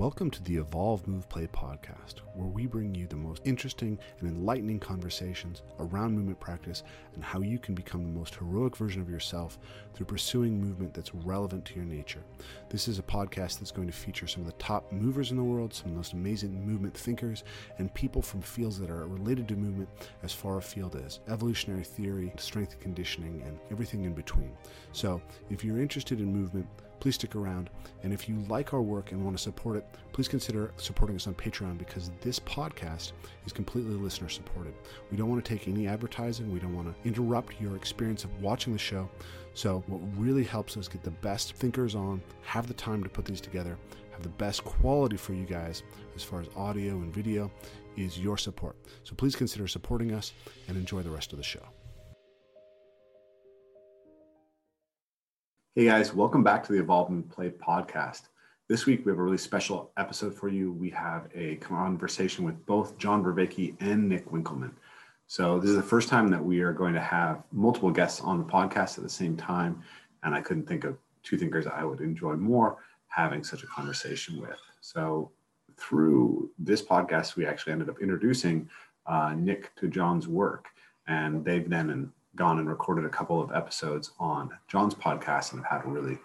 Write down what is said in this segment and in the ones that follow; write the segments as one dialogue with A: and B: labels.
A: Welcome to the Evolve Move Play podcast, where we bring you the most interesting and enlightening conversations around movement practice and how you can become the most heroic version of yourself through pursuing movement that's relevant to your nature. This is a podcast that's going to feature some of the top movers in the world, some of the most amazing movement thinkers, and people from fields that are related to movement as far afield as evolutionary theory, strength and conditioning, and everything in between. So, if you're interested in movement, please stick around. And if you like our work and want to support it, please consider supporting us on Patreon because this podcast is completely listener supported. We don't want to take any advertising, we don't want to interrupt your experience of watching the show. So, what really helps us get the best thinkers on, have the time to put these together, have the best quality for you guys as far as audio and video is your support. So, please consider supporting us and enjoy the rest of the show. Hey guys, welcome back to the Evolve and Play podcast. This week we have a really special episode for you. We have a conversation with both John Vervaeke and Nick Winkelman. So this is the first time that we are going to have multiple guests on the podcast at the same time, and I couldn't think of two thinkers I would enjoy more having such a conversation with. So through this podcast, we actually ended up introducing uh, Nick to John's work, and they've then gone and recorded a couple of episodes on John's podcast and have had a really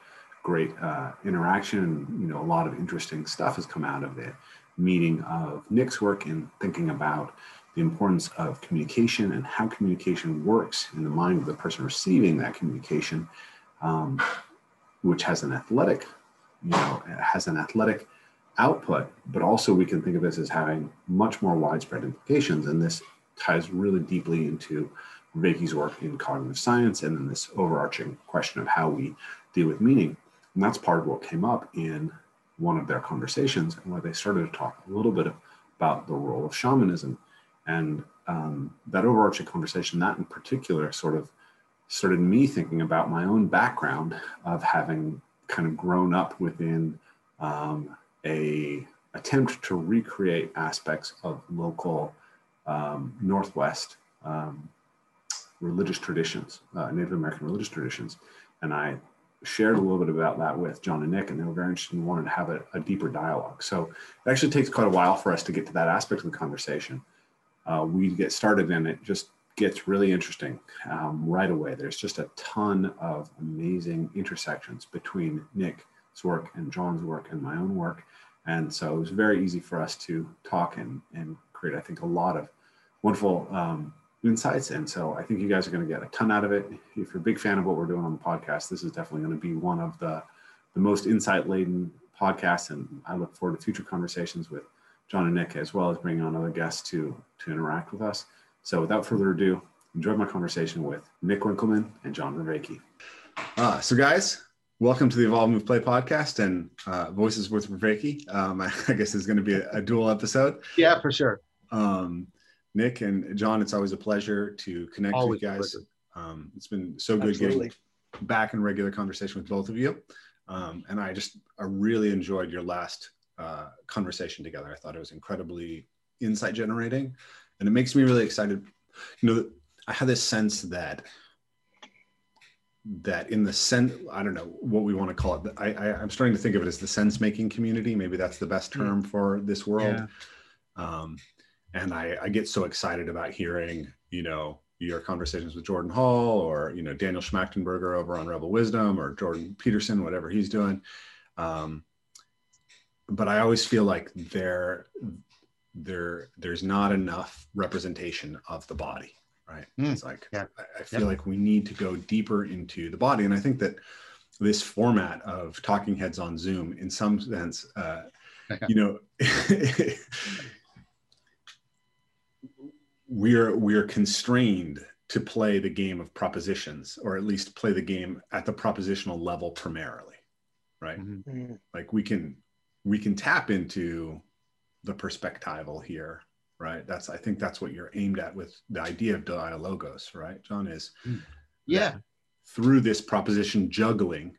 A: great uh, interaction. You know, a lot of interesting stuff has come out of the meeting of Nick's work in thinking about the importance of communication and how communication works in the mind of the person receiving that communication, um, which has an athletic, you know, has an athletic output, but also we can think of this as having much more widespread implications. And this ties really deeply into Vervaeke's work in cognitive science and then this overarching question of how we deal with meaning. And that's part of what came up in one of their conversations and where they started to talk a little bit about the role of shamanism. And um, that overarching conversation, that in particular, sort of started me thinking about my own background of having kind of grown up within um, a attempt to recreate aspects of local um, Northwest um, religious traditions, uh, Native American religious traditions. And I shared a little bit about that with John and Nick, and they were very interested and wanted to have a, a, deeper dialogue. So it actually takes quite a while for us to get to that aspect of the conversation. Uh, we get started and it just gets really interesting um, right away. There's just a ton of amazing intersections between Nick's work and John's work and my own work. And so it was very easy for us to talk and, and create, I think, a lot of wonderful um, insights. And so I think you guys are going to get a ton out of it. If you're a big fan of what we're doing on the podcast, this is definitely going to be one of the, the most insight laden podcasts. And I look forward to future conversations with John and Nick, as well as bringing on other guests to, to interact with us. So without further ado, enjoy my conversation with Nick Winkelman and John Vervaeke. Uh, so guys, welcome to the Evolve Move Play podcast and uh, Voices with Vervaeke. Um, I, I guess is going to be a, a dual episode.
B: Yeah, for sure.
A: Um, Nick and John, it's always a pleasure to connect always with you guys. Um, it's been so good Absolutely. getting back in regular conversation with both of you. Um, and I just I really enjoyed your last uh, conversation together. I thought it was incredibly insight generating, and it makes me really excited. You know, I had this sense that that in the sense I don't know what we want to call it. I, I am starting to think of it as the sense making community. Maybe that's the best hmm. term for this world. Yeah. Um, and I, I get so excited about hearing you know your conversations with Jordan Hall or you know Daniel Schmachtenberger over on Rebel Wisdom or Jordan Peterson, whatever he's doing. Um, but I always feel like there there there's not enough representation of the body, right? Mm, it's like yeah. I, I feel yep. like we need to go deeper into the body, and I think that this format of talking heads on Zoom, in some sense, uh, you know. we're we're constrained to play the game of propositions or at least play the game at the propositional level primarily right mm-hmm. mm-hmm. like we can we can tap into the perspectival here right that's i think that's what you're aimed at with the idea of dialogos right john is
B: mm. yeah
A: through this proposition juggling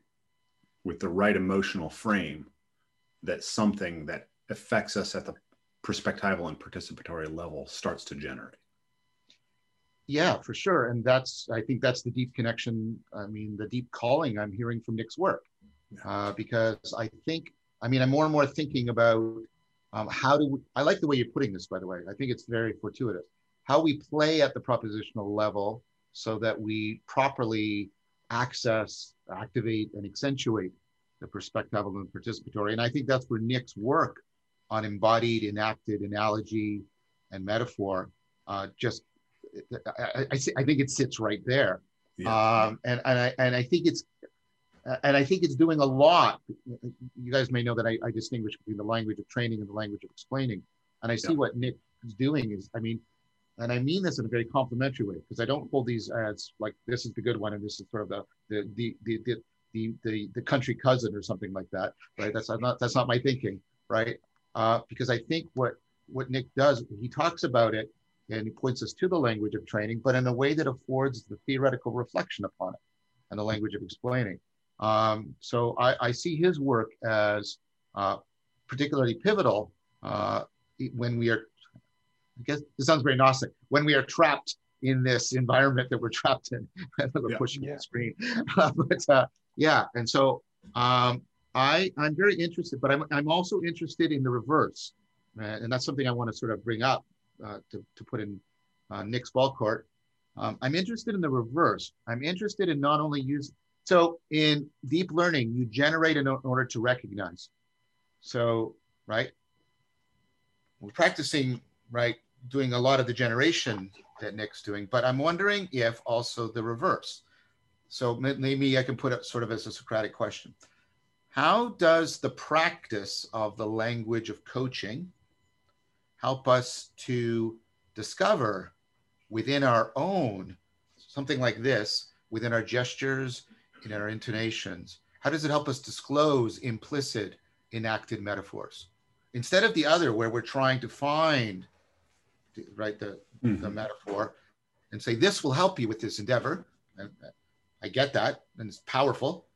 A: with the right emotional frame that something that affects us at the perspectival and participatory level starts to generate.
B: Yeah, for sure. And that's, I think that's the deep connection. I mean, the deep calling I'm hearing from Nick's work. Uh, because I think I mean, I'm more and more thinking about um, how do we, I like the way you're putting this, by the way. I think it's very fortuitous. How we play at the propositional level so that we properly access, activate, and accentuate the perspectival and participatory. And I think that's where Nick's work on embodied, enacted analogy and metaphor uh, just, I, I, I, think it sits right there. Yeah. Um, and, and, I, and I think it's, and I think it's doing a lot. You guys may know that I, I, distinguish between the language of training and the language of explaining. And I see yeah. what Nick is doing is, I mean, and I mean this in a very complimentary way because I don't hold these as like this is the good one and this is sort of the the the the the, the, the, the country cousin or something like that, right? That's not that's not my thinking, right? Uh, because I think what what Nick does, he talks about it and he points us to the language of training, but in a way that affords the theoretical reflection upon it and the language of explaining. Um, so I, I, see his work as uh, particularly pivotal uh, when we are I guess this sounds very Gnostic. When we are trapped in this environment that we're trapped in, we're yeah. pushing yeah. the screen. but uh, yeah, and so um, I I'm very interested, but I'm I'm also interested in the reverse, uh, and that's something I want to sort of bring up uh, to to put in uh, Nick's ball court. Um, I'm interested in the reverse. I'm interested in not only use so in deep learning, you generate in order to recognize. So right, we're practicing right doing a lot of the generation that Nick's doing, but I'm wondering if also the reverse. So maybe I can put it sort of as a Socratic question. How does the practice of the language of coaching help us to discover within our own something like this, within our gestures, in our intonations? How does it help us disclose implicit, enacted metaphors? Instead of the other, where we're trying to find right the, mm-hmm. the metaphor and say this will help you with this endeavor and i get that and it's powerful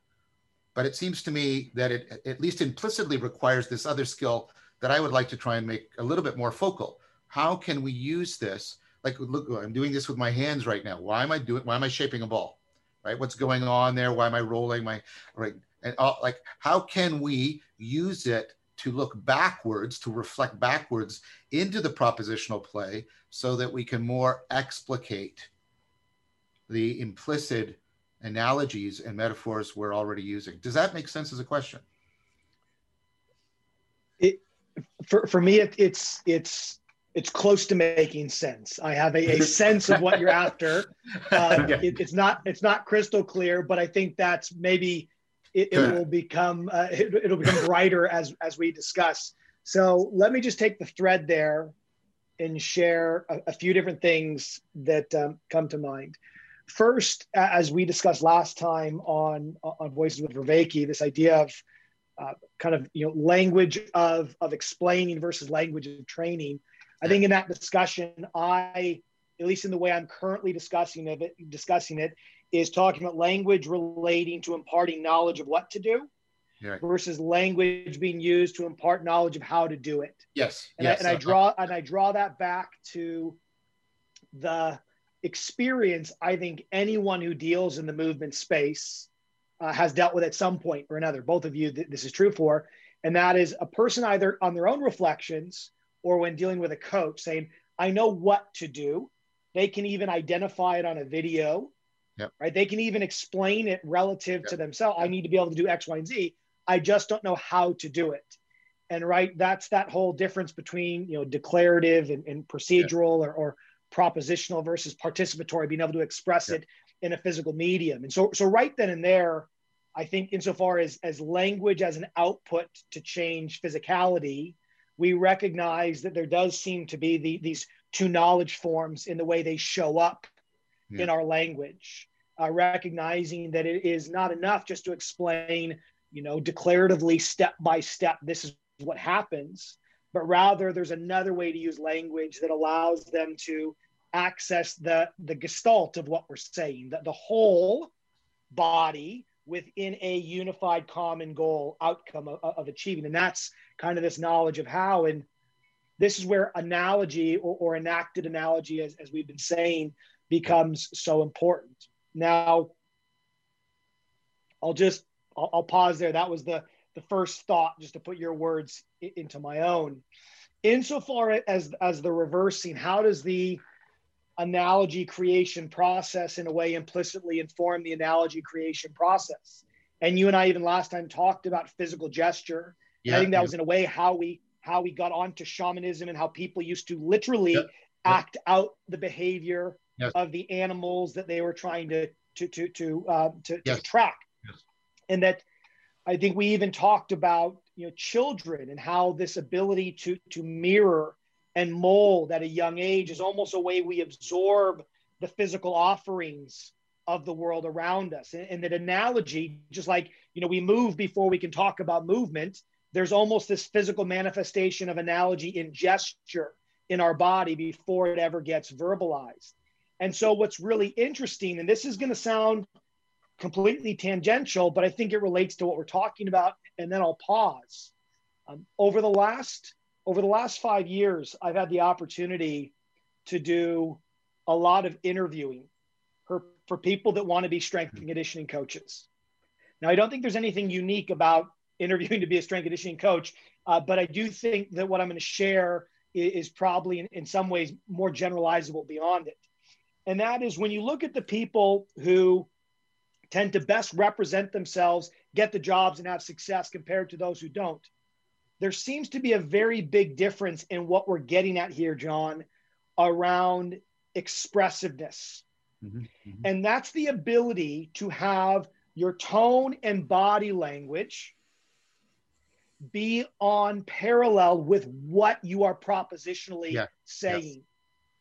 B: but it seems to me that it at least implicitly requires this other skill that i would like to try and make a little bit more focal. How can we use this? Like look i'm doing this with my hands right now. Why am i doing why am i shaping a ball? Right? What's going on there? Why am i rolling my right? And all, like how can we use it to look backwards, to reflect backwards into the propositional play so that we can more explicate the implicit analogies and metaphors we're already using. Does that make sense as a question?
C: For, for me, it, it's, it's, it's close to making sense. I have a, a sense of what you're after. Uh, it, it's not, it's not crystal clear, but I think that's maybe it, it will become uh, it, will become brighter as as we discuss. So let me just take the thread there and share a, a few different things that um, come to mind. First, as we discussed last time on on Voices with Vervaeke, this idea of uh, kind of you know language of of explaining versus language of training. I think in that discussion, I at least in the way I'm currently discussing it, discussing it, is talking about language relating to imparting knowledge of what to do yeah. versus language being used to impart knowledge of how to do it.
B: Yes.
C: And,
B: yes.
C: I, and I draw and I draw that back to the experience I think anyone who deals in the movement space uh, has dealt with at some point or another. Both of you, th- this is true for, and that is a person either on their own reflections or when dealing with a coach saying, "I know what to do." They can even identify it on a video
B: Yep.
C: Right. They can even explain it relative yep. to themselves. I need to be able to do X, Y, and Z. I just don't know how to do it. And right, that's that whole difference between you know declarative and, and procedural yep. or, or propositional versus participatory, being able to express it in a physical medium. And so so right then and there, I think insofar as as language as an output to change physicality, we recognize that there does seem to be the, these two knowledge forms in the way they show up yeah. in our language, uh, recognizing that it is not enough just to explain, you know, declaratively step by step, this is what happens, but rather there's another way to use language that allows them to access the, the gestalt of what we're saying, that the whole body within a unified common goal outcome of, of, achieving. And that's kind of this knowledge of how. And this is where analogy or, or enacted analogy, as, as we've been saying, becomes so important. Now, I'll just I'll, I'll, pause there. That was the the first thought, just to put your words into my own. Insofar as as the reversing, how does the analogy creation process in a way implicitly inform the analogy creation process? And you and I even last time talked about physical gesture. Yeah, I think that yeah. was in a way how we how we got onto shamanism and how people used to literally yep. act yep. out the behavior yes. of the animals that they were trying to to to to uh, to, yes. to track, yes. and that I think we even talked about you know children and how this ability to to mirror and mold at a young age is almost a way we absorb the physical offerings of the world around us and, and that analogy just like you know we move before we can talk about movement there's almost this physical manifestation of analogy in gesture in our body before it ever gets verbalized and so, what's really interesting, and this is going to sound completely tangential, but I think it relates to what we're talking about, and then I'll pause. Um, over the last over the last five years, I've had the opportunity to do a lot of interviewing for, for people that want to be strength and conditioning coaches. Now, I don't think there's anything unique about interviewing to be a strength conditioning coach, uh, but I do think that what I'm going to share is, is probably in, in some ways more generalizable beyond it. And that is when you look at the people who tend to best represent themselves, get the jobs, and have success compared to those who don't. There seems to be a very big difference in what we're getting at here, John, around expressiveness. Mm-hmm, mm-hmm. And that's the ability to have your tone and body language be on parallel with what you are propositionally yeah. saying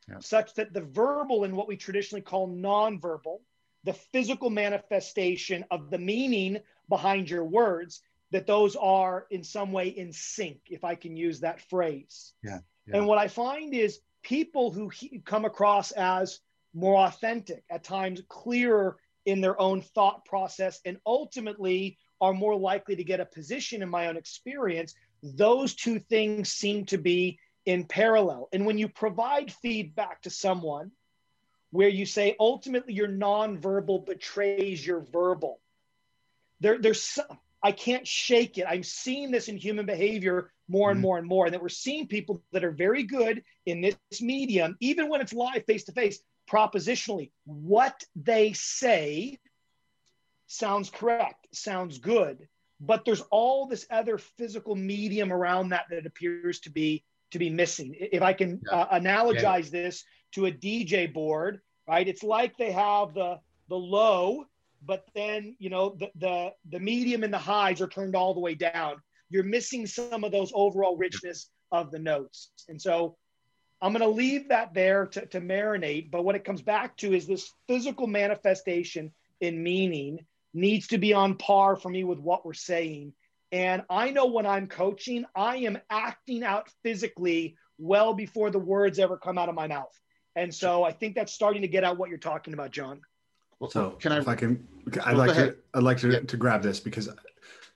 C: yeah. such that the verbal and what we traditionally call nonverbal, the physical manifestation of the meaning behind your words, that those are in some way in sync, if I can use that phrase.
B: Yeah. yeah.
C: And what I find is people who he, come across as more authentic, at times clearer in their own thought process, and ultimately are more likely to get a position in my own experience. Those two things seem to be in parallel. And when you provide feedback to someone where you say ultimately your nonverbal betrays your verbal, there, there's I can't shake it. I'm seeing this in human behavior more and mm-hmm. more and more. And that we're seeing people that are very good in this medium, even when it's live face to face, propositionally. What they say sounds correct, sounds good. But there's all this other physical medium around that that appears to be to be missing. If I can yeah. uh, analogize yeah. this to a DJ board, right? It's like they have the the low, but then you know the the the medium and the highs are turned all the way down. You're missing some of those overall richness of the notes, and so I'm going to leave that there to, to marinate. But what it comes back to is this physical manifestation in meaning needs to be on par for me with what we're saying and I know when I'm coaching, I am acting out physically well before the words ever come out of my mouth. And so I think that's starting to get out what you're talking about, John.
D: So can I, if I can, I'd like to, I'd like to, yeah. to grab this because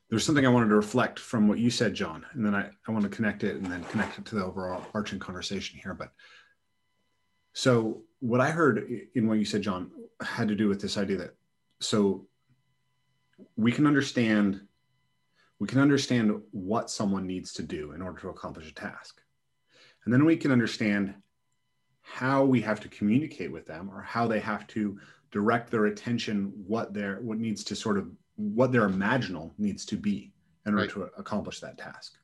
D: there's something I wanted to reflect from what you said, John, and then I, I want to connect it and then connect it to the overall arching conversation here. But so what I heard in what you said, John, had to do with this idea that so we can understand we can understand what someone needs to do in order to accomplish a task. And then we can understand how we have to communicate with them or how they have to direct their attention, what their what needs to sort of what their imaginal needs to be in order right. to accomplish that task.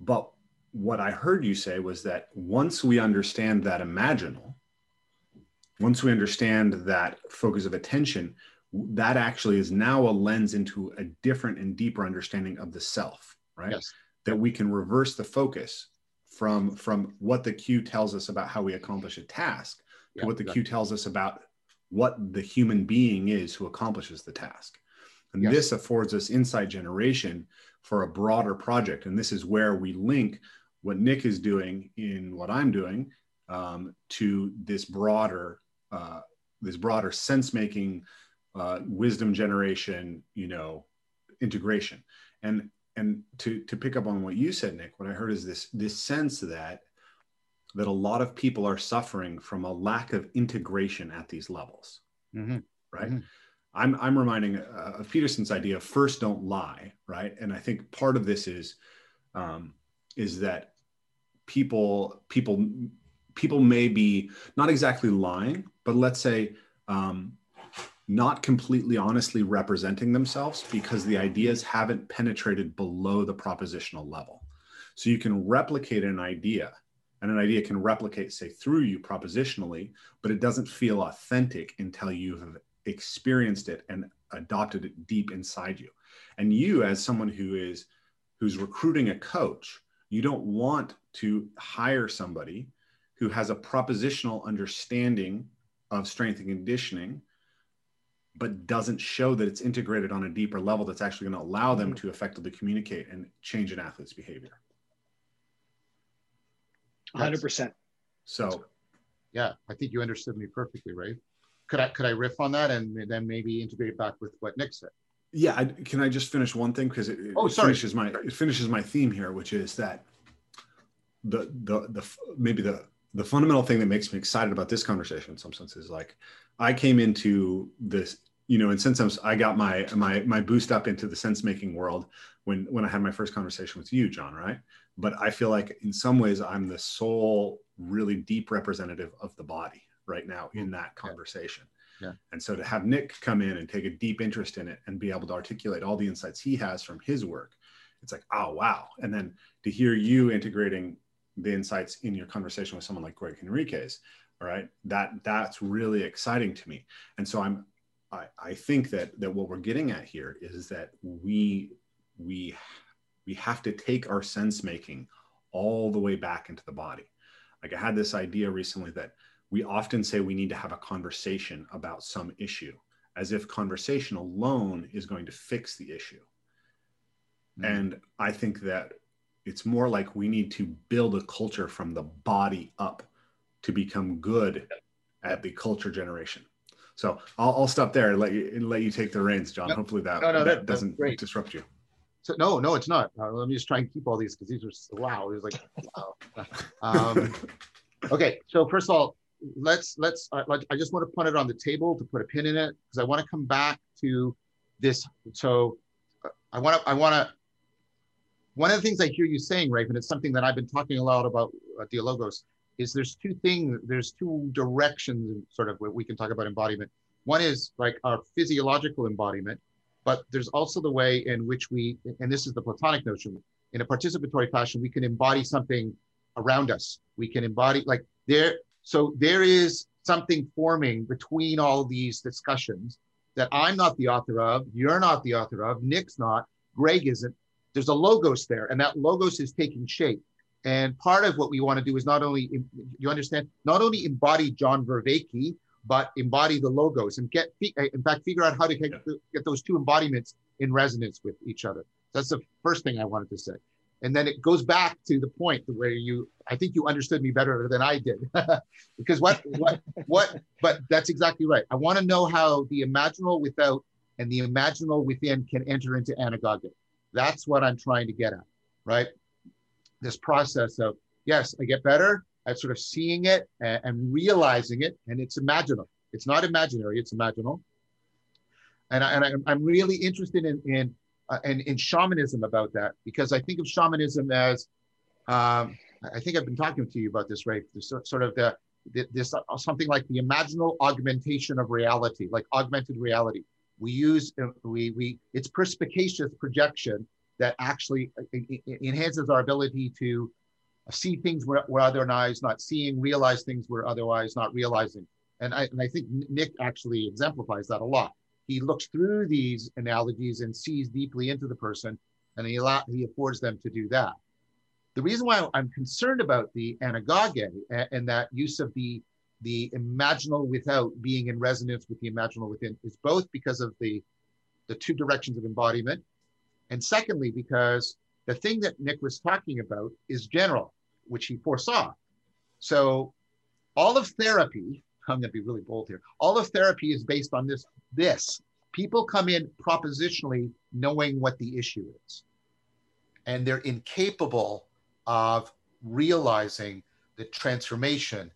D: But what I heard you say was that once we understand that imaginal, once we understand that focus of attention, that actually is now a lens into a different and deeper understanding of the self right yes. that we can reverse the focus from from what the cue tells us about how we accomplish a task yeah, what the exactly. cue tells us about what the human being is who accomplishes the task and yes. this affords us insight generation for a broader project and this is where we link what nick is doing in what i'm doing um, to this broader uh, this broader sense making uh, wisdom generation, you know, integration. And and to to pick up on what you said, Nick, what I heard is this this sense that that a lot of people are suffering from a lack of integration at these levels, mm-hmm. right? Mm-hmm. I'm I'm reminding uh, of Peterson's idea of first don't lie, right? And I think part of this is um, is that people people people may be not exactly lying, but let's say um, not completely honestly representing themselves because the ideas haven't penetrated below the propositional level. So you can replicate an idea, and an idea can replicate, say, through you propositionally, but it doesn't feel authentic until you've experienced it and adopted it deep inside you. And you, as someone who is who's recruiting a coach, you don't want to hire somebody who has a propositional understanding of strength and conditioning but doesn't show that it's integrated on a deeper level that's actually going to allow them mm-hmm. to effectively communicate and change an athlete's behavior
C: 100%
D: so
B: yeah i think you understood me perfectly right? Could i could i riff on that and then maybe integrate back with what nick said?
D: Yeah I, can i just finish one thing? Because it, oh, it finishes my it finishes my theme here which is that the the the maybe the the fundamental thing that makes me excited about this conversation in some sense is like I came into this, you know, in sense I got my my my boost up into the sense making world when when I had my first conversation with you, John, right? But I feel like in some ways I'm the sole really deep representative of the body right now in mm-hmm. that conversation.
B: Yeah.
D: And so to have Nick come in and take a deep interest in it and be able to articulate all the insights he has from his work, it's like, oh wow. And then to hear you integrating the insights in your conversation with someone like Greg Henriques, all right, that that's really exciting to me. And so I'm, I, I think that that what we're getting at here is that we we we have to take our sense making all the way back into the body. Like I had this idea recently that we often say we need to have a conversation about some issue as if conversation alone is going to fix the issue. Mm-hmm. And I think that it's more like we need to build a culture from the body up to become good at the culture generation. So I'll, I'll stop there and let you and let you take the reins, John. No, Hopefully that, no, no, that, that doesn't disrupt you.
B: So no, no, it's not. Uh, let me just try and keep all these because these are wow. It was like wow. Um, okay, so first of all, let's let's. Uh, I just want to put it on the table to put a pin in it because I want to come back to this. So uh, I want to I want to one of the things I hear you saying, Rafe, and it's something that I've been talking a lot about at Dialogos, is there's two things, there's two directions, sort of what we can talk about embodiment. One is like our physiological embodiment, but there's also the way in which we, and this is the Platonic notion, in a participatory fashion, we can embody something around us. We can embody like there. So there is something forming between all these discussions that I'm not the author of, you're not the author of, Nick's not, Greg isn't, there's a logos there, and that logos is taking shape. And part of what we want to do is not only, you understand, not only embody John Vervaeke, but embody the logos and get, uh, in fact, figure out how to get, yeah. get those two embodiments in resonance with each other. That's the first thing I wanted to say. And then it goes back to the point where you, I think you understood me better than I did. because what, what, what, but that's exactly right. I want to know how the imaginal without and the imaginal within can enter into anagoge. That's what I'm trying to get at, right? This process of, yes, I get better at sort of seeing it and, and realizing it, and it's imaginal. It's not imaginary, it's imaginal. And, I, and I, am really interested in, in, uh, in, in, shamanism about that because I think of shamanism as, um, I think I've been talking to you about this, right? This sort of the, this uh, something like the imaginal augmentation of reality, like augmented reality we use uh, we we it's perspicacious projection that actually uh, enhances our ability to see things where, where other eyes not seeing, realize things where otherwise not realizing. And I, and I think Nick actually exemplifies that a lot. He looks through these analogies and sees deeply into the person, and he, allow, he affords them to do that. The reason why I'm concerned about the anagoge and, and that use of the the imaginal without being in resonance with the imaginal within is both because of the the two directions of embodiment and secondly because the thing that nick was talking about is general which he foresaw so all of therapy i'm going to be really bold here all of therapy is based on this this people come in propositionally knowing what the issue is and they're incapable of realizing the transformation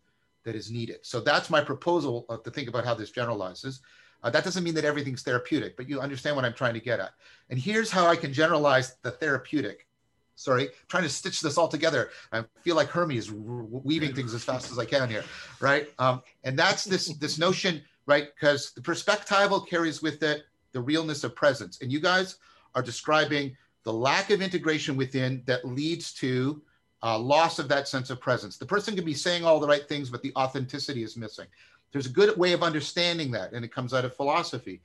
B: that is needed. So that's my proposal to think about how this generalizes. Uh, that doesn't mean that everything's therapeutic, but you understand what I'm trying to get at. And here's how I can generalize the therapeutic. Sorry, trying to stitch this all together. I feel like Hermes weaving things as fast as I can here, right? Um, and that's this this notion, right? Because the perspectival carries with it the realness of presence. And you guys are describing the lack of integration within that leads to uh, loss of that sense of presence. The person can be saying all the right things, but the authenticity is missing. There's a good way of understanding that, and it comes out of philosophy.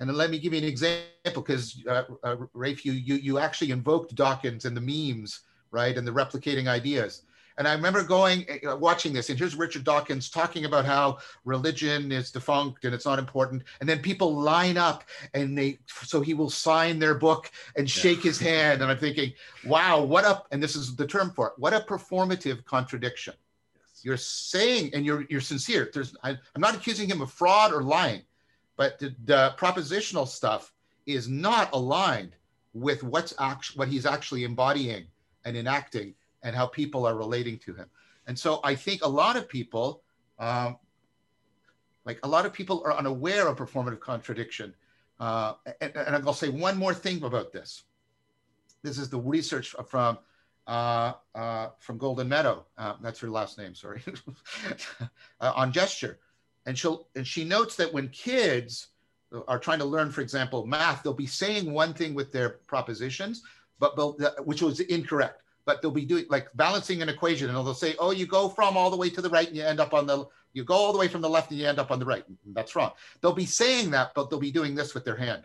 B: And then let me give you an example, because uh, uh, Rafe, you, you you actually invoked Dawkins and the memes, right, and the replicating ideas. And I remember going, uh, watching this, and here's Richard Dawkins talking about how religion is defunct and it's not important. And then people line up and they, so he will sign their book and shake yeah. his hand. And I'm thinking, wow, what up? and this is the term for it, what a performative contradiction. You're saying, and you're, you're sincere. There's, I, am not accusing him of fraud or lying, but the, the propositional stuff is not aligned with what's what he's actually embodying and enacting and how people are relating to him. And so I think a lot of people, um, like a lot of people are unaware of performative contradiction. Uh, and, and I'll say one more thing about this. This is the research from uh, uh, from Goldin-Meadow. Uh, that's her last name, sorry, uh, on gesture. And she'll and she notes that when kids are trying to learn, for example, math, they'll be saying one thing with their propositions, but, but which was incorrect but they'll be doing like balancing an equation and they'll say, oh, you go from all the way to the right and you end up on the, you go all the way from the left and you end up on the right. That's wrong. They'll be saying that, but they'll be doing this with their hand.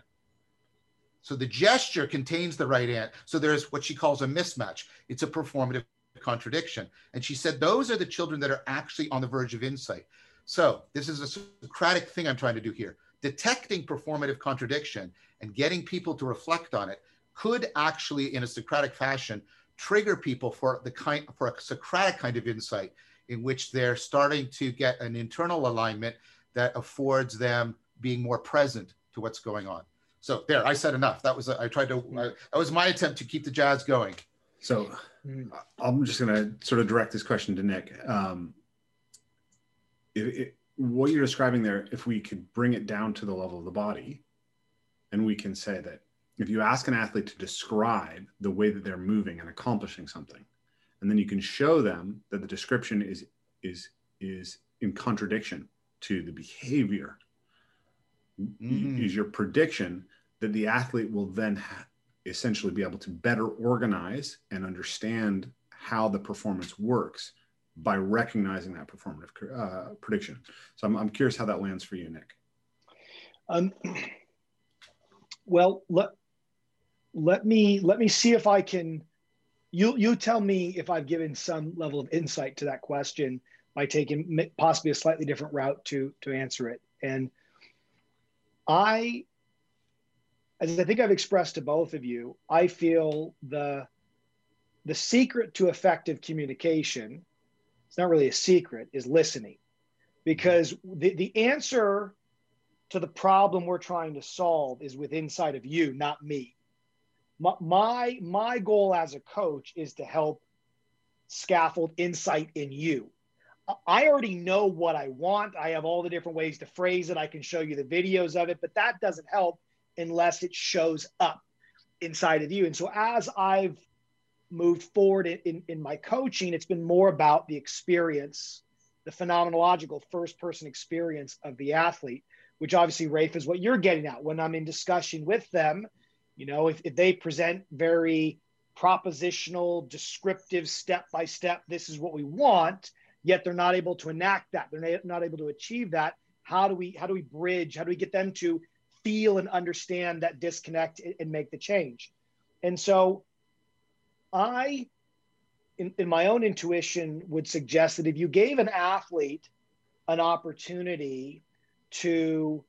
B: So the gesture contains the right hand. So there's what she calls a mismatch. It's a performative contradiction. And she said, those are the children that are actually on the verge of insight. So this is a Socratic thing I'm trying to do here. Detecting performative contradiction and getting people to reflect on it could actually, in a Socratic fashion, trigger people for the kind for a Socratic kind of insight in which they're starting to get an internal alignment that affords them being more present to what's going on. So there, I said enough. That was I tried to that was my attempt to keep the jazz going.
D: So I'm just going to sort of direct this question to Nick. Um, it, it, what you're describing there, if we could bring it down to the level of the body, and we can say that if you ask an athlete to describe the way that they're moving and accomplishing something and then you can show them that the description is is is in contradiction to the behavior mm-hmm. is your prediction that the athlete will then essentially be able to better organize and understand how the performance works by recognizing that performative uh, prediction so I'm, I'm curious how that lands for you nick um,
C: well let, let me let me see if I can. You you tell me if I've given some level of insight to that question by taking possibly a slightly different route to to answer it. And I, as I think I've expressed to both of you, I feel the the secret to effective communication. It's not really a secret. Is listening, because the the answer to the problem we're trying to solve is with inside of you, not me my, my my goal as a coach is to help scaffold insight in you i already know what i want i have all the different ways to phrase it i can show you the videos of it but that doesn't help unless it shows up inside of you and so as i've moved forward in, in my coaching it's been more about the experience the phenomenological first person experience of the athlete which obviously rafe is what you're getting at when i'm in discussion with them you know, if, if they present very propositional, descriptive, step by step, this is what we want, yet they're not able to enact that, they're not able to achieve that. How do we how do we bridge? How do we get them to feel and understand that disconnect and make the change? And so, I, in, in my own intuition, would suggest that if you gave an athlete an opportunity to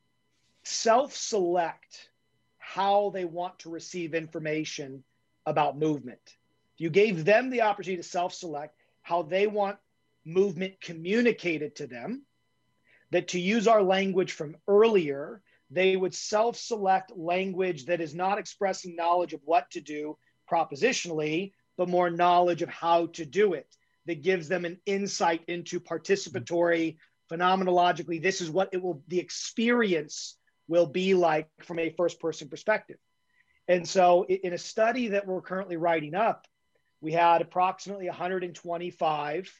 C: self-select how they want to receive information about movement. if You gave them the opportunity to self select how they want movement communicated to them. That to use our language from earlier, they would self select language that is not expressing knowledge of what to do propositionally, but more knowledge of how to do it. That gives them an insight into participatory, phenomenologically, this is what it will, the experience will be like from a first person perspective. And so, in a study that we're currently writing up, we had approximately 125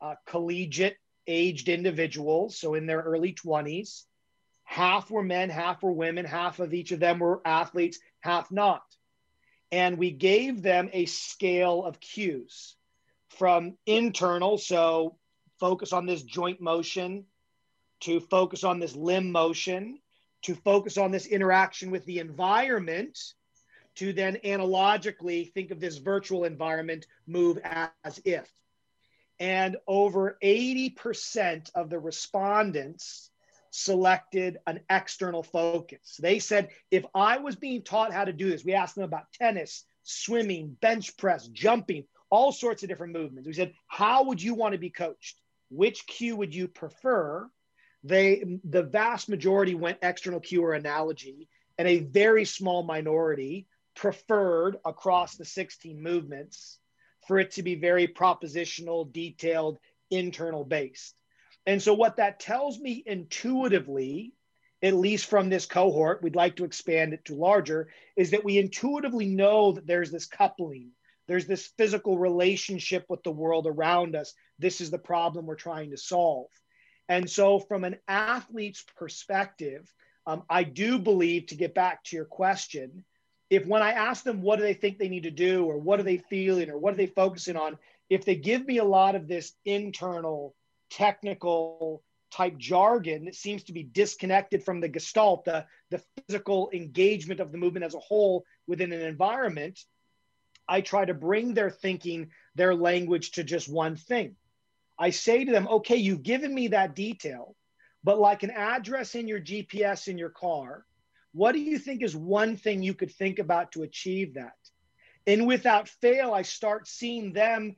C: uh, collegiate aged individuals, so in their early 20s. Half were men, half were women, half of each of them were athletes, half not. And we gave them a scale of cues from internal, so focus on this joint motion, to focus on this limb motion, to focus on this interaction with the environment, to then analogically think of this virtual environment move as if. And over 80% of the respondents selected an external focus. They said, if I was being taught how to do this, we asked them about tennis, swimming, bench press, jumping, all sorts of different movements. We said, how would you want to be coached? Which cue would you prefer? They, the vast majority went external cue or analogy, and a very small minority preferred across the 16 movements for it to be very propositional, detailed, internal based. And so, what that tells me intuitively, at least from this cohort, we'd like to expand it to larger, is that we intuitively know that there's this coupling, there's this physical relationship with the world around us. This is the problem we're trying to solve. And so, from an athlete's perspective, um, I do believe, to get back to your question, if when I ask them what do they think they need to do or what are they feeling or what are they focusing on, if they give me a lot of this internal technical type jargon that seems to be disconnected from the gestalt, the, the physical engagement of the movement as a whole within an environment, I try to bring their thinking, their language to just one thing. I say to them, okay, you've given me that detail, but like an address in your GPS in your car, what do you think is one thing you could think about to achieve that? And without fail, I start seeing them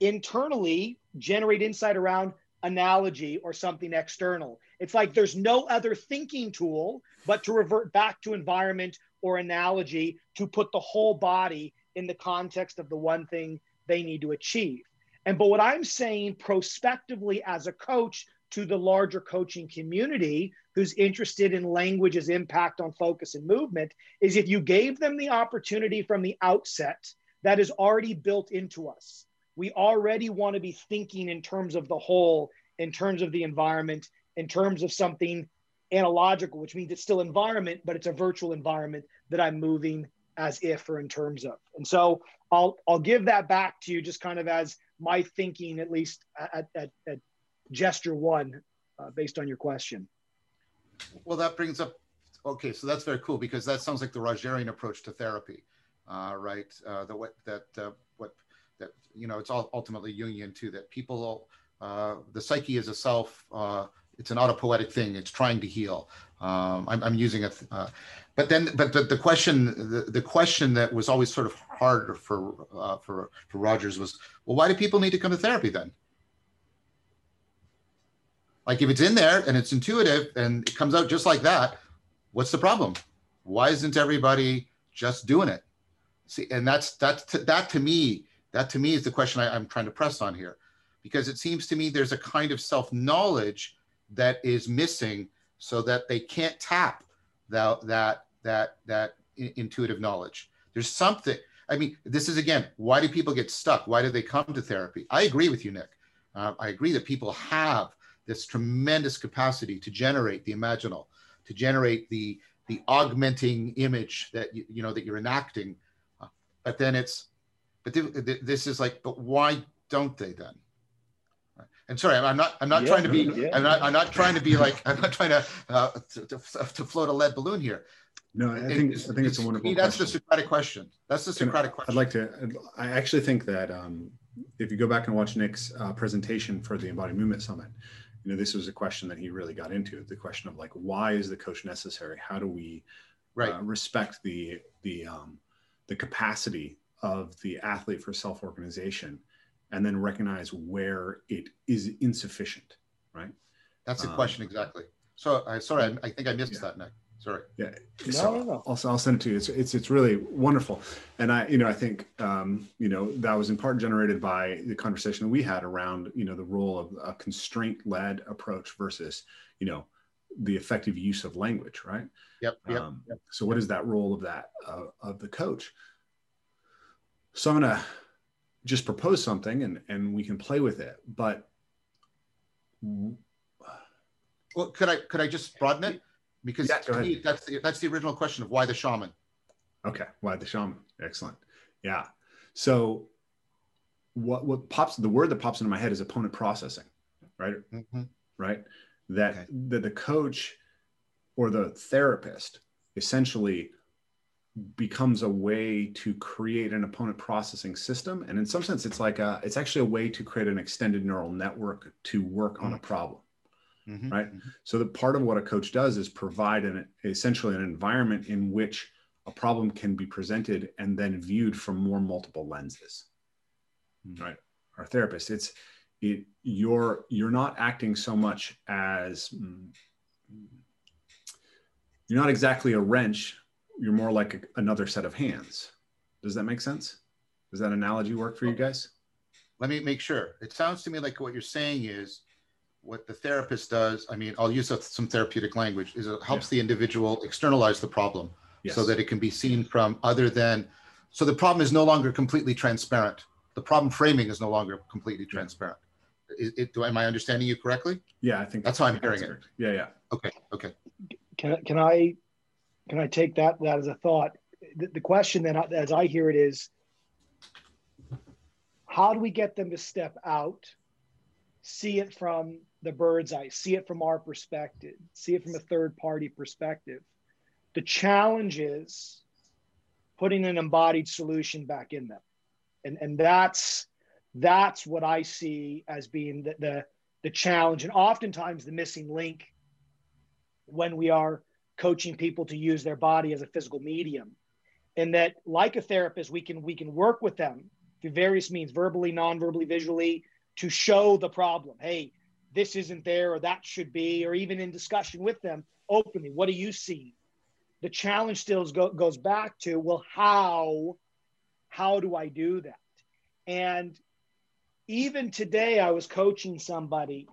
C: internally generate insight around analogy or something external. It's like there's no other thinking tool but to revert back to environment or analogy to put the whole body in the context of the one thing they need to achieve. And but what I'm saying prospectively as a coach to the larger coaching community who's interested in language's impact on focus and movement is if you gave them the opportunity from the outset that is already built into us. We already want to be thinking in terms of the whole, in terms of the environment, in terms of something analogical, which means it's still environment, but it's a virtual environment that I'm moving as if or in terms of. And so I'll I'll give that back to you just kind of as my thinking, at least at, at, at gesture one uh, based on your question.
B: Well, that brings up, okay, so that's very cool because that sounds like the Rogerian approach to therapy, uh, right? Uh, the way that uh, that you know it's all ultimately Jungian too. That people, uh, the psyche is a self. Uh, it's an autopoietic thing. It's trying to heal. Um, I'm, I'm, using it, but then, but the, the question, the, the question that was always sort of hard for for for Rogers was, well, why do people need to come to therapy then? Like if it's in there and it's intuitive and it comes out just like that, what's the problem? Why isn't everybody just doing it? See, and that's that's that to me, that to me is the question I, I'm trying to press on here, because it seems to me there's a kind of self knowledge that is missing, so that they can't tap that that that that intuitive knowledge. There's something. I mean, this is again, why do people get stuck? Why do they come to therapy? I agree with you, Nick. Uh, I agree that people have this tremendous capacity to generate the imaginal, to generate the the augmenting image that you, you know that you're enacting. Uh, but then it's, but th- th- this is like, but why don't they then? And sorry, I'm not. I'm not yeah, trying to be. Yeah. I'm not. I'm not trying to be like. I'm not trying to, uh, to, to, to float a lead balloon here.
D: No, I think I think it's a wonderful.
B: That's question. the Socratic question. That's the Socratic question.
D: I'd like to. I actually think that um, if you go back and watch Nick's uh, presentation for the Embodied Movement Summit, you know this was a question that he really got into the question of like why is the coach necessary how do we right. uh, respect the the um, the capacity of the athlete for self-organization and then recognize where it is insufficient right
B: that's the um, question exactly so i sorry I, I, think i missed yeah. that nick Sorry.
D: Yeah. So no, no. I'll, I'll send it to you. It's, it's, it's really wonderful. And I, you know, I think, um, you know, that was in part generated by the conversation that we had around, you know, the role of a constraint led approach versus, you know, the effective use of language, right?
B: Yep. Yep. Um,
D: yep. So, what is that role of that uh, of the coach? So, I'm going to just propose something, and and we can play with it. But
B: well, could I could I just broaden it? Because yeah, me, that's the, that's the original question of why the shaman.
D: Okay, why the shaman? Excellent. Yeah. So, what what pops the word that pops into my head is opponent processing, right? Mm-hmm. Right. That okay. that the coach or the therapist essentially becomes a way to create an opponent processing system and in some sense it's like a it's actually a way to create an extended neural network to work mm-hmm. on a mm-hmm. problem mm-hmm. right mm-hmm. so the part of what a coach does is provide an essentially an environment in which a problem can be presented and then viewed from more multiple lenses mm-hmm. right our therapist it's it you're you're not acting so much as mm, you're not exactly a wrench you're more like a, another set of hands. Does that make sense? Does that analogy work for you guys?
B: Let me make sure. It sounds to me like what you're saying is what the therapist does i mean i'll use some therapeutic language is it helps yeah. the individual externalize the problem yes. so that it can be seen from other than so the problem is no longer completely transparent. The problem framing is no longer completely transparent. Is it, do am i understanding you correctly?
D: Yeah i think
B: that's how i'm hearing it.
D: yeah yeah.
B: Okay okay.
C: Can, can i can i take that that as a thought? The, the question then as i hear it is how do we get them to step out see it from the bird's eye see it from our perspective see it from a third party perspective? The challenge is putting an embodied solution back in them. And and that's that's what i see as being the, the the challenge and oftentimes the missing link when we are coaching people to use their body as a physical medium. And that like a therapist we can we can work with them through various means verbally non-verbally visually to show the problem. Hey this isn't there or that should be or even in discussion with them openly what do you see? The challenge still go, goes back to well how how do i do that? And even today i was coaching somebody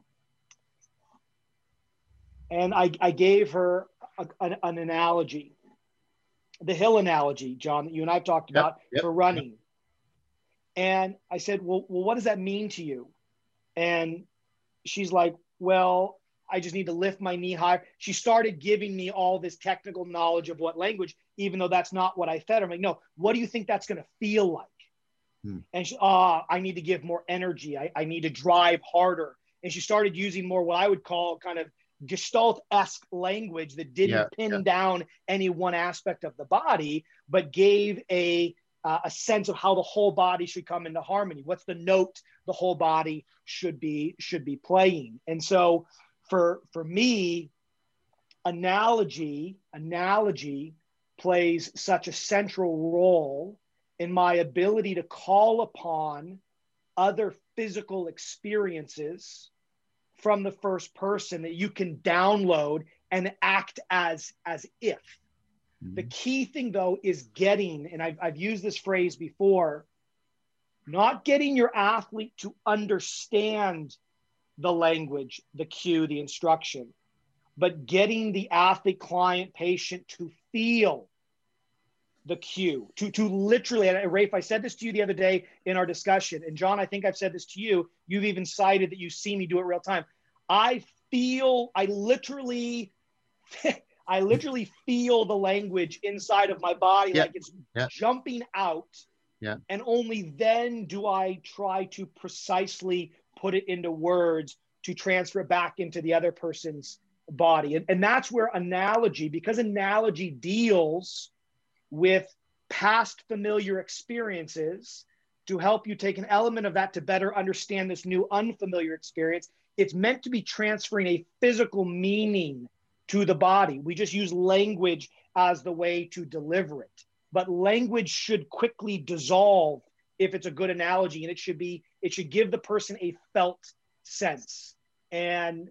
C: and i, I gave her a, an, an, analogy the hill analogy john that you and i've talked about yep, yep, for running yep. and i said well, well what does that mean to you and she's like well I just need to lift my knee higher. She started giving me all this technical knowledge of what language, even though that's not what I fed her. I'm like, no, what do you think that's going to feel like? Hmm. And she, ah, I need to give more energy. I, I need to drive harder. And she started using more what I would call kind of gestalt esque language that didn't yeah, pin yeah. down any one aspect of the body, but gave a uh, a sense of how the whole body should come into harmony. What's the note the whole body should be should be playing? And so for for me analogy analogy plays such a central role in my ability to call upon other physical experiences from the first person that you can download and act as as if mm-hmm. the key thing though is getting and I've, I've used this phrase before not getting your athlete to understand the language, the cue, the instruction, but getting the athlete, client, patient to feel the cue, to, to literally, and Rafe, I said this to you the other day in our discussion, and John, I think I've said this to you. You've even cited that you see me do it real time. I feel, I literally, I literally feel the language inside of my body yeah. like it's yeah. jumping out.
B: Yeah.
C: And only then do I try to precisely put it into words to transfer it back into the other person's body. And, and that's where analogy, because analogy deals with past familiar experiences to help you take an element of that to better understand this new unfamiliar experience. It's meant to be transferring a physical meaning to the body. We just use language as the way to deliver it. But language should quickly dissolve if it's a good analogy and it should be it should give the person a felt sense and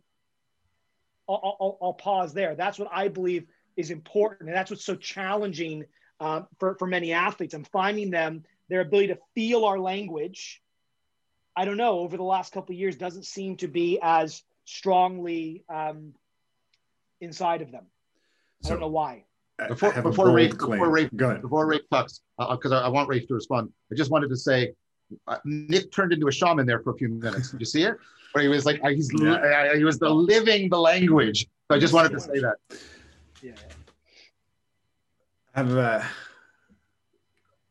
C: I'll, I'll, I'll pause there that's what i believe is important and that's what's so challenging um, for, for many athletes i'm finding them their ability to feel our language i don't know over the last couple years doesn't seem to be as strongly um, inside of them. So, I don't know why.
B: Before, before Rafe, before Rafe, before Rafe talks, because uh, I, I, want Rafe to respond. I just wanted to say, uh, Nick turned into a shaman there for a few minutes. Did you see it? Where he was like, uh, he's yeah. uh, he was the living the language. So I just wanted to say that.
C: Yeah.
D: I have a,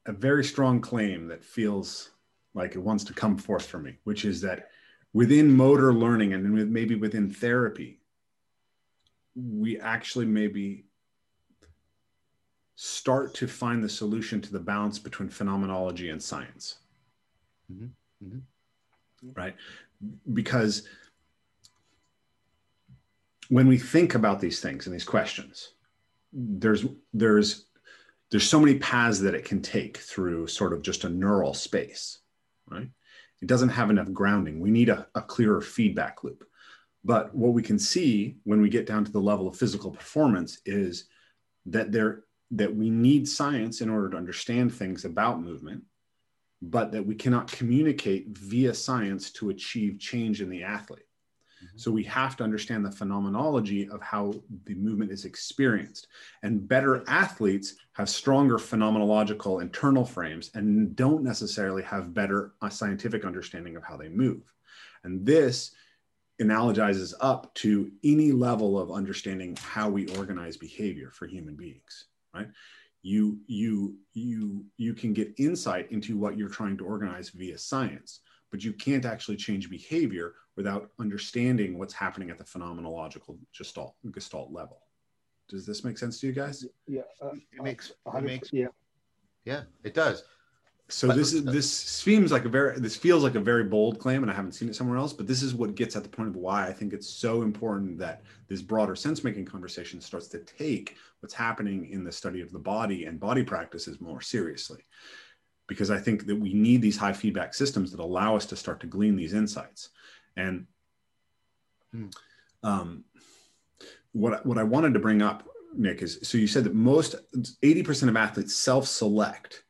D: a very strong claim that feels like it wants to come forth from me, which is that within motor learning and maybe within therapy, we actually maybe start to find the solution to the balance between phenomenology and science. Mm-hmm. Mm-hmm. Right? Because when we think about these things and these questions, there's there's there's so many paths that it can take through sort of just a neural space, right? It doesn't have enough grounding. We need a, a clearer feedback loop. But what we can see when we get down to the level of physical performance is that there that we need science in order to understand things about movement, but that we cannot communicate via science to achieve change in the athlete. Mm-hmm. So we have to understand the phenomenology of how the movement is experienced. And better athletes have stronger phenomenological internal frames and don't necessarily have better uh, scientific understanding of how they move. And this analogizes up to any level of understanding how we organize behavior for human beings right you you you you can get insight into what you're trying to organize via science but you can't actually change behavior without understanding what's happening at the phenomenological gestalt gestalt level. Does this make sense to you guys?
C: Yeah
B: uh, it makes it makes
C: yeah.
B: Yeah it does.
D: So this is this seems like a very this feels like a very bold claim, and I haven't seen it somewhere else. But this is what gets at the point of why I think it's so important that this broader sense making conversation starts to take what's happening in the study of the body and body practices more seriously, because I think that we need these high feedback systems that allow us to start to glean these insights. And hmm. um, what what I wanted to bring up, Nick, is so you said that most eighty percent of athletes self select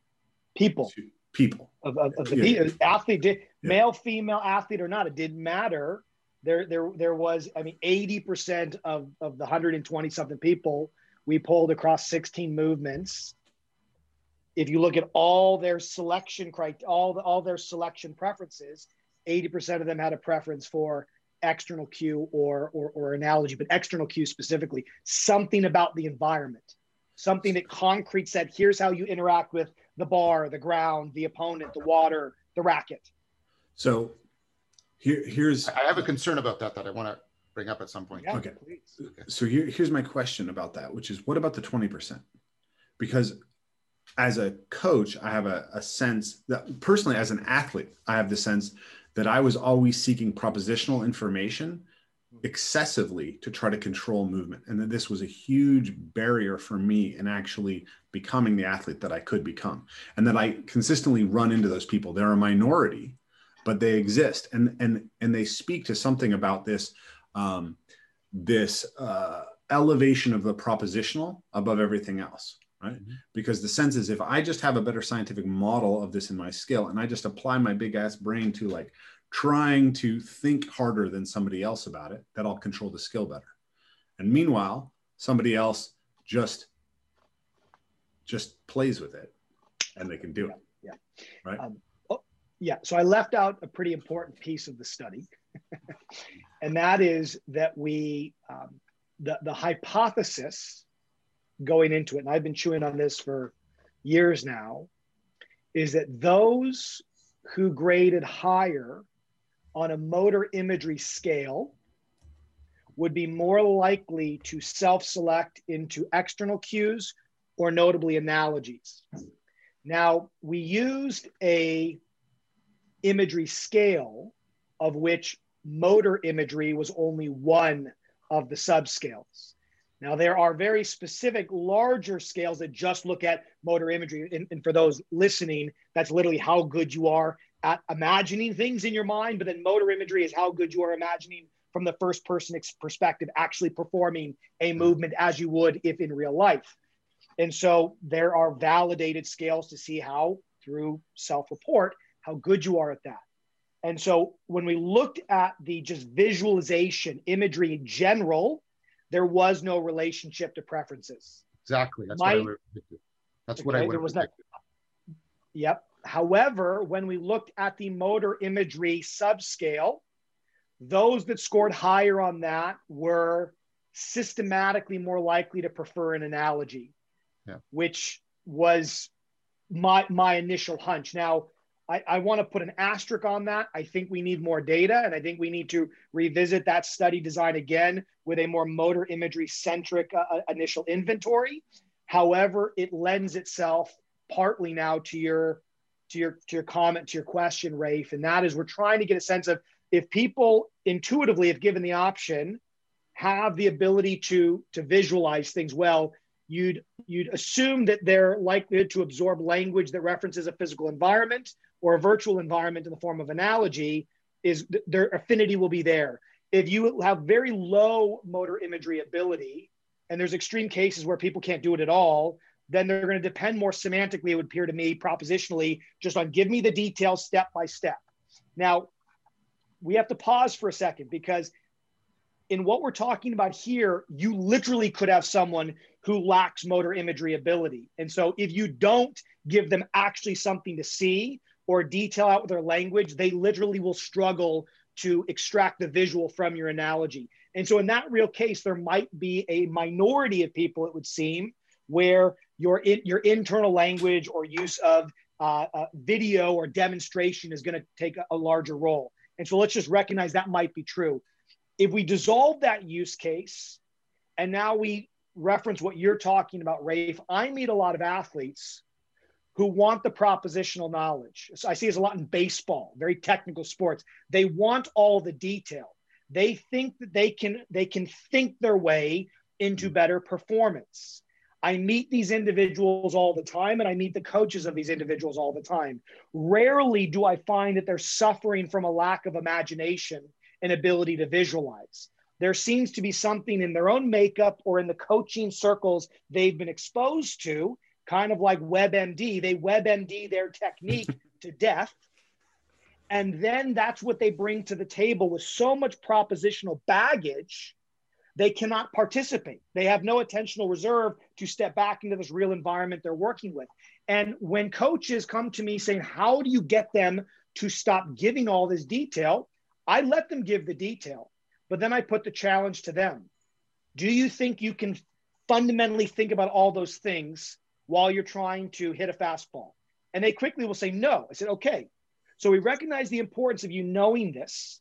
C: people
D: people
C: of, of, of the yeah. athlete did, yeah. male female athlete or not it didn't matter there there there was i mean 80% of of the 120 something people we pulled across 16 movements if you look at all their selection criteria all the, all their selection preferences 80% of them had a preference for external cue or, or or analogy but external cue specifically something about the environment something that concrete said here's how you interact with the bar, the ground, the opponent, the water, the racket.
D: So here, here's.
B: I have a concern about that that I want to bring up at some point.
D: Yeah, okay. Please. So here, here's my question about that, which is what about the 20%? Because as a coach, I have a, a sense that personally, as an athlete, I have the sense that I was always seeking propositional information excessively to try to control movement and that this was a huge barrier for me in actually becoming the athlete that I could become and that I consistently run into those people. They're a minority but they exist and and and they speak to something about this um, this uh, elevation of the propositional above everything else right mm-hmm. because the sense is if i just have a better scientific model of this in my skill and i just apply my big ass brain to like trying to think harder than somebody else about it that I'll control the skill better. And meanwhile, somebody else just just plays with it and they can do it.
C: Yeah.
D: Right. Um,
C: oh, yeah. So I left out a pretty important piece of the study, and that is that we um, the the hypothesis going into it, and I've been chewing on this for years now, is that those who graded higher on a motor imagery scale would be more likely to self-select into external cues or notably analogies. Now, we used a imagery scale of which motor imagery was only one of the subscales. Now, there are very specific larger scales that just look at motor imagery. And, and, for those listening, that's literally how good you are at imagining things in your mind, but then motor imagery is how good you are imagining from the first person perspective, actually performing a mm-hmm. movement as you would if in real life. And so there are validated scales to see how, through self report, how good you are at that. And so when we looked at the just visualization imagery in general there was no relationship to preferences.
B: Exactly. That's My, what I would That's what I would have.
C: That, yep. However, when we looked at the motor imagery subscale, those that scored higher on that were systematically more likely to prefer an analogy, yeah. which was my my initial hunch. Now, I, I want to put an asterisk on that. I think we need more data, and I think we need to revisit that study design again with a more motor imagery centric uh, uh, initial inventory. However, it lends itself partly now to your to your to your comment to your question, Rafe, and that is we're trying to get a sense of if people intuitively, if given the option, have the ability to to visualize things well, you'd you'd assume that they're likely to absorb language that references a physical environment or a virtual environment in the form of analogy is their affinity will be there. If you have very low motor imagery ability and there's extreme cases where people can't do it at all then they're going to depend more semantically it would appear to me propositionally just on give me the details step by step. Now we have to pause for a second because in what we're talking about here, you literally could have someone who lacks motor imagery ability. And so if you don't give them actually something to see or detail out with their language, they literally will struggle to extract the visual from your analogy. And so in that real case, there might be a minority of people, it would seem, where your, in, your internal language or use of uh, uh, video or demonstration is going to take a, a larger role. And so let's just recognize that might be true. If we dissolve that use case and now we reference what you're talking about, Rafe, I meet a lot of athletes who want the propositional knowledge. So I see this a lot in baseball, very technical sports. They want all the detail. They think that they can they can think their way into mm-hmm. better performance. I meet these individuals all the time and I meet the coaches of these individuals all the time. Rarely do I find that they're suffering from a lack of imagination and ability to visualize. There seems to be something in their own makeup or in the coaching circles they've been exposed to, kind of like WebMD. They WebMD their technique to death. And then that's what they bring to the table with so much propositional baggage they cannot participate. They have no attentional reserve to step back into this real environment they're working with. And when coaches come to me saying, How do you get them to stop giving all this detail? I let them give the detail, but then I put the challenge to them. Do you think you can fundamentally think about all those things while you're trying to hit a fastball? And they quickly will say, No. I said, Okay. So we recognize the importance of you knowing this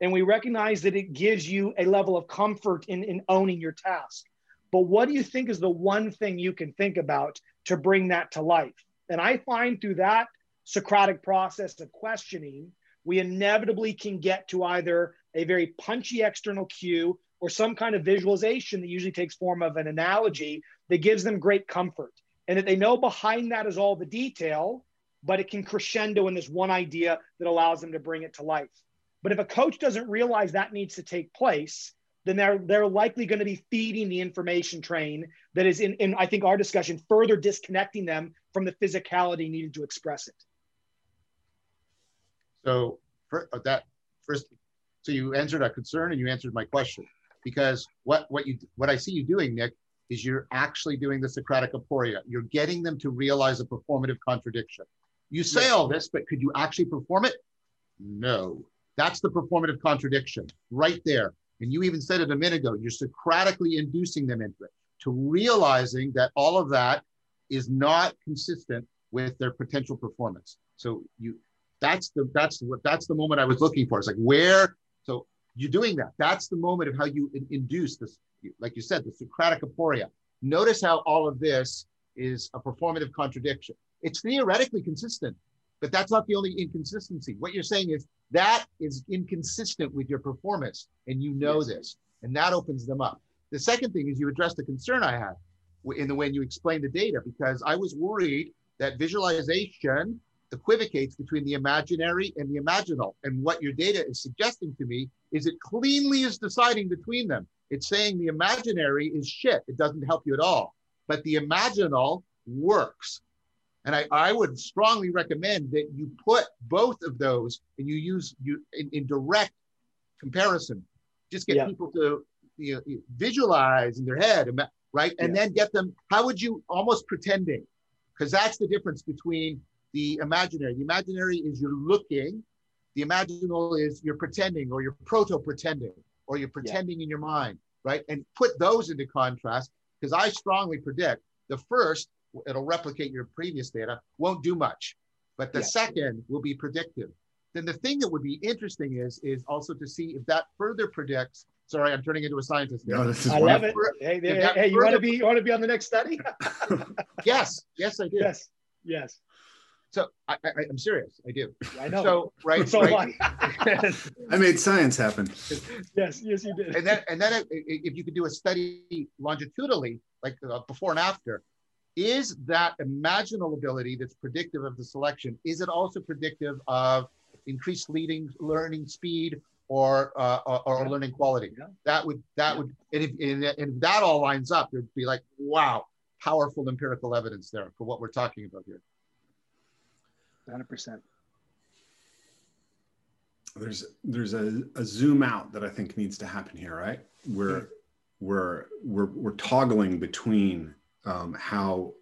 C: and we recognize that it gives you a level of comfort in, in owning your task. But what do you think is the one thing you can think about to bring that to life? And I find through that Socratic process of questioning, we inevitably can get to either a very punchy external cue or some kind of visualization that usually takes form of an analogy that gives them great comfort and that they know behind that is all the detail but it can crescendo in this one idea that allows them to bring it to life but if a coach doesn't realize that needs to take place, then they're they're likely going to be feeding the information train that is in, in I think our discussion further disconnecting them from the physicality needed to express it.
B: So for uh, that first, so you answered a concern and you answered my question because what what you what I see you doing, Nick, is you're actually doing the Socratic aporia. You're getting them to realize a performative contradiction. You say all this, but could you actually perform it? No. That's the performative contradiction right there. And you even said it a minute ago, you're Socratically inducing them into it to realizing that all of that is not consistent with their potential performance. So you that's the that's what that's the moment I was looking for. It's like where so you're doing that. That's the moment of how you in, induce this, like you said, the Socratic aporia. Notice how all of this is a performative contradiction. It's theoretically consistent, but that's not the only inconsistency. What you're saying is that is inconsistent with your performance, and you know yes. this, and that opens them up. The second thing is you address the concern I had in the way you explained the data, because I was worried that visualization equivocates between the imaginary and the imaginal. And what your data is suggesting to me is it cleanly is deciding between them. It's saying the imaginary is shit. It doesn't help you at all. But the imaginal works. And I, I would strongly recommend that you put both of those and you use you in, in direct comparison. Just get yeah. people to you know, visualize in their head, right? And yeah. then get them, how would you almost pretending? Because that's the difference between the imaginary. The imaginary is you're looking, the imaginal is you're pretending or you're proto pretending or you're pretending yeah. in your mind, right? And put those into contrast because I strongly predict the first, it'll replicate your previous data, won't do much. But the yeah. second will be predictive. Then the thing that would be interesting is is also to see if that further predicts. Sorry, I'm turning into a scientist.
C: No, this is I love it. Hey, hey, hey you want to be you want to be on the next study?
B: yes, yes, I do.
C: Yes, yes.
B: So I, I, am serious. I do.
C: I know.
B: So right. so right.
D: I made science happen.
C: yes, yes, you did.
B: And then, and then, if you could do a study longitudinally, like uh, before and after, is that imaginal ability that's predictive of the selection? Is it also predictive of increased leading learning speed or uh, or, or yeah. learning quality? Yeah. That would that yeah. would and if, and if that all lines up, it'd be like wow, powerful empirical evidence there for what we're talking about here.
C: 100%.
D: There's there's a, a zoom out that I think needs to happen here, right? We're yeah. we're we're we're toggling between um, how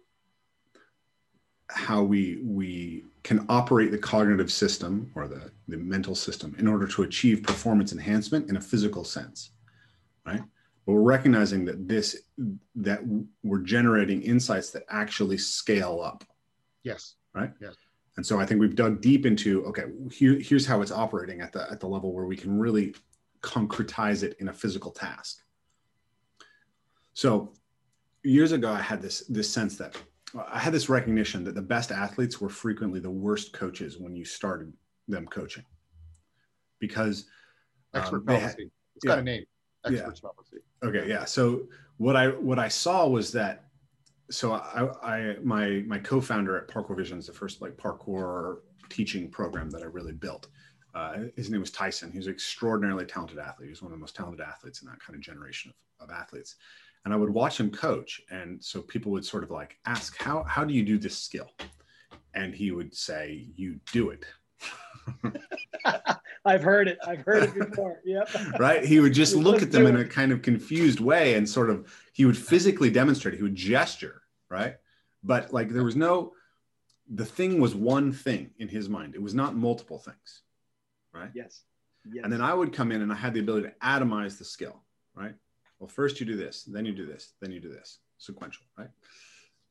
D: how we we can operate the cognitive system or the, the mental system in order to achieve performance enhancement in a physical sense right but we're recognizing that this that we're generating insights that actually scale up
B: yes
D: right
B: yes
D: and so I think we've dug deep into okay, here, here's how it's operating at the at the level where we can really concretize it in a physical task. So years ago, I had this this sense that I had this recognition that the best athletes were frequently the worst coaches when you started them coaching, because
B: expert um, policy. Had, it's got a name. Expert
D: yeah. policy. Okay, yeah. So what I what I saw was that so I, I my my co-founder at Parkour Vision is the first like parkour teaching program that I really built. Uh, his name was Tyson. He was an extraordinarily talented athlete. He was one of the most talented athletes in that kind of generation of, of athletes. And I would watch him coach. And so people would sort of like ask, how, how do you do this skill? And he would say, you do it.
C: I've heard it. I've heard it before. Yep.
D: right. He would just look at them in a kind of confused way and sort of, he would physically demonstrate, he would gesture right? But like there was no, the thing was one thing in his mind. It was not multiple things, right?
C: Yes. yes.
D: And then I would come in and I had the ability to atomize the skill, right? Well, first you do this, then you do this, then you do this, sequential, right?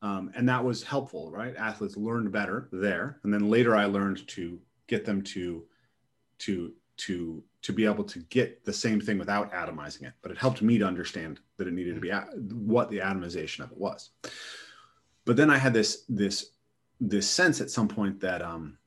D: Um, and that was helpful, right? Athletes learned better there, and then later I learned to get them to to to to be able to get the same thing without atomizing it. But it helped me to understand that it needed to be what the atomization of it was but then I had this this this sense at some point that um,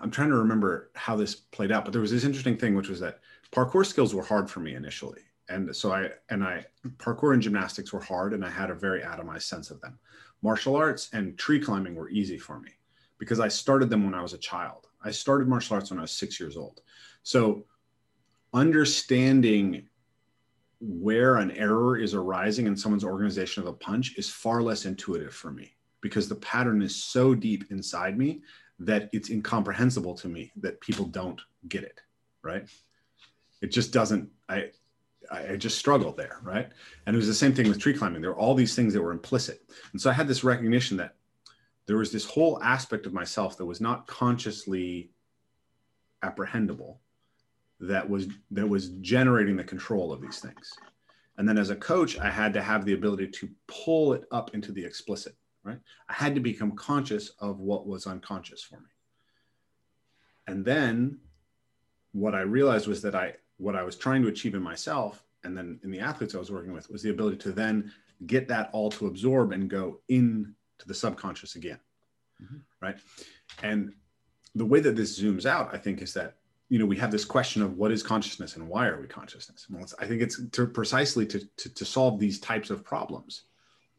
D: I'm trying to remember how this played out, but there was this interesting thing, which was that parkour skills were hard for me initially, and so I and I parkour and gymnastics were hard, and I had a very atomized sense of them. Martial arts and tree climbing were easy for me because I started them when I was a child. I started martial arts when I was six years old, so understanding where an error is arising in someone's organization of a punch is far less intuitive for me because the pattern is so deep inside me that it's incomprehensible to me that people don't get it right it just doesn't i i just struggle there right? And it was the same thing with tree climbing. There were all these things that were implicit. And so i had this recognition that there was this whole aspect of myself that was not consciously apprehendable that was that was generating the control of these things. And then as a coach i had to have the ability to pull it up into the explicit right? I had to become conscious of what was unconscious for me. And then what i realized was that i what i was trying to achieve in myself and then in the athletes i was working with was the ability to then get that all to absorb and go into the subconscious again mm-hmm. right and the way that this zooms out i think is that you know we have this question of what is consciousness and why are we consciousness well i think it's to precisely to, to, to solve these types of problems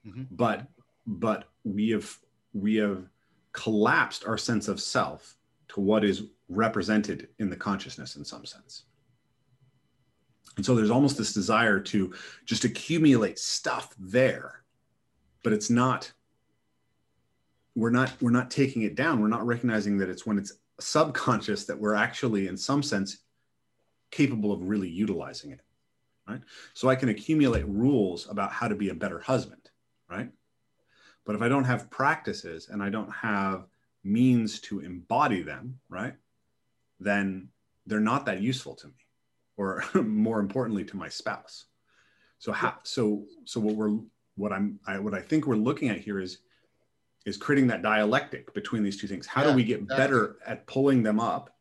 D: mm-hmm. but but we have we have collapsed our sense of self to what is represented in the consciousness in some sense and so there's almost this desire to just accumulate stuff there but it's not we're not we're not taking it down. We're not recognizing that it's when it's subconscious that we're actually in some sense capable of really utilizing it right? So i can accumulate rules about how to be a better husband right? But if i don't have practices and i don't have means to embody them right then they're not that useful to me or more importantly to my spouse. So how so so what we're what i'm I, what i think we're looking at here is is creating that dialectic between these two things. How yeah, do we get better at pulling them up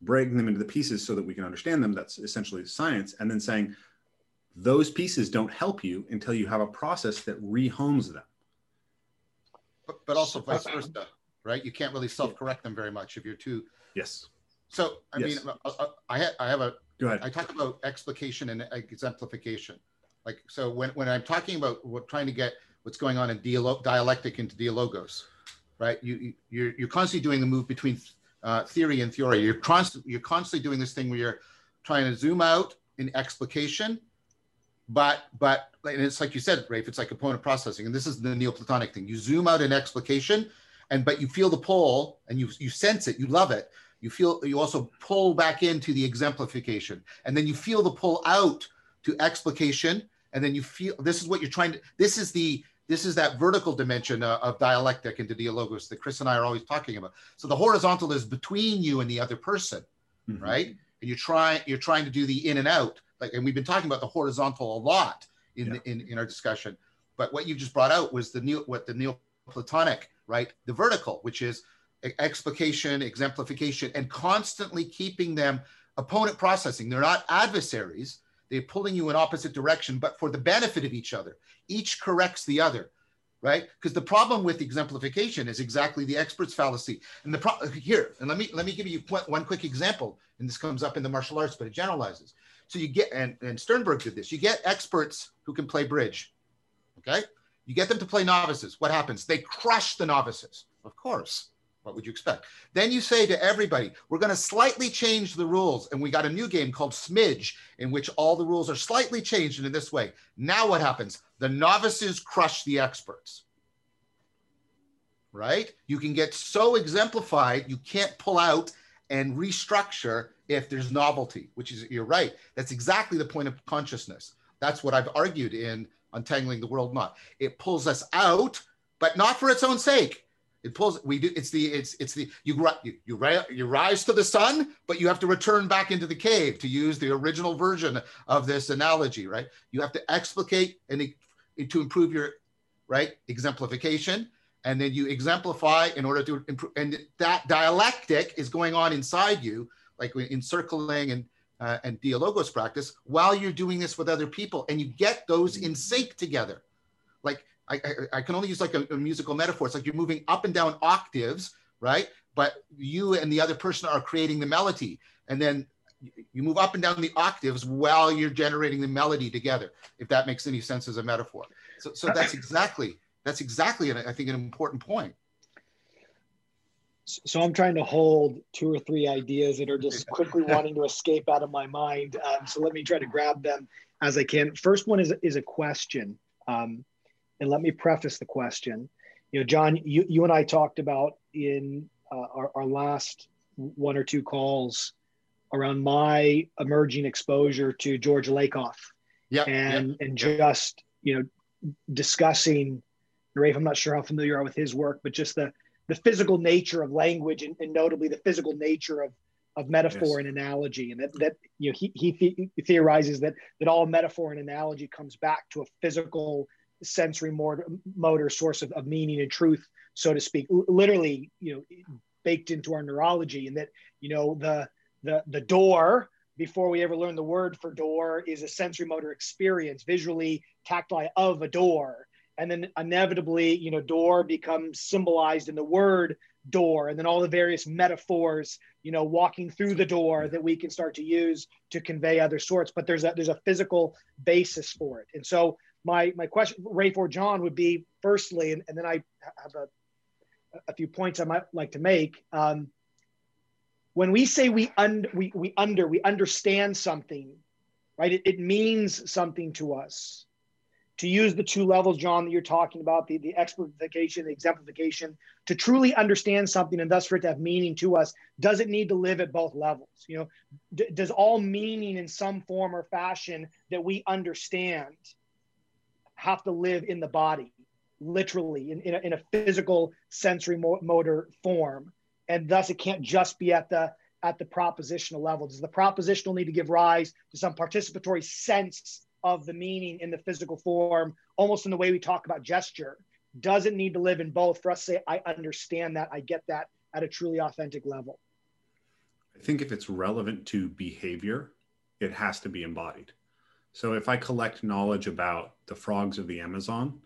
D: breaking them into the pieces so that we can understand them? That's essentially science. And then saying those pieces don't help you until you have a process that rehomes them.
B: But, but also vice versa right? You can't really self-correct them very much if you're too
D: yes.
B: So i yes. mean uh, uh, I, I, I have a
D: Go ahead.
B: I talk about explication and exemplification. Like, so when, when I'm talking about what, trying to get what's going on in dialogue, dialectic into dialogos, right? You, you're, you're constantly doing the move between uh, theory and theory. You're, constant, you're constantly doing this thing where you're trying to zoom out in explication, but, but and it's like you said, Rafe, it's like opponent processing. And this is the Neoplatonic thing. You zoom out in explication and, but you feel the pull and you, you sense it, you love it you feel you also pull back into the exemplification and then you feel the pull out to explication and then you feel this is what you're trying to this is the this is that vertical dimension uh, of dialectic into dialogos that chris and i are always talking about so the horizontal is between you and the other person mm-hmm. right and you're trying you're trying to do the in and out like and we've been talking about the horizontal a lot in yeah. the, in, in our discussion but what you just brought out was the new what the neoplatonic right the vertical which is explication, exemplification, and constantly keeping them opponent processing. They're not adversaries. They're pulling you in opposite direction, but for the benefit of each other. Each corrects the other, right? Because the problem with exemplification is exactly the expert's fallacy. And the pro- here, and let me let me give you one quick example. And this comes up in the martial arts, but it generalizes. So you get, and, and Sternberg did this. You get experts who can play bridge. Okay, you get them to play novices. What happens? They crush the novices, of course what would you expect? Then you say to everybody, we're going to slightly change the rules. And we got a new game called Smidge, in which all the rules are slightly changed in this way. Now what happens? The novices crush the experts. Right? You can get so exemplified, you can't pull out and restructure if there's novelty, which is, you're right. That's exactly the point of consciousness. That's what I've argued in Untangling the World Knot. It pulls us out, but not for its own sake it pulls. We do. It's the. It's it's the. You you you, you rise to the sun, but you have to return back into the cave to use the original version of this analogy, right? You have to explicate and to improve your right exemplification, and then you exemplify in order to improve. And that dialectic is going on inside you, like encircling and uh, and dialogos practice, while you're doing this with other people, and you get those in sync together. Like I, I, I can only use like a, a, musical metaphor. It's like you're moving up and down octaves, right? But you and the other person are creating the melody. And then you move up and down the octaves while you're generating the melody together, if that makes any sense as a metaphor. So, so that's exactly, that's exactly, I think, an important point.
C: So I'm trying to hold two or three ideas that are just quickly wanting to escape out of my mind. Um, so let me try to grab them as I can. First one is, is a question. Um, and let me preface the question. You know, John, you, you and I talked about in uh, our, our last one or two calls around my emerging exposure to George Lakoff.
B: Yeah.
C: And
B: yep,
C: and just, you know, discussing Rafe, I'm not sure how familiar you are with his work, but just the the physical nature of language and, and notably the physical nature of of metaphor yes. and analogy and that, that you know he, he theorizes that that all metaphor and analogy comes back to a physical sensory motor, motor source of, of meaning and truth, so to speak, literally, you know, baked into our neurology. And that, you know, the, the, the door, before we ever learn the word for door, is a sensory motor experience, visually tactile of a door. And then inevitably, you know, door becomes symbolized in the word door and then all the various metaphors you know walking through the door that we can start to use to convey other sorts but there's a there's a physical basis for it and so my my question, Rafe or John, would be firstly, and, and then I have a, a few points I might like to make. Um, when we say we, un, we, we under, we understand something, right? It, it means something to us. to use the two levels, John, that you're talking about, the, the explication, the exemplification, to truly understand something and thus for it to have meaning to us, does it need to live at both levels? You know, does all meaning in some form or fashion that we understand have to live in the body, literally, in, in, a, in a physical sensory motor form? And thus it can't just be at the at the propositional level. Does the propositional need to give rise to some participatory sense of the meaning in the physical form, almost in the way we talk about gesture, doesn't need to live in both for us to say, I understand that, I get that at a truly authentic level.
D: I think if it's relevant to behavior, it has to be embodied. So if I collect knowledge about the frogs of the Amazon,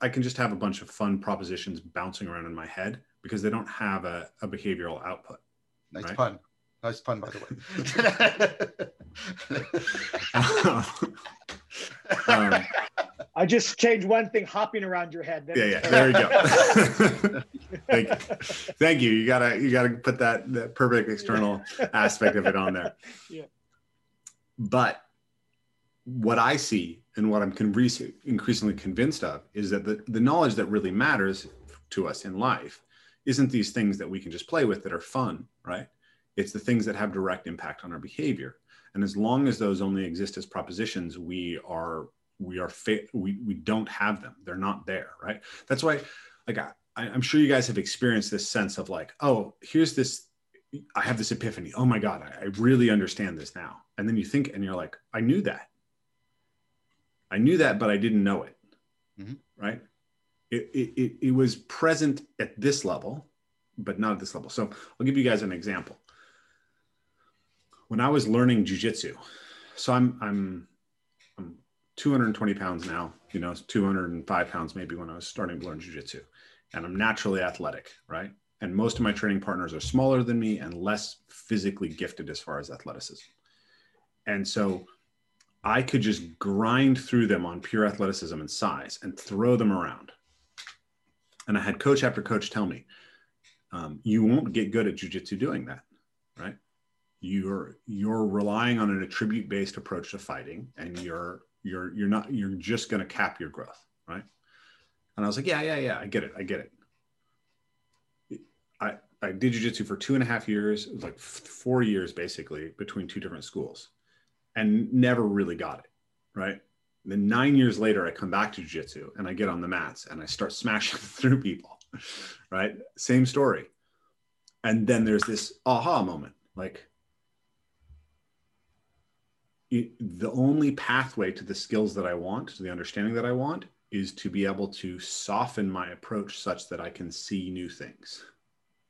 D: I can just have a bunch of fun propositions bouncing around in my head because they don't have a, a behavioral output.
B: Nice right? pun. Nice pun, by the way.
C: um, I just changed one thing, hopping around your head.
D: yeah, yeah. There you go. Thank you. Thank you. You gotta you gotta put that that perfect external aspect of it on there. Yeah. But what I see and what I'm increasingly convinced of is that the, the knowledge that really matters to us in life isn't these things that we can just play with that are fun, right? It's the things that have direct impact on our behavior. And as long as those only exist as propositions, we are we are fa- we we don't have them. They're not there, right? That's why, like I, I'm sure you guys have experienced this sense of like, oh, here's this. I have this epiphany. Oh my God, I, I really understand this now. And then you think, and you're like, I knew that. I knew that, but I didn't know it. Mm-hmm. Right? It, it, it, it was present at this level, but not at this level. So I'll give you guys an example when I was learning jujitsu, so I'm I'm I'm 220 pounds now. You know, 205 pounds maybe when I was starting to learn jujitsu, and I'm naturally athletic, right? And most of my training partners are smaller than me and less physically gifted as far as athleticism. And so I could just grind through them on pure athleticism and size and throw them around. And I had coach after coach tell me, um, you won't get good at jujitsu doing that, right? you're you're relying on an attribute based approach to fighting and you're you're you're not you're just going to cap your growth right and i was like yeah yeah yeah i get it i get it i i did jiu-jitsu for two and a half years like four years basically between two different schools and never really got it right and then nine years later i come back to jiu-jitsu and i get on the mats and i start smashing through people right same story and then there's this aha moment like it, the only pathway to the skills that I want, to the understanding that I want, is to be able to soften my approach such that I can see new things.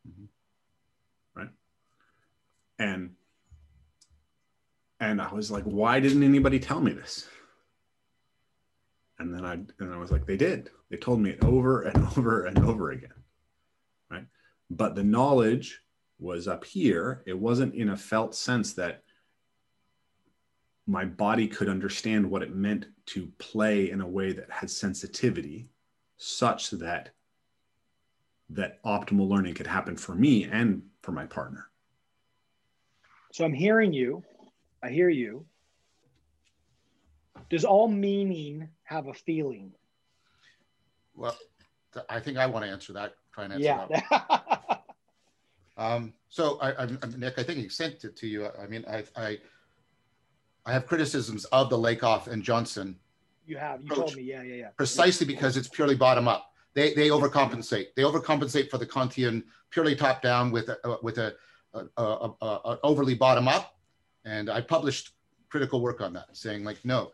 D: Mm-hmm. Right. And and I was like, why didn't anybody tell me this? And then I and I was like, they did. They told me it over and over and over again. Right. But the knowledge was up here. It wasn't in a felt sense that my body could understand what it meant to play in a way that had sensitivity such that that optimal learning could happen for me and for my partner
C: so i'm hearing you i hear you does all meaning have a feeling
B: well i think i want to answer that try and answer yeah. that um, so I, I, nick i think he sent it to you i mean i i I have criticisms of the Lakoff and Johnson.
C: You have. You told me. Yeah, yeah, yeah.
B: Precisely
C: yeah.
B: because it's purely bottom up. They they overcompensate. They overcompensate for the Kantian purely top down with a, uh, with a, a, a, a, overly bottom up. And I published critical work on that, saying like no,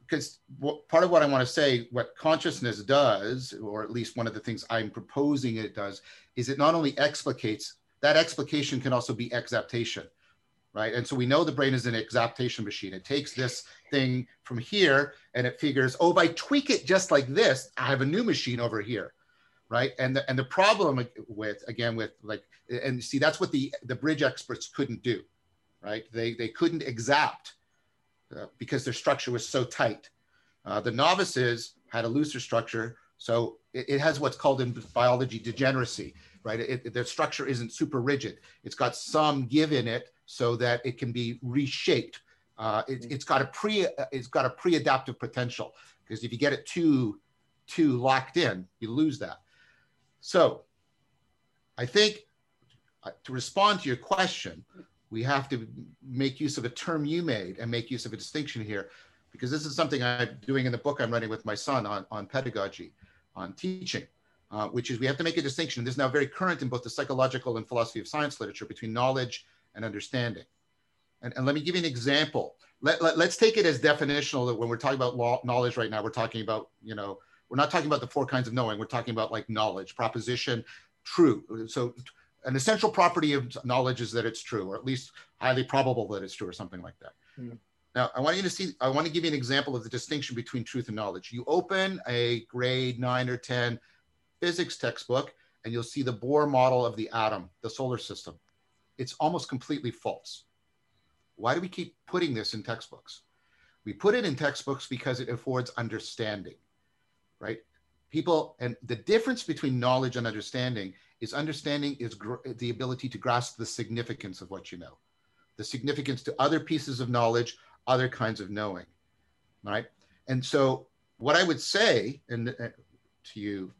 B: because part of what I want to say, what consciousness does, or at least one of the things I'm proposing it does, is it not only explicates. That explication can also be exaptation right? And so we know the brain is an exaptation machine. It takes this thing from here and it figures, oh, if I tweak it just like this, I have a new machine over here, right? And the, and the problem with, again, with like, and see, that's what the, the bridge experts couldn't do, right? They, they couldn't exapt uh, because their structure was so tight. Uh, the novices had a looser structure, so it, it has what's called in biology degeneracy, right? It, it, the structure isn't super rigid. It's got some give in it so that it can be reshaped. Uh, it, has got a pre it's got a pre-adaptive potential. because if you get it too too locked in, you lose that. So I think uh, to respond to your question, we have to make use of a term you made and make use of a distinction here, because this is something I'm doing in the book I'm writing with my son on, on pedagogy, on teaching, uh, which is we have to make a distinction. This is now very current in both the psychological and philosophy of science literature between knowledge and understanding. And, and let me give you an example. Let, let, us take it as definitional that when we're talking about law, knowledge right now, we're talking about, you know, we're not talking about the four kinds of knowing. We're talking about like knowledge, proposition, true. So an essential property of knowledge is that it's true, or at least highly probable that it's true, or something like that. Mm. Now, I want you to see, I want to give you an example of the distinction between truth and knowledge. You open a grade nine or 10 physics textbook, and you'll see the Bohr model of the atom, the solar system. It's almost completely false. Why do we keep putting this in textbooks? We put it in textbooks because it affords understanding, right? People, and the difference between knowledge and understanding is understanding is the ability to grasp the significance of what you know, the significance to other pieces of knowledge, other kinds of knowing, right? And so, what I would say, and uh, to you,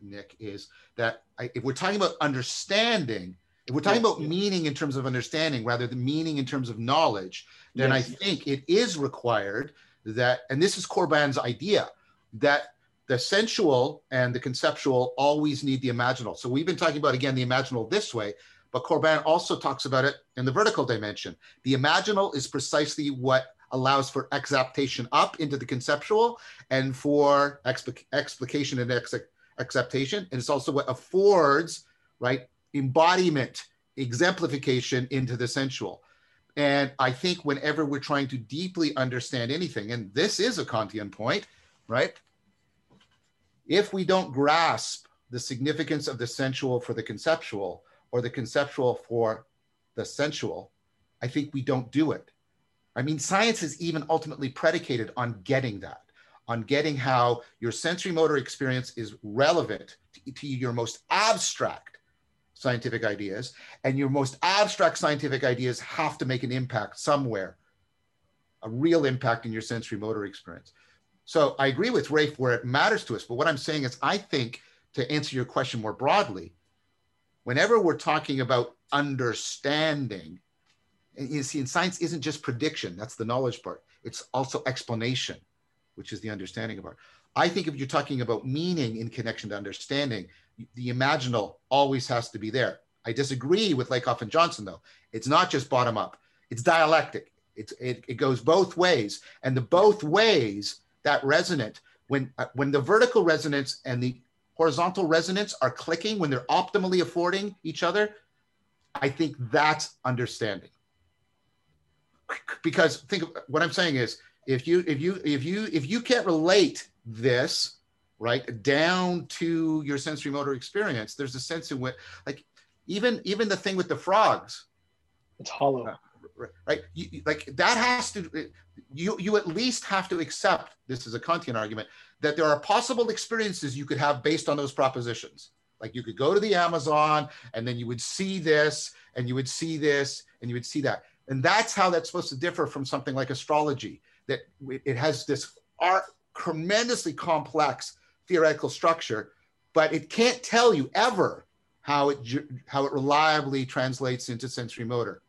B: Nick, is that I, if we're talking about understanding, if we're talking yes, about yes. meaning in terms of understanding rather than meaning in terms of knowledge, then yes, I think it is required that, and this is Corbin's idea, that the sensual and the conceptual always need the imaginal. So we've been talking about, again, the imaginal this way, but Corbin also talks about it in the vertical dimension. The imaginal is precisely what allows for exaptation up into the conceptual and for explication and ex- acceptation. And it's also what affords, right, embodiment, exemplification into the sensual. And I think whenever we're trying to deeply understand anything, and this is a Kantian point, right? If we don't grasp the significance of the sensual for the conceptual or the conceptual for the sensual, I think we don't do it. I mean, science is even ultimately predicated on getting that, on getting how your sensory motor experience is relevant to, to your most abstract scientific ideas, and your most abstract scientific ideas have to make an impact somewhere, a real impact in your sensory motor experience. So I agree with Rafe where it matters to us, but what I'm saying is, I think to answer your question more broadly, whenever we're talking about understanding, and you see, in science isn't just prediction, that's the knowledge part, it's also explanation, which is the understanding part. I think if you're talking about meaning in connection to understanding, the imaginal always has to be there. I disagree with Lakoff and Johnson, though. It's not just bottom up, it's dialectic. It's, it, it goes both ways. And the both ways that resonant, when, uh, when the vertical resonance and the horizontal resonance are clicking, when they're optimally affording each other, I think that's understanding. Because think of what I'm saying is if you if you if you if you can't relate this right down to your sensory motor experience there's a sense in which like even even the thing with the frogs
C: it's hollow uh,
B: right? You, like that has to you you at least have to accept this is a kantian argument that there are possible experiences you could have based on those propositions. Like you could go to the amazon and then you would see this and you would see this and you would see that. And that's how that's supposed to differ from something like astrology that it has this art tremendously complex theoretical structure, but it can't tell you ever how it how it reliably translates into sensory motor.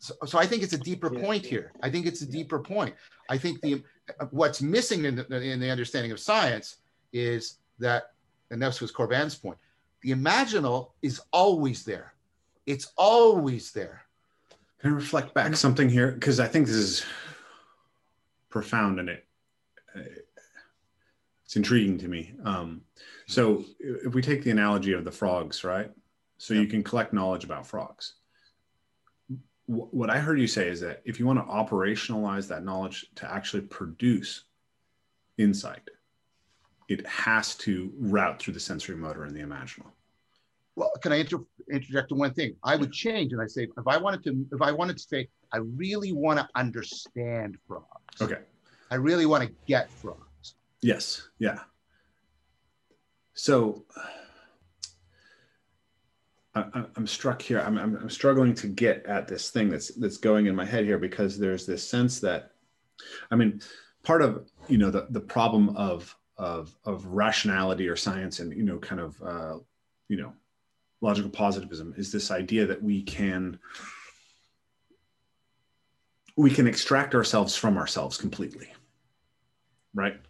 B: So, so I think it's a deeper yeah, point yeah. here. I think it's a deeper point. I think the what's missing in the, in the understanding of science is that, and that was Corbin's point. The imaginal is always there. It's always there.
D: Can I reflect back something here? Because I think this is profound and it it's intriguing to me. Um, so if we take the analogy of the frogs, right? So you can collect knowledge about frogs. What I heard you say is that if you want to operationalize that knowledge to actually produce insight, it has to route through the sensory motor and the imaginal.
B: Well, can I inter- interject one thing? I would change and I say if I wanted to, if I wanted to say, I really want to understand frogs.
D: Okay.
B: I really want to get frogs.
D: Yes. Yeah. So I, am struck here. I'm, I'm, I'm, struggling to get at this thing that's that's going in my head here because there's this sense that, I mean, part of you know the the problem of of of rationality or science and you know kind of uh, you know logical positivism is this idea that we can we can extract ourselves from ourselves completely right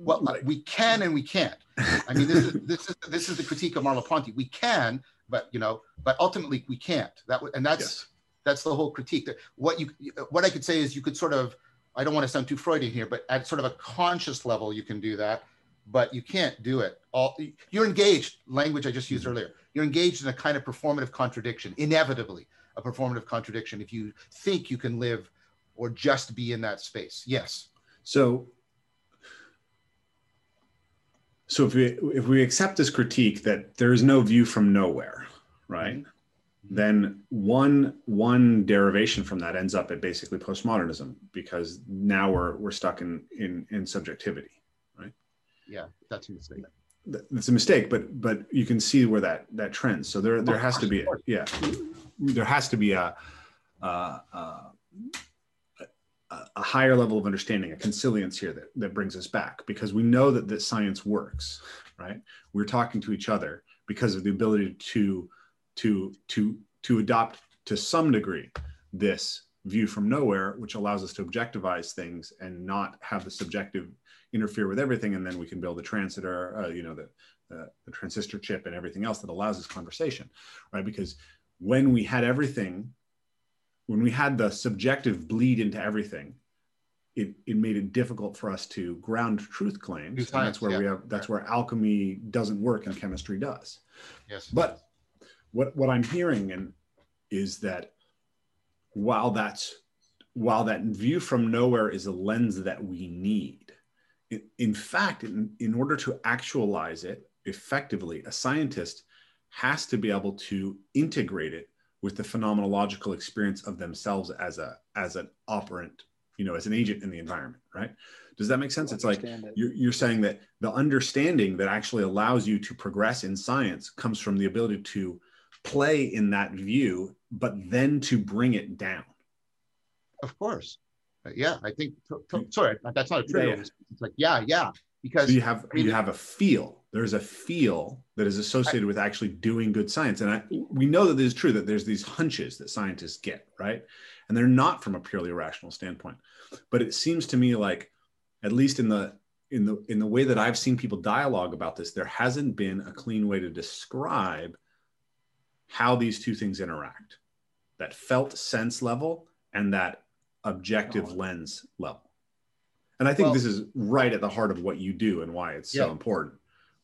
B: well like, we can and we can't. I mean this is this is this is the critique of merleau-ponty we can but you know but ultimately we can't. That and that's yes. that's the whole critique. That what you what i could say is you could sort of i don't want to sound too freudian here but at sort of a conscious level you can do that but you can't do it. All you're engaged language i just used mm-hmm. earlier. You're engaged in a kind of performative contradiction inevitably a performative contradiction if you think you can live or just be in that space. Yes.
D: So so if we if we accept this critique that there is no view from nowhere right mm-hmm. then one one derivation from that ends up at basically postmodernism because now we're we're stuck in in in subjectivity right?
B: Yeah that's a mistake.
D: That's a mistake but but you can see where that that trends. So there there has to be yeah there has to be a uh, uh, a higher level of understanding, a consilience here that, that brings us back because we know that that science works, right? We're talking to each other because of the ability to to to to adopt to some degree this view from nowhere, which allows us to objectivize things and not have the subjective interfere with everything, and then we can build a transitor, uh, you know, the, the the transistor chip and everything else that allows this conversation, right? Because when we had everything when we had the subjective bleed into everything, it, it made it difficult for us to ground truth claims. Science, that's where yeah. we have that's where alchemy doesn't work and chemistry does.
B: Yes.
D: But what what I'm hearing and is that while that's while that view from nowhere is a lens that we need, in, in fact, in, in order to actualize it effectively, a scientist has to be able to integrate it with the phenomenological experience of themselves as a as an operant you know as an agent in the environment right? Does that make sense? It's like it. you're, you're saying that the understanding that actually allows you to progress in science comes from the ability to play in that view but then to bring it down.
B: Of course. Uh, yeah i think sorry that's not a trivial yeah, yeah. it's like yeah yeah because
D: so you have I mean, you have a feel there's a feel that is associated with actually doing good science and I, mm. we know that it is true that there's these hunches that scientists get right and they're not from a purely rational standpoint but it seems to me like at least in the in the in the way that i've seen people dialogue about this there hasn't been a clean way to describe how these two things interact that felt sense level and that objective oh. lens level and I think well, this is right at the heart of what you do and why it's yeah. so important.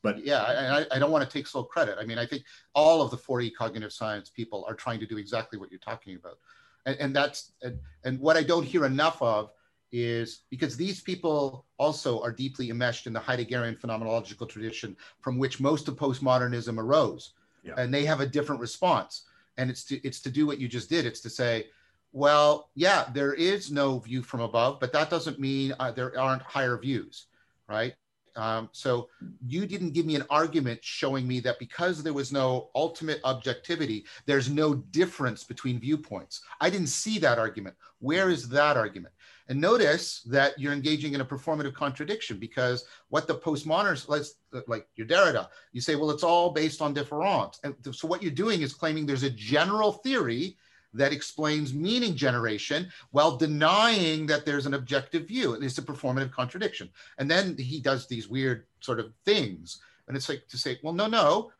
D: But
B: yeah, I, I don't want to take sole credit. I mean, I think all of the 4E cognitive science people are trying to do exactly what you're talking about. And, and that's, and, and what I don't hear enough of is because these people also are deeply enmeshed in the Heideggerian phenomenological tradition from which most of postmodernism arose. Yeah. And they have a different response. And it's to, it's to do what you just did. It's to say, well, yeah, there is no view from above, but that doesn't mean uh, there aren't higher views, right? Um, so you didn't give me an argument showing me that because there was no ultimate objectivity, there's no difference between viewpoints. I didn't see that argument. Where is that argument? And notice that you're engaging in a performative contradiction because what the postmodernists, let's like your Derrida, you say, well, it's all based on difference. And so what you're doing is claiming there's a general theory that explains meaning generation while denying that there's an objective view. It's a performative contradiction. And then he does these weird sort of things. And it's like to say, well, no, no.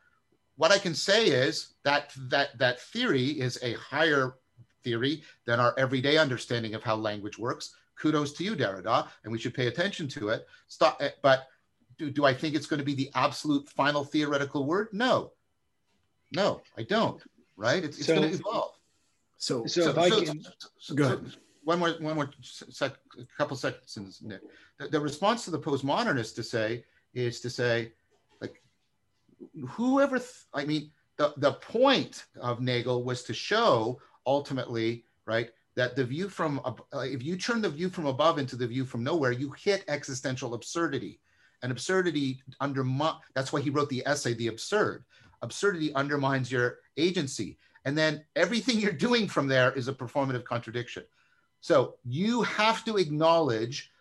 B: What I can say is that that that theory is a higher theory than our everyday understanding of how language works. Kudos to you, Derrida, and we should pay attention to it. Stop, eh, but do, do I think it's going to be the absolute final theoretical word? No, no, I don't. Right? It's, it's so, going to evolve.
D: So, so, so if I can
B: so, go ahead. one more, one more sec, a couple seconds, Nick. The, the response to the postmodernist to say is to say, like, whoever, I mean, the, the point of Nagel was to show ultimately, right, that the view from, uh, if you turn the view from above into the view from nowhere, you hit existential absurdity. And absurdity under that's why he wrote the essay, The Absurd. Absurdity undermines your agency. And then everything you're doing from there is a performative contradiction. So you have to acknowledge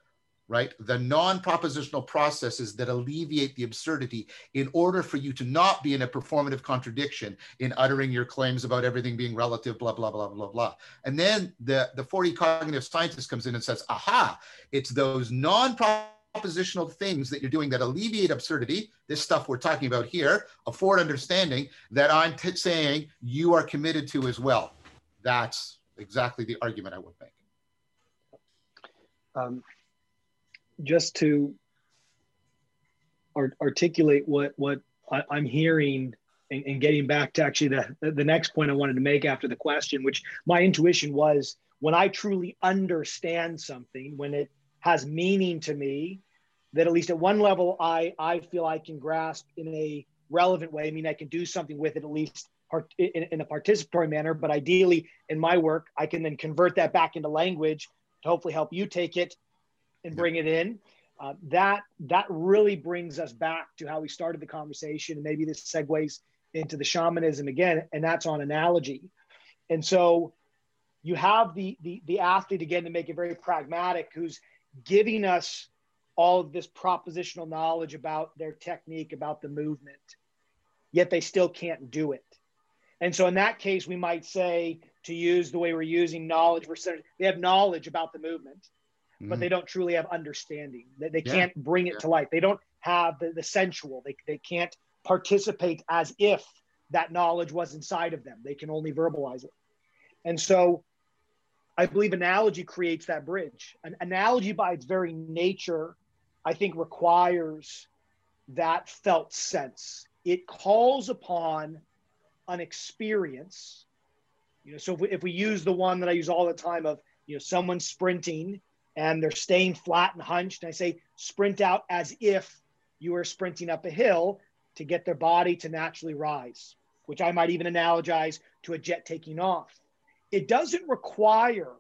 B: right? The non propositional processes that alleviate the absurdity in order for you to not be in a performative contradiction in uttering your claims about everything being relative, blah, blah, blah, blah, blah. And then the, the 4E cognitive scientist comes in and says, aha, it's those non propositional things that you're doing that alleviate absurdity, this stuff we're talking about here, a forward understanding that I'm t- saying you are committed to as well. That's exactly the argument I would make.
C: Um, just to art- articulate what what I, am hearing and, and, getting back to actually the the next point I wanted to make after the question, which my intuition was when I truly understand something, when it has meaning to me, that at least at one level I I feel I can grasp in a relevant way. I mean, I can do something with it at least part, in, in a participatory manner, but ideally in my work, I can then convert that back into language to hopefully help you take it and bring it in. Uh, that that really brings us back to how we started the conversation, and maybe this segues into the shamanism again, and that's on analogy. And so you have the the, the athlete again to make it very pragmatic, who's giving us all of this propositional knowledge about their technique, about the movement, yet they still can't do it. And so in that case, we might say to use the way we're using knowledge, we're they have knowledge about the movement, mm-hmm. but they don't truly have understanding. They, they yeah. can't bring it yeah. to life. They don't have the, the sensual. They, they can't participate as if that knowledge was inside of them. They can only verbalize it. And so I believe analogy creates that bridge. An analogy by its very nature, I think requires that felt sense. It calls upon an experience. You know, so if we, if we use the one that I use all the time of, you know, someone sprinting and they're staying flat and hunched. And I say sprint out as if you were sprinting up a hill to get their body to naturally rise, which I might even analogize to a jet taking off. It doesn't require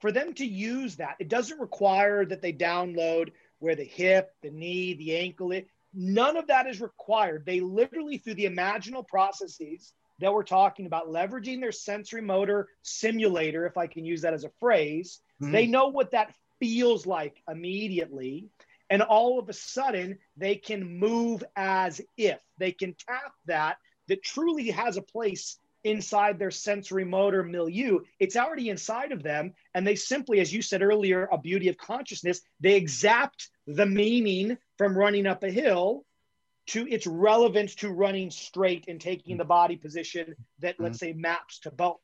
C: for them to use that, it doesn't require that they download where the hip, the knee, the ankle, it, none of that is required. They literally, through the imaginal processes that we're talking about, leveraging their sensory motor simulator, if I can use that as a phrase, Mm-hmm. They know what that feels like immediately. And all of a sudden, they can move as if they can tap that that truly has a place inside their sensory motor milieu. It's already inside of them. And they simply, as you said earlier, a beauty of consciousness, they exact the meaning from running up a hill to its relevance to running straight and taking the body position that, let's say, maps to both.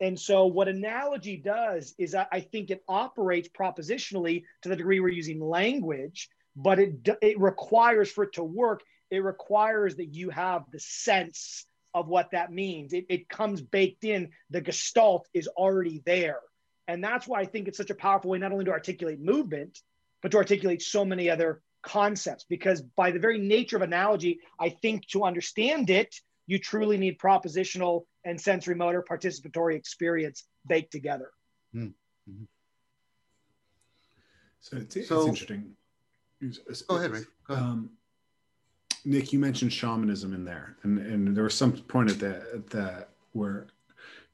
C: And so, what analogy does is I think it operates propositionally to the degree we're using language, but it, it requires for it to work, it requires that you have the sense of what that means. It, it comes baked in, the gestalt is already there. And that's why I think it's such a powerful way not only to articulate movement, but to articulate so many other concepts. Because by the very nature of analogy, I think to understand it, you truly need propositional and sensory motor participatory experience baked together. Mm-hmm.
D: So it's, so, it's interesting.
B: Go ahead, Ray. Go ahead. Um,
D: Nick, you mentioned shamanism in there, and, and there was some point at that at that where,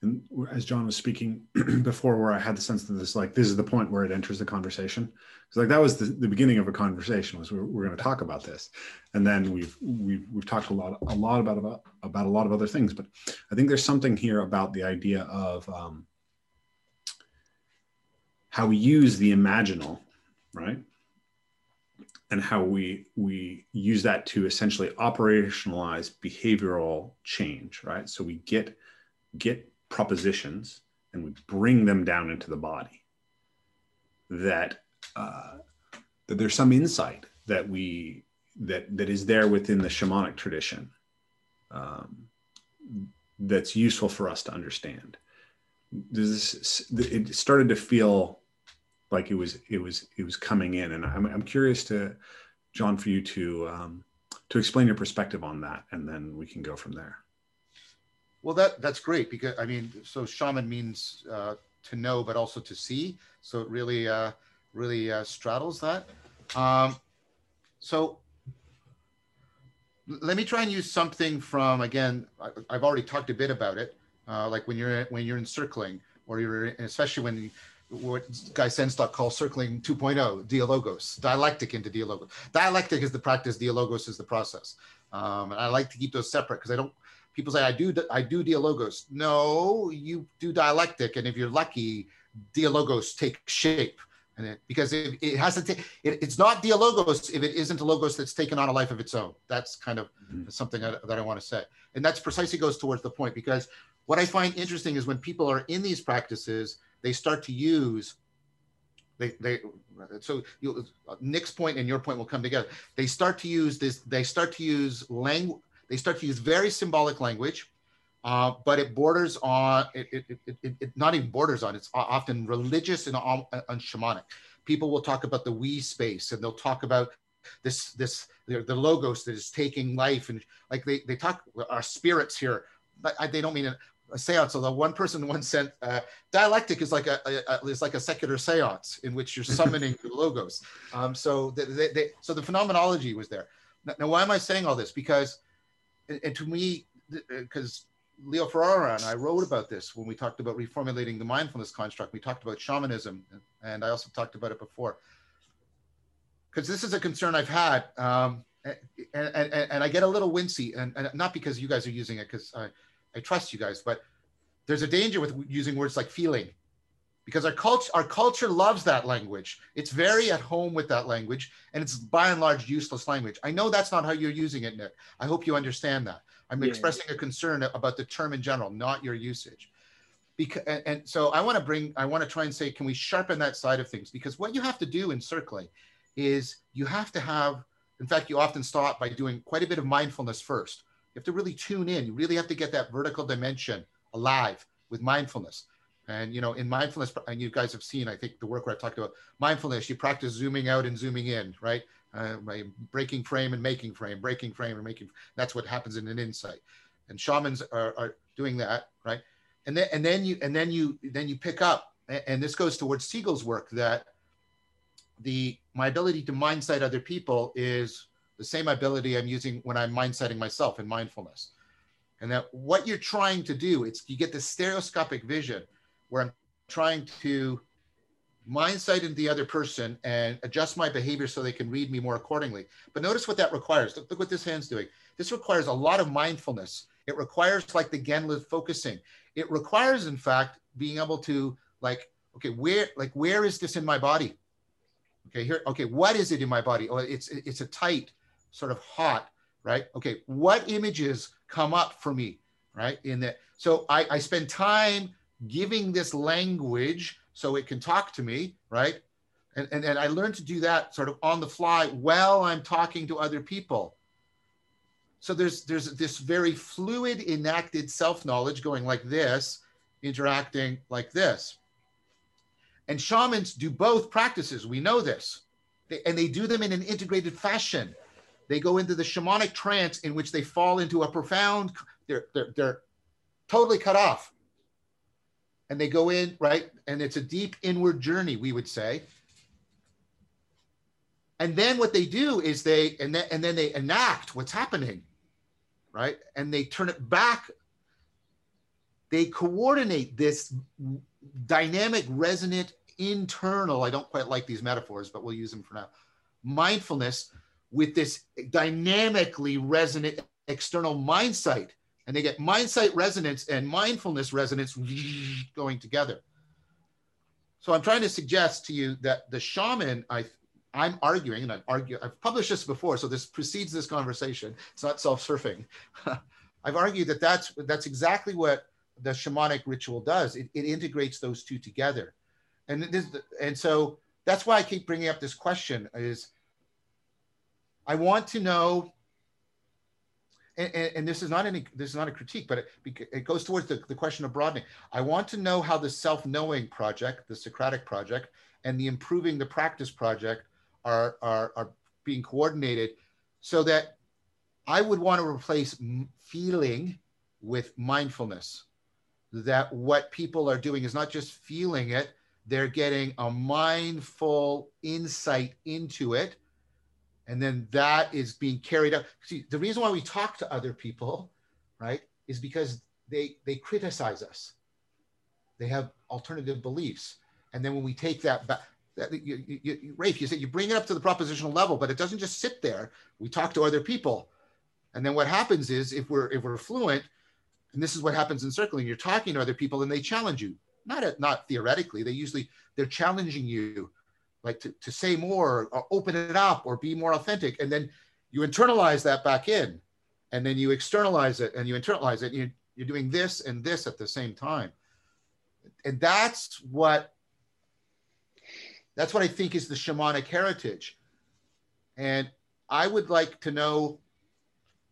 D: and as John was speaking before, where I had the sense that this like this is the point where it enters the conversation. It's like that was the, the beginning of a conversation was we're, we're going to talk about this, and then we've we've we've talked a lot a lot about about about a lot of other things, but I think there's something here about the idea of um, how we use the imaginal, right? and how we we use that to essentially operationalize behavioral change right so we get get propositions and we bring them down into the body that uh, that there's some insight that we that that is there within the shamanic tradition um, that's useful for us to understand. This it started to feel like it was it was it was coming in and i'm, I'm curious to john for you to um, to explain your perspective on that and then we can go from there
B: well that that's great because i mean so shaman means uh, to know but also to see so it really uh, really uh, straddles that um, so let me try and use something from again I, have already talked a bit about it uh, like when you're when you're encircling or you're especially when what Guy Sengstock calls circling 2.0, dialogos, dialectic into dialogos. Dialectic is the practice, dialogos is the process. Um, and I like to keep those separate because I don't, people say, I do, I do dialogos. No, you do dialectic. And if you're lucky, dialogos take shape. And it, because it, it has to take, it, it's not dialogos if it isn't a logos that's taken on a life of its own. That's kind of mm-hmm. something that, that I want to say. And that's precisely goes towards the point because what I find interesting is when people are in these practices, they start to use they they so you, Nick's point and your point will come together. They start to use this. They start to use language. They start to use very symbolic language, uh, but it borders on it, it, it, it, Not even borders on. It's often religious and, and shamanic. People will talk about the we space, and they'll talk about this this the, the logos that is taking life, and like they they talk our spirits here. But they don't mean it a seance. Although one person once said, uh, dialectic is like a, a, is like a secular seance in which you're summoning the logos. Um, so they, they, they, so the phenomenology was there. Now, now, why am I saying all this? Because, and to me, because uh, Leo Ferraro and I wrote about this when we talked about reformulating the mindfulness construct. We talked about shamanism, and I also talked about it before. Because this is a concern I've had, um, and, and, and, I get a little wincy, and, and not because you guys are using it, because I, I trust you guys, but there's a danger with using words like feeling because our culture our culture loves that language. It's very at home with that language and it's by and large useless language. I know that's not how you're using it nick. I hope you understand that. I'm yeah. expressing a concern about the term in general not your usage. Because and, and so i want to bring i want to try and say can we sharpen that side of things? Because what you have to do in circling is you have to have in fact you often start by doing quite a bit of mindfulness first. You have to really tune in. You really have to get that vertical dimension alive with mindfulness. And you know, in mindfulness, and you guys have seen, I think the work where I talked about mindfulness, you practice zooming out and zooming in, right? Uh, breaking frame and making frame, breaking frame and making. That's what happens in an insight. And shamans are, are doing that, right? And then and then you and then you then you pick up, and this goes towards Siegel's work that the my ability to mind sight other people is the same ability I'm using when I'm mind setting myself in mindfulness. And that what you're trying to do, it's you get this stereoscopic vision where I'm trying to mind sight into the other person and adjust my behavior so they can read me more accordingly. But notice what that requires. Look, look what this hand's doing. This requires a lot of mindfulness. It requires like the Gendlin focusing. It requires, in fact, being able to like, okay, where like where is this in my body? Okay, here, okay, what is it in my body? Oh, it's it's a tight, sort of hot, right? Okay, what images come up for me, right? In that, so I, I spend time giving this language so it can talk to me, right? And, and, and I learned to do that sort of on the fly while I'm talking to other people. So there's there's this very fluid enacted self-knowledge going like this, interacting like this. And shamans do both practices. We know this. They, and they do them in an integrated fashion they go into the shamanic trance in which they fall into a profound they're they're, they're totally cut off and they go in right? And it's a deep inward journey we would say. And then what they do is they and then and then they enact what's happening right? And they turn it back. They coordinate this dynamic resonant internal i don't quite like these metaphors but we'll use them for now mindfulness with this dynamically resonant external mind sight. And they get mind sight resonance and mindfulness resonance going together. So I'm trying to suggest to you that the shaman, I, I'm arguing, and I've I've published this before, so this precedes this conversation. It's not self-surfing. I've argued that that's that's exactly what the shamanic ritual does. It, it integrates those two together, and this, and so that's why I keep bringing up this question: is I want to know, and, and, this is not any, this is not a critique, but it, it goes towards the, the question of broadening. I want to know how the self-knowing project, the Socratic project, and the improving the practice project are, are, are being coordinated so that I would want to replace feeling with mindfulness. That what people are doing is not just feeling it, they're getting a mindful insight into it and then that is being carried out see the reason why we talk to other people right is because they they criticize us they have alternative beliefs And then when we take that back, that, you, you, you, Rafe, you said you bring it up to the propositional level, but it doesn't just sit there. We talk to other people. And then what happens is if we're if we're fluent, and this is what happens in circling, you're talking to other people and they challenge you. Not at, not theoretically, they usually they're challenging you like to, to say more or open it up or be more authentic. And then you internalize that back in and then you externalize it and you internalize it. You, you're doing this and this at the same time. And that's what that's what I think is the shamanic heritage. And I would like to know.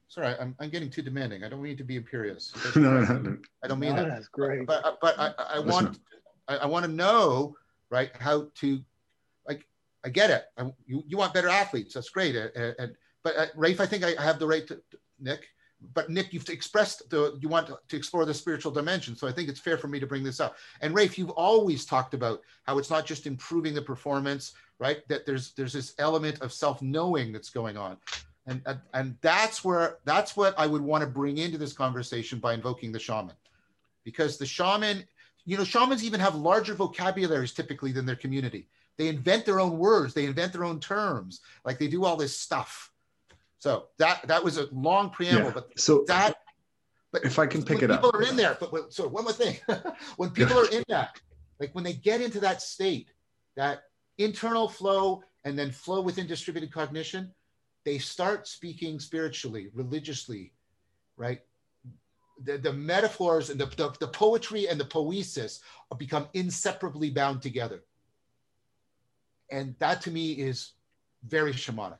B: Sorry, I'm, I'm getting too demanding. I don't mean to be imperious. no, no, no. I don't mean no, that. That's great. But, but I, I want I, I want to know right how to like I get it. I, you, you want better athletes. That's great. And, and but uh, Rafe, I think I have the right to, to Nick but Nick, you've expressed the you want to, explore the spiritual dimension, so I think it's fair for me to bring this up. And Rafe, you've always talked about how it's not just improving the performance, right? That there's there's this element of self-knowing that's going on, and and, and that's where that's what I would want to bring into this conversation by invoking the shaman, because the shaman, you know, shamans even have larger vocabularies typically than their community. They invent their own words, they invent their own terms, like they do all this stuff so that that was a long preamble, yeah. but
D: so
B: that.
D: But if I can pick it
B: up, people are in there. But so one more thing, when people are in that, like when they get into that state, that internal flow and then flow within distributed cognition, they start speaking spiritually, religiously, right? The, the metaphors and the, the, the poetry and the poesis become inseparably bound together. And that to me is very shamanic.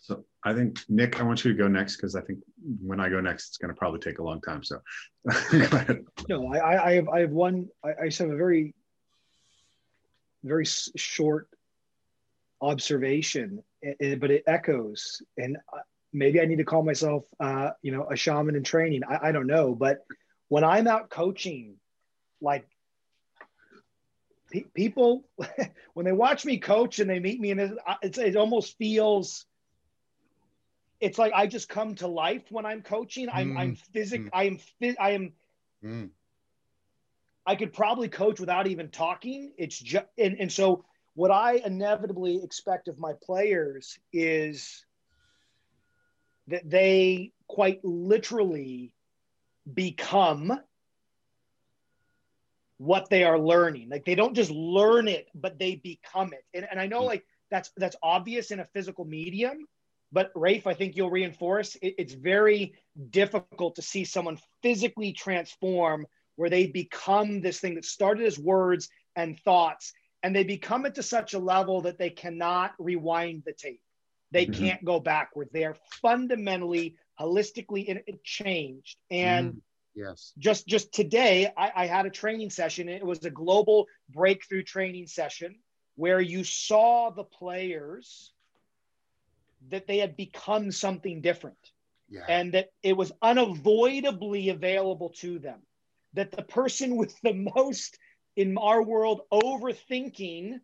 D: So I think Nick, I want you to go next because I think when I go next, it's going to probably take a long time. So
C: no, I, I have I have one. I, I just have a very very short observation, eh, eh, but it echoes, and uh, maybe I need to call myself, uh, you know, a shaman in training. I, I don't know, but when I'm out coaching, like people when they watch me coach and they meet me and it, it almost feels it's like I just come to life when I'm coaching. I'm mm. I'm physic. Mm. I am. I am. Mm. I could probably coach without even talking. It's just and, and so what I inevitably expect of my players is that they quite literally become what they are learning. Like they don't just learn it, but they become it. And, and I know mm. like that's that's obvious in a physical medium, but Rafe, I think you'll reinforce it, it's very difficult to see someone physically transform where they become this thing that started as words and thoughts, and they become it to such a level that they cannot rewind the tape. They mm-hmm. can't go backward. They are fundamentally, holistically in, changed. And mm,
B: yes,
C: just just today, I, I had a training session. It was a global breakthrough training session where you saw the players that they had become something different yeah. and that it was unavoidably available to them. That the person with the most, in our world, overthinking,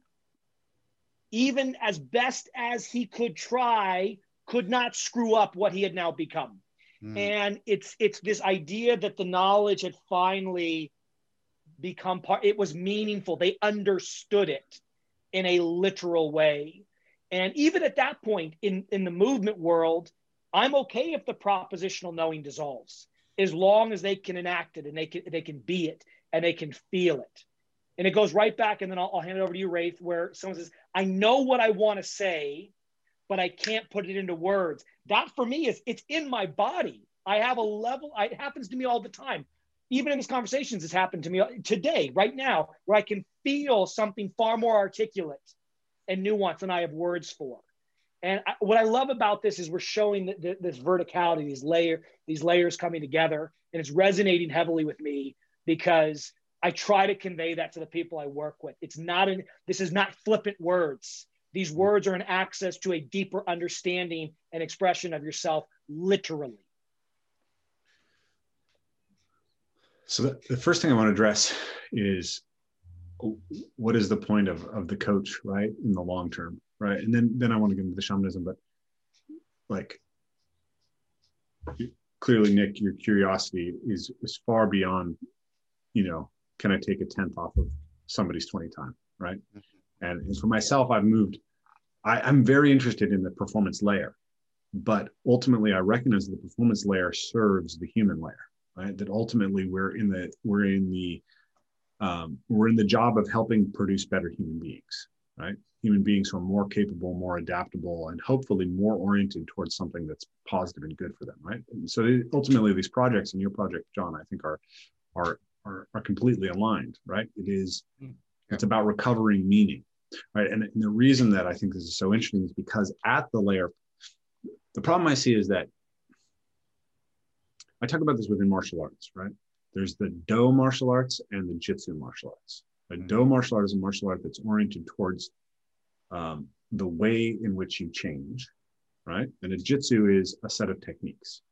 C: even as best as he could try, could not screw up what he had now become. Mm. And it's it's this idea that the knowledge had finally become part it was meaningful they understood it in a literal way and even at that point in, in the movement world, I'm okay if the propositional knowing dissolves as long as they can enact it and they can they can be it and they can feel it. And it goes right back, and then I'll, I'll hand it over to you, Rafe, where someone says, I know what I want to say, but I can't put it into words. That for me is it's in my body. I have a level, it happens to me all the time. Even in these conversations, it's happened to me today, right now, where I can feel something far more articulate and nuanced than I have words for. And I, what I love about this is we're showing the, the, this verticality, these layer, these layers coming together, and it's resonating heavily with me because I try to convey that to the people I work with. It's not an, this is not flippant words. These words are an access to a deeper understanding and expression of yourself, literally.
D: So the, the first thing I want to address is what is the point of of the coach right in the long term right and then then i want to get into the shamanism but like clearly nick your curiosity is is far beyond you know can i take a tenth off of somebody's 20 time, right? Mm-hmm. And, and for myself, I've moved, I, I'm very interested in the performance layer, but ultimately I recognize the performance layer serves the human layer, right? That ultimately we're in the, we're in the, um, we're in the job of helping produce better human beings, right? Human beings who are more capable, more adaptable, and hopefully more oriented towards something that's positive and good for them, right? And so ultimately, these projects and your project, John, I think are are are, are completely aligned, right? It is hmm. it's about recovering meaning, right? And, and the reason that I think this is so interesting is because at the layer, the problem I see is that I talk about this within martial arts, right? There's the Do martial arts and the Jitsu martial arts. A mm-hmm. Do martial art is a martial art that's oriented towards um, the way in which you change, right? And a Jitsu is a set of techniques.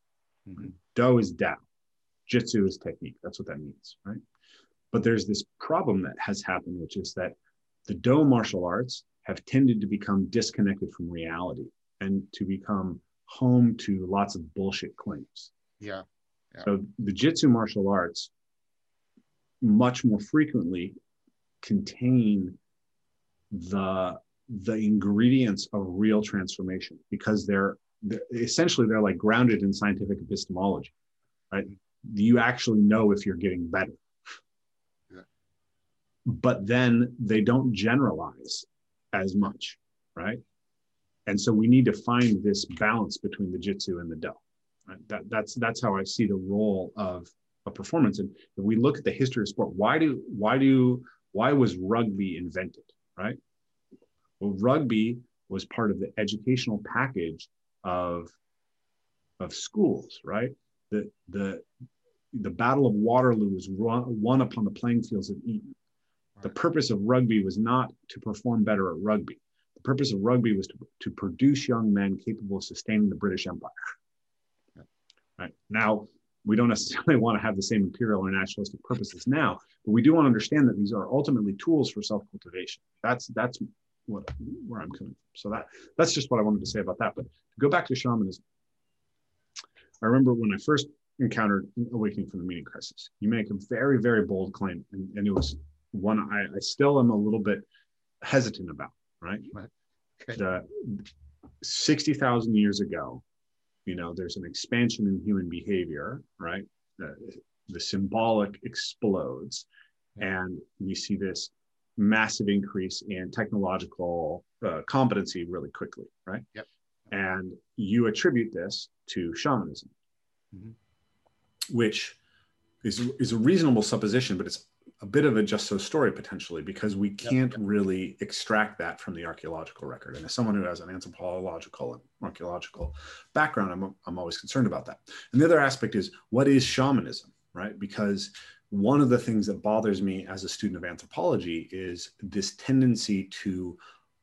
D: Mm-hmm. Do is Dao. Jitsu is technique. That's what that means, right? But there's this problem that has happened, which is that the Do martial arts have tended to become disconnected from reality and to become home to lots of bullshit claims.
B: Yeah.
D: yeah. So the Jitsu martial arts much more frequently contain the the ingredients of real transformation because they're, they're essentially they're like grounded in scientific epistemology right you actually know if you're getting better. But then they don't generalize as much, right? And so we need to find this balance between the jitsu and the do. Right? That, that's that's how I see the role of a performance. And if we look at the history of sport, why do why do why was rugby invented? Right. Well, rugby was part of the educational package of of schools, right? The the the Battle of Waterloo was won upon the playing fields of Eton. The purpose of rugby was not to perform better at rugby. The purpose of rugby was to, to produce young men capable of sustaining the British Empire. Right. Now, we don't necessarily want to have the same imperial or nationalistic purposes now, but we do want to understand that these are ultimately tools for self-cultivation. That's that's what where I'm coming from. So that that's just what I wanted to say about that. But to go back to shamanism, I remember when I first encountered Awakening from the Meaning Crisis. You make a very, very bold claim, and, and it was one I, I, still am a little bit hesitant about, right? Okay. The 60,000 years ago, you know, there's an expansion in human behavior, right? The, the symbolic explodes, and we see this massive increase in technological uh, competency really quickly, right?
B: Yep.
D: And you attribute this to shamanism. Mm-hmm which is, is a reasonable supposition, but it's a bit of a just so story potentially because we can't yep, yep. really extract that from the archaeological record. And as someone who has an anthropological and archaeological background, I'm, I'm always concerned about that. And the other aspect is what is shamanism, right? Because one of the things that bothers me as a student of anthropology is this tendency to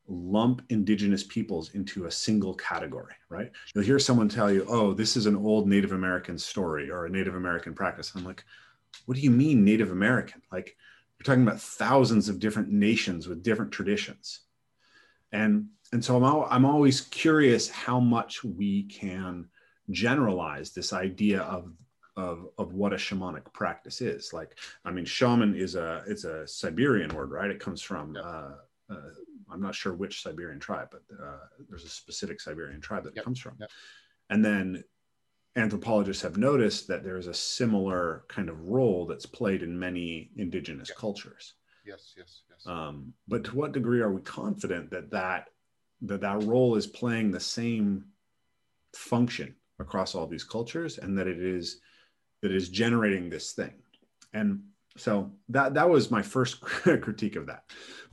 D: lump indigenous peoples into a single category, right? You'll hear someone tell you, oh, this is an old Native American story or a Native American practice. I'm like, what do you mean Native American? Like, you're talking about thousands of different nations with different traditions. And, and so I'm, I'm always curious how much we can generalize this idea of of, of what a shamanic practice is. Like, I mean, shaman is a it's a Siberian word, right? It comes from yeah. uh, uh, I'm not sure which Siberian tribe, but uh, there's a specific Siberian tribe that yep. comes from. Yep. And then anthropologists have noticed that there is a similar kind of role that's played in many indigenous yep. cultures.
B: Yes, yes, yes.
D: Um, but to what degree are we confident that that that that role is playing the same function across all these cultures, and that it is that is generating this thing? And so that that was my first critique of that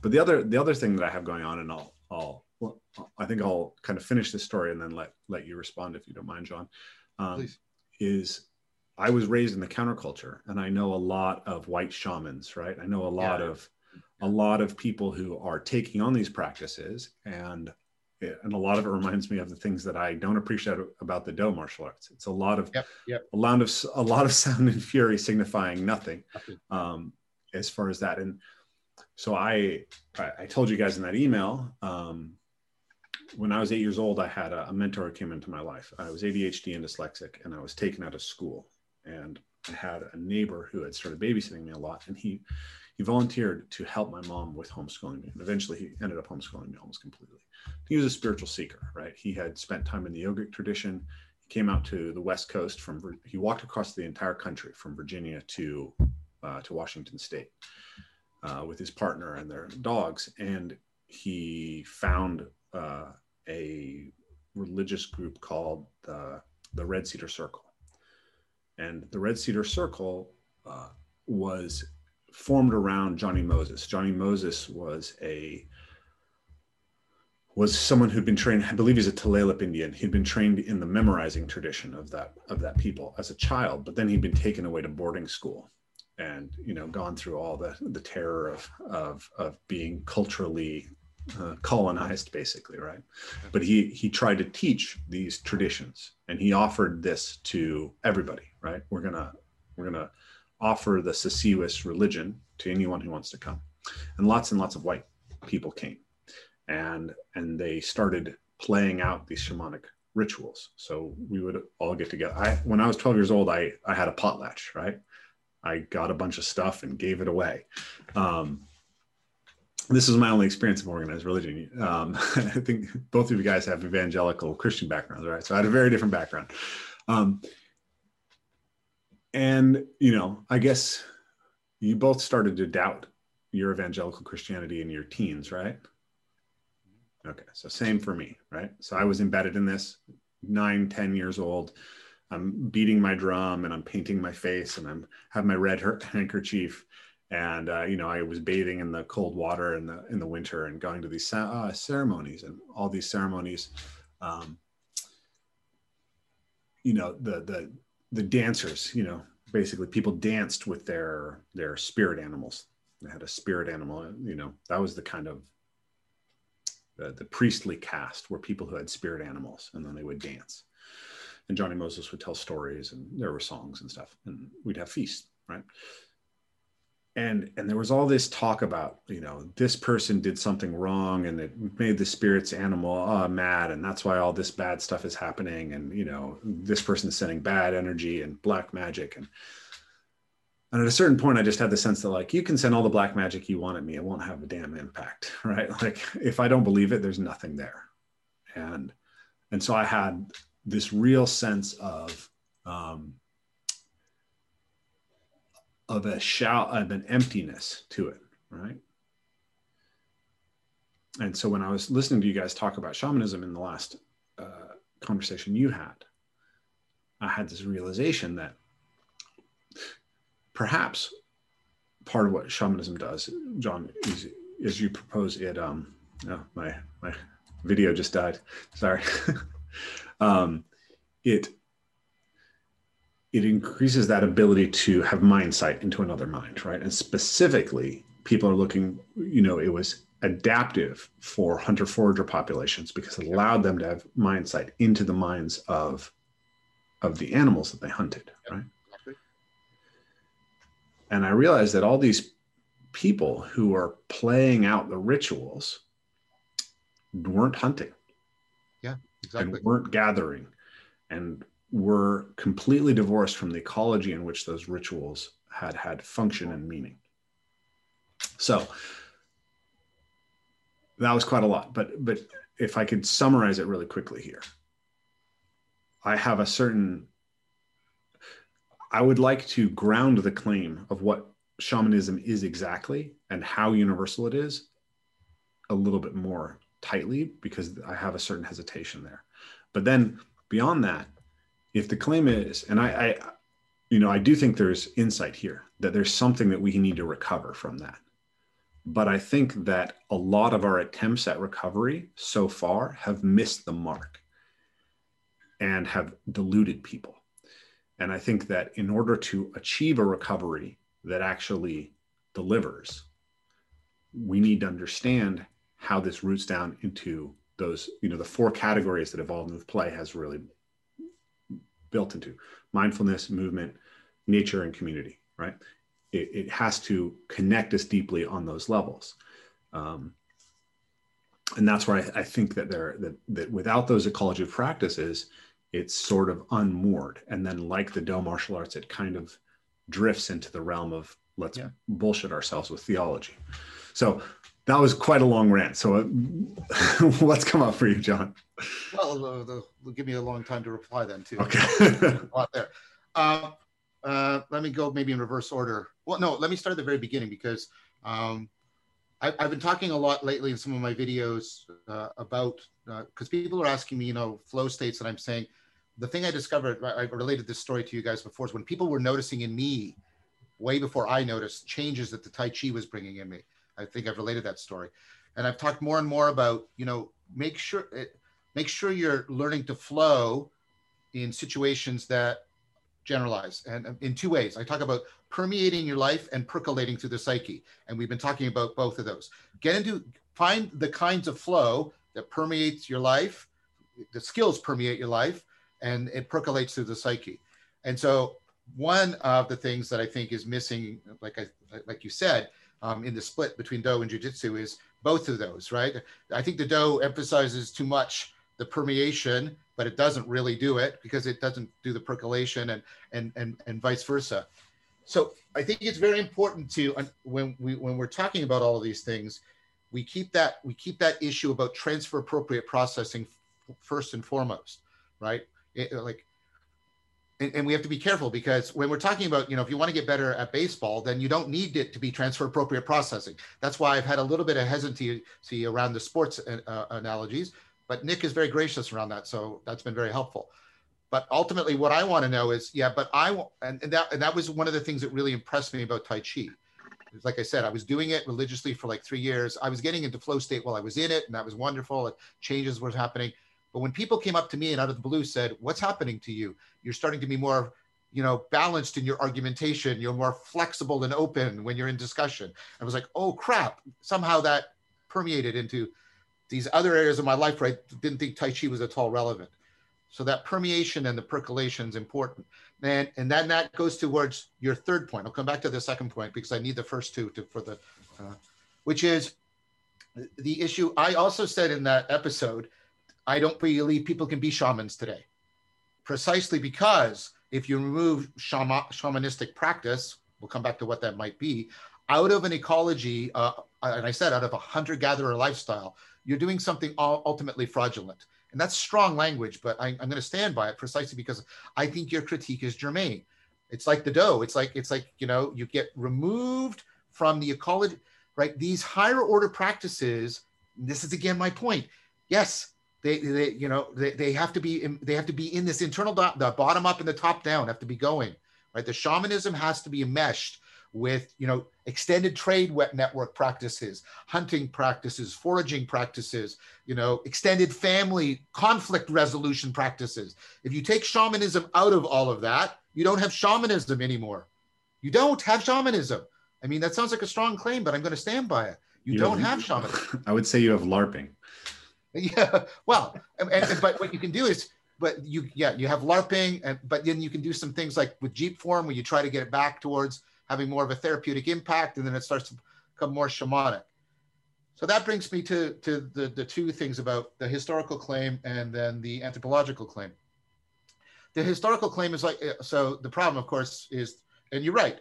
D: but the other the other thing that i have going on and i'll i'll well, i think i'll kind of finish this story and then let let you respond if you don't mind john um, is i was raised in the counterculture and i know a lot of white shamans right i know a lot yeah. of a lot of people who are taking on these practices and and a lot of it reminds me of the things that I don't appreciate about the Do martial arts. It's a lot of
B: yep, yep.
D: a lot of a lot of sound and fury signifying nothing, um, as far as that. And so I I told you guys in that email um, when I was eight years old, I had a, a mentor who came into my life. I was ADHD and dyslexic, and I was taken out of school. And I had a neighbor who had started babysitting me a lot, and he he volunteered to help my mom with homeschooling me. And eventually he ended up homeschooling me almost completely. He was a spiritual seeker, right? He had spent time in the yogic tradition. He came out to the West Coast from, he walked across the entire country from Virginia to, uh, to Washington State uh, with his partner and their dogs. And he found uh, a religious group called the, the Red Cedar Circle. And the Red Cedar Circle uh, was formed around Johnny Moses. Johnny Moses was a was someone who'd been trained. I believe he's a Tulalip Indian. He'd been trained in the memorizing tradition of that of that people as a child, but then he'd been taken away to boarding school, and you know gone through all the the terror of of of being culturally uh, colonized, basically, right? But he he tried to teach these traditions, and he offered this to everybody, right? We're gonna we're gonna offer the Sasiwas religion to anyone who wants to come. And lots and lots of white people came and and they started playing out these shamanic rituals. So we would all get together. I when I was 12 years old, I I had a potlatch, right? I got a bunch of stuff and gave it away. Um, this is my only experience of organized religion. Um, I think both of you guys have evangelical Christian backgrounds, right? So I had a very different background. Um, and you know i guess you both started to doubt your evangelical christianity in your teens right okay so same for me right so i was embedded in this nine ten years old i'm beating my drum and i'm painting my face and i'm have my red handkerchief and uh, you know i was bathing in the cold water in the in the winter and going to these uh, ceremonies and all these ceremonies um, you know the the the dancers, you know, basically people danced with their their spirit animals. They had a spirit animal, you know, that was the kind of the, the priestly caste were people who had spirit animals and then they would dance. And Johnny Moses would tell stories and there were songs and stuff and we'd have feasts, right? And and there was all this talk about you know this person did something wrong and it made the spirits animal uh, mad and that's why all this bad stuff is happening and you know this person is sending bad energy and black magic. And and at a certain point i just had the sense that like you can send all the black magic you want at me. It won't have a damn impact right? Like if i don't believe it there's nothing there. And and so i had this real sense of um, of a shout of an emptiness to it, right? And so when I was listening to you guys talk about shamanism in the last uh, conversation you had, I had this realization that perhaps part of what shamanism does, John, is, is you propose it. Um, oh, my my video just died. Sorry. um, it it increases that ability to have mind sight into another mind, right? And specifically, people are looking, you know, it was adaptive for hunter forager populations because it allowed them to have mind sight into the minds of of the animals that they hunted, right? And I realized that all these people who are playing out the rituals weren't hunting.
B: Yeah, exactly.
D: And weren't gathering and were completely divorced from the ecology in which those rituals had had function and meaning. So that was quite a lot, but but if I could summarize it really quickly here, I have a certain I would like to ground the claim of what shamanism is exactly and how universal it is a little bit more tightly because I have a certain hesitation there. But then beyond that, if the claim is, and I, I, you know, I do think there's insight here that there's something that we need to recover from that. But I think that a lot of our attempts at recovery so far have missed the mark and have deluded people. And I think that in order to achieve a recovery that actually delivers, we need to understand how this roots down into those, you know, the four categories that evolve move play has really built into mindfulness, movement, nature, and community, right? It, it has to connect us deeply on those levels. Um, and that's where I, I, think that there that, that without those ecology of practices, it's sort of unmoored. And then like the Do martial arts, it kind of drifts into the realm of let's yeah. bullshit ourselves with theology. So that was quite a long rant. So uh, what's come up for you, John?
B: Well, uh, give me a long time to reply then too.
D: Okay.
B: a lot there. Um, uh, let me go maybe in reverse order. Well, no, let me start at the very beginning because um, I, have been talking a lot lately in some of my videos uh, about because uh, people are asking me, you know, flow states, and I'm saying the thing I discovered. I related this story to you guys before is when people were noticing in me, way before I noticed changes that the Tai Chi was bringing in me. I think I've related that story, and I've talked more and more about, you know, make sure it, eh, make sure you're learning to flow in situations that generalize and in two ways. I talk about permeating your life and percolating through the psyche. And we've been talking about both of those. Get into find the kinds of flow that permeates your life the skills permeate your life and it percolates through the psyche. And so one of the things that i think is missing like i like you said um, in the split between do and jiu-jitsu is both of those right i think the do emphasizes too much the permeation but it doesn't really do it because it doesn't do the percolation and and and, and vice versa. So I think it's very important to when we when we're talking about all of these things, we keep that we keep that issue about transfer appropriate processing first and foremost, right? It, like and, and, we have to be careful because when we're talking about, you know, if you want to get better at baseball, then you don't need it to be transfer appropriate processing. That's why I've had a little bit of hesitancy around the sports uh, analogies but Nick is very gracious around that. So that's been very helpful. But ultimately, what I want to know is, yeah, but I and, and that and that was one of the things that really impressed me about Tai Chi. Like I said, I was doing it religiously for like three years. I was getting into flow state while I was in it, and that was wonderful. It, changes were happening. But when people came up to me and out of the blue said, "What's happening to you? You're starting to be more, you know, balanced in your argumentation. You're more flexible and open when you're in discussion." I was like, "Oh crap!" Somehow that permeated into these other areas of my life where I didn't think Tai Chi was at all relevant. So that permeation and the percolation is important. And, and then that goes towards your third point. I'll come back to the second point because I need the first two to, for the, uh, which is the issue. I also said in that episode, I don't believe people can be shamans today, precisely because if you remove shaman, shamanistic practice, we'll come back to what that might be, out of an ecology, uh, and I said out of a hunter gatherer lifestyle, you're doing something ultimately fraudulent. And that's strong language, but I, am going to stand by it precisely because I think your critique is germane. It's like the Do. It's like it's like you know you get removed from the ecology, right? These higher order practices. This is again my point. Yes, they, they you know they, they have to be in, they have to be in this internal the bottom up and the top down have to be going right. The shamanism has to be enmeshed with you know extended trade network practices hunting practices foraging practices you know extended family conflict resolution practices. If you take shamanism out of all of that you don't have shamanism anymore. You don't have shamanism. I mean that sounds like a strong claim but i'm going to stand by it. You, you don't have, have shamanism.
D: I would say you have larping
B: yeah well and, and, but what you can do is but you yeah you have larping and but then you can do some things like with Jeepform where you try to get it back towards having more of a therapeutic impact, and then it starts to become more shamanic. So that brings me to, to the, the two things about the historical claim and then the anthropological claim. The historical claim is like, so the problem, of course, is, and you're right,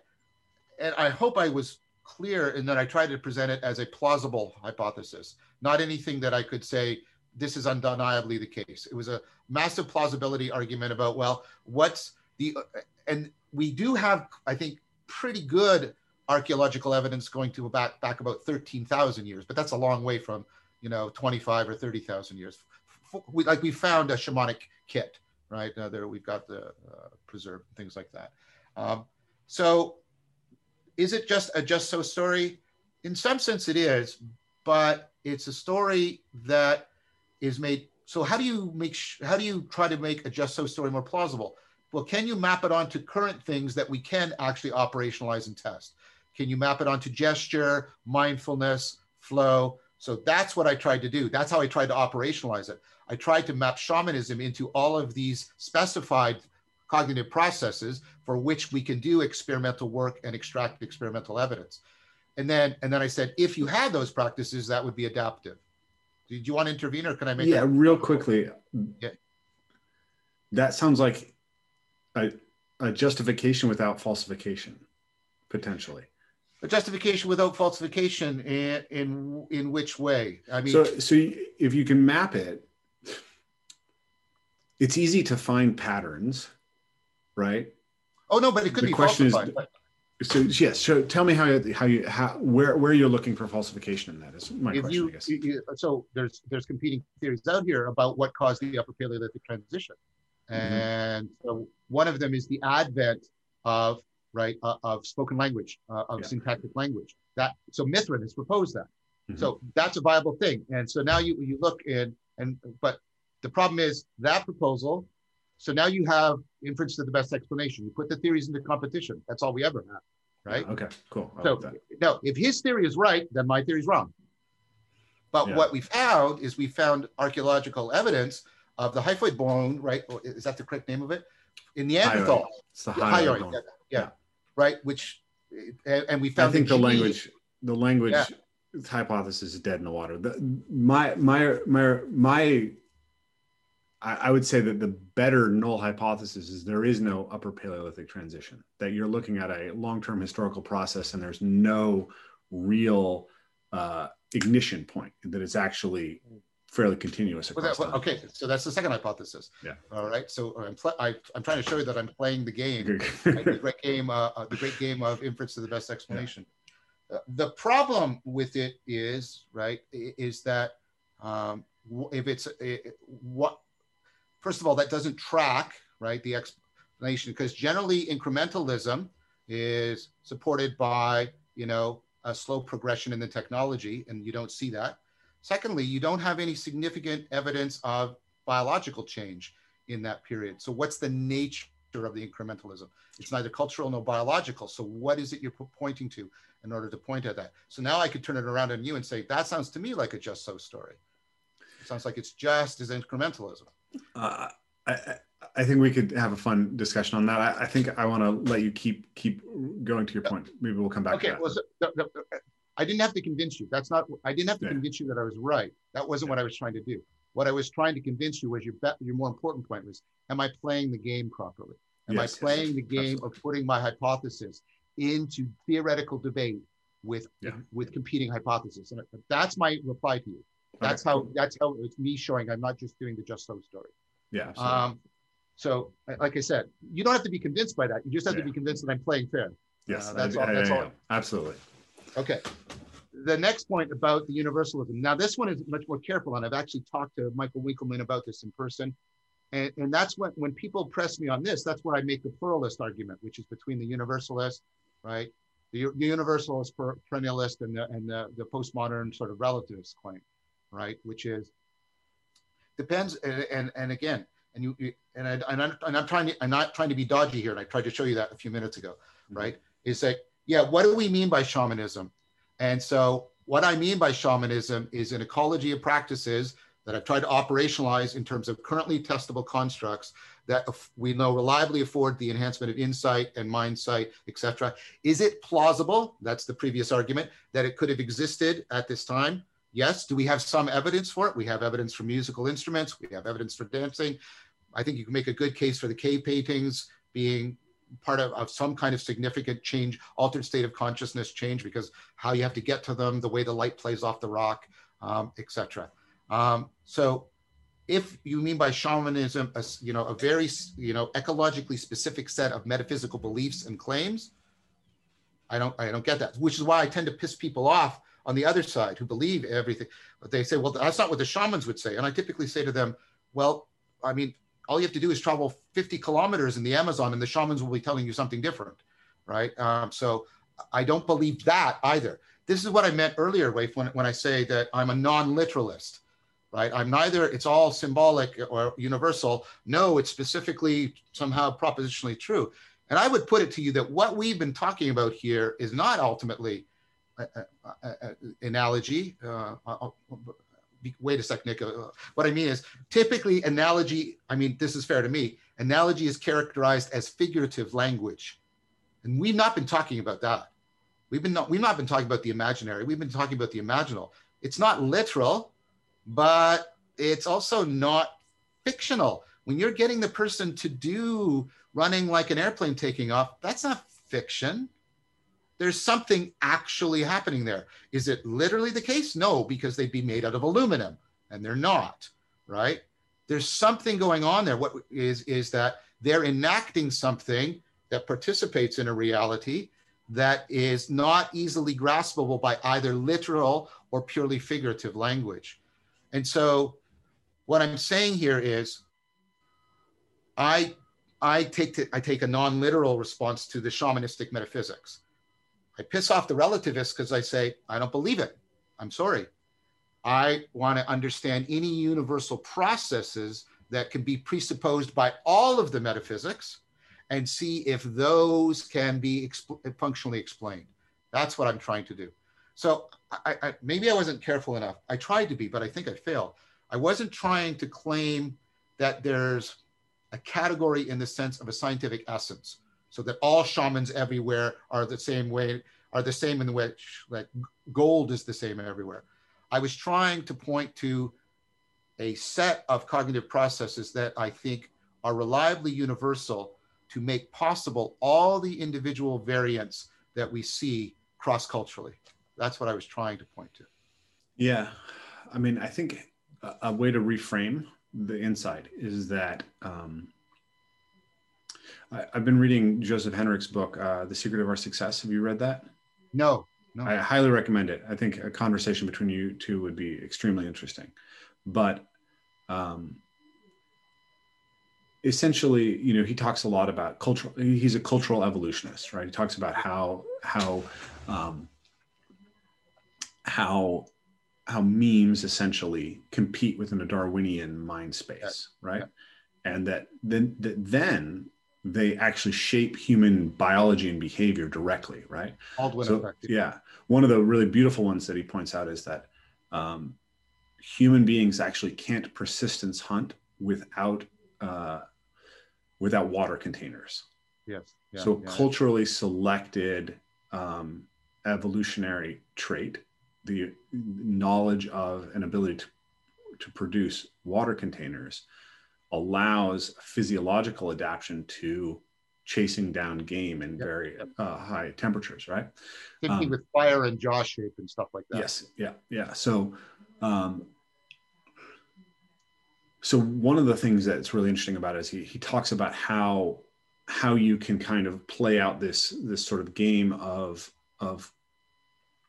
B: and I hope I was clear in that I tried to present it as a plausible hypothesis, not anything that I could say this is undeniably the case. It was a massive plausibility argument about, well, what's the, and we do have, I think, pretty good archaeological evidence going to back back about 13,000 years, but that's a long way from you know 25 or 30,000 years. We, like we found a shamanic kit, right? Uh, there we've got the uh, preserved things like that. Um, so, is it just a just so story? In some sense, it is, but it's a story that is made. So, how do you make? How do you try to make a just so story more plausible? well, can you map it onto current things that we can actually operationalize and test? Can you map it onto gesture, mindfulness, flow? So that's what I tried to do. That's how I tried to operationalize it. I tried to map shamanism into all of these specified cognitive processes for which we can do experimental work and extract experimental evidence. And then, and then I said, if you had those practices, that would be adaptive. Did you want to intervene or can I make?
D: Yeah, real quickly. Yeah. That sounds like a, a justification without falsification, potentially.
B: A justification without falsification in in in which way?
D: I mean, so so if you can map it, it's easy to find patterns, right?
B: Oh no, but it could the be question falsified.
D: Is, so yes, so tell me how you, how you how where where you're looking for falsification in that is my if question. You, I guess. You,
B: so there's there's competing theories out here about what caused the Upper Paleolithic transition, mm-hmm. and so one of them is the advent of right uh, of spoken language uh, of yeah. syntactic language. That so Mithen has proposed that. Mm-hmm. So that's a viable thing, and so now you you look in and but the problem is that proposal so now you have inference to the best explanation. You put the theories into competition. That's all we ever have, right?
D: Yeah, okay, cool.
B: So no, if his theory is right, then my theory is wrong. But yeah. what we found is we found archaeological evidence of the hyphoid bone, right? Is that the correct name of it? In Neanderthal.
D: It's the hyoid
B: yeah, yeah, right. Which and we found.
D: I think the language, the language hypothesis is dead in the water. The, my my my my I, I would say that the better null hypothesis is there is no upper Paleolithic transition, that you're looking at a long term historical process and there's no real uh, ignition point, that it's actually fairly continuous
B: well, that, well, okay so that's the second hypothesis.
D: Yeah.
B: All right so i'm I, am trying to show you that i'm playing the game the great game uh, uh, the great game of inference to the best explanation. Yeah. uh, the problem with it is right is that um, if it's it, what first of all, that doesn't track, right, the explanation, because generally incrementalism is supported by, you know, a slow progression in the technology, and you don't see that. Secondly, you don't have any significant evidence of biological change in that period. So what's the nature of the incrementalism? It's neither cultural nor biological. So what is it you're pointing to in order to point at that? So now I could turn it around on you and say, that sounds to me like a just so story. It sounds like it's just as incrementalism.
D: Uh, I, I think we could have a fun discussion on that. I, I think I want to let you keep keep going to your point. Maybe we'll come back.
B: Okay. Well, so, the, the, I didn't have to convince you. That's not. I didn't have to yeah. convince you that I was right. That wasn't yeah. what I was trying to do. What I was trying to convince you was your bet. Your more important point was: Am I playing the game properly? Am yes, I playing yes, the game absolutely. of putting my hypothesis into theoretical debate with yeah. with competing hypotheses? And that's my reply to you. That's okay. how that's how it's me showing I'm not just doing the just so story.
D: Yeah. Um,
B: so like I said, you don't have to be convinced by that. You just have yeah. to be convinced that I'm playing fair.
D: Yes, uh, that's all. That's all. Absolutely.
B: Okay. The next point about the universalism. Now, this one is much more careful, and I've actually talked to Michael Winkelman about this in person. And, and that's when, when people press me on this, that's where I make the pluralist argument, which is between the universalist, right? The, the universalist perennialist and the, and the, the postmodern sort of relativist claim right? Which is depends, and and, and again, and you, and I and I'm, and I'm trying to I'm not trying to be dodgy here, and I tried to show you that a few minutes ago, mm-hmm. right? Is that yeah? What do we mean by shamanism? And so what I mean by shamanism is an ecology of practices that I've tried to operationalize in terms of currently testable constructs that we know reliably afford the enhancement of insight and mind sight, etc. Is it plausible? That's the previous argument that it could have existed at this time. Yes. Do we have some evidence for it? We have evidence for musical instruments. We have evidence for dancing. I think you can make a good case for the cave paintings being part of, of some kind of significant change, altered state of consciousness change, because how you have to get to them, the way the light plays off the rock, um, etc. Um, so if you mean by shamanism, a, you know, a very, you know, ecologically specific set of metaphysical beliefs and claims, I don't, I don't get that, which is why I tend to piss people off on the other side who believe everything. But they say, well, that's not what the shamans would say. And I typically say to them, well, I mean, all you have to do is travel 50 kilometers in the Amazon and the shamans will be telling you something different, right? Um, so I don't believe that either. This is what I meant earlier, Rafe, when, when I say that I'm a non-literalist, right? I'm neither, it's all symbolic or universal. No, it's specifically somehow propositionally true. And I would put it to you that what we've been talking about here is not ultimately analogy. Uh, wait a sec, Nick. Uh, what I mean is typically analogy, I mean, this is fair to me. Analogy is characterized as figurative language. And we've not been talking about that. We've been not, we've not been talking about the imaginary. We've been talking about the imaginal. It's not literal, but it's also not fictional. When you're getting the person to do running like an airplane taking off, that's not fiction there's something actually happening there. Is it literally the case? No, because they'd be made out of aluminum and they're not, right? There's something going on there. What is is that they're enacting something that participates in a reality that is not easily graspable by either literal or purely figurative language. And so what I'm saying here is I I take to, I take a non-literal response to the shamanistic metaphysics. I piss off the relativists because I say, I don't believe it. I'm sorry. I want to understand any universal processes that can be presupposed by all of the metaphysics and see if those can be exp- functionally explained. That's what I'm trying to do. So I, I, maybe I wasn't careful enough. I tried to be, but I think I failed. I wasn't trying to claim that there's a category in the sense of a scientific essence, so that all shamans everywhere are the same way, are the same in which like gold is the same everywhere. I was trying to point to a set of cognitive processes that I think are reliably universal to make possible all the individual variants that we see cross culturally. That's what I was trying to point to.
D: Yeah. I mean, I think a, a way to reframe the insight is that um, I, have been reading Joseph Henrich's book, uh, The Secret of Our Success. Have you read that?
B: No, no.
D: I highly recommend it. I think a conversation between you two would be extremely interesting. But um, essentially, you know, he talks a lot about cultural. He's a cultural evolutionist, right? He talks about how how um, how how memes essentially compete within a Darwinian mind space, right? Yeah. And that then that then they actually shape human biology and behavior directly, right?
B: Baldwin so, effect.
D: Yeah, one of the really beautiful ones that he points out is that um, human beings actually can't persistence hunt without uh, without water containers.
B: Yes.
D: Yeah, so yeah. culturally selected um, evolutionary trait, the knowledge of and ability to, to produce water containers allows physiological adaptation to chasing down game in yep. very uh, high temperatures, right?
B: um, with fire and jaw shape and stuff like that.
D: Yes, yeah, yeah. So um, so one of the things that's really interesting about it is he, he talks about how how you can kind of play out this this sort of game of of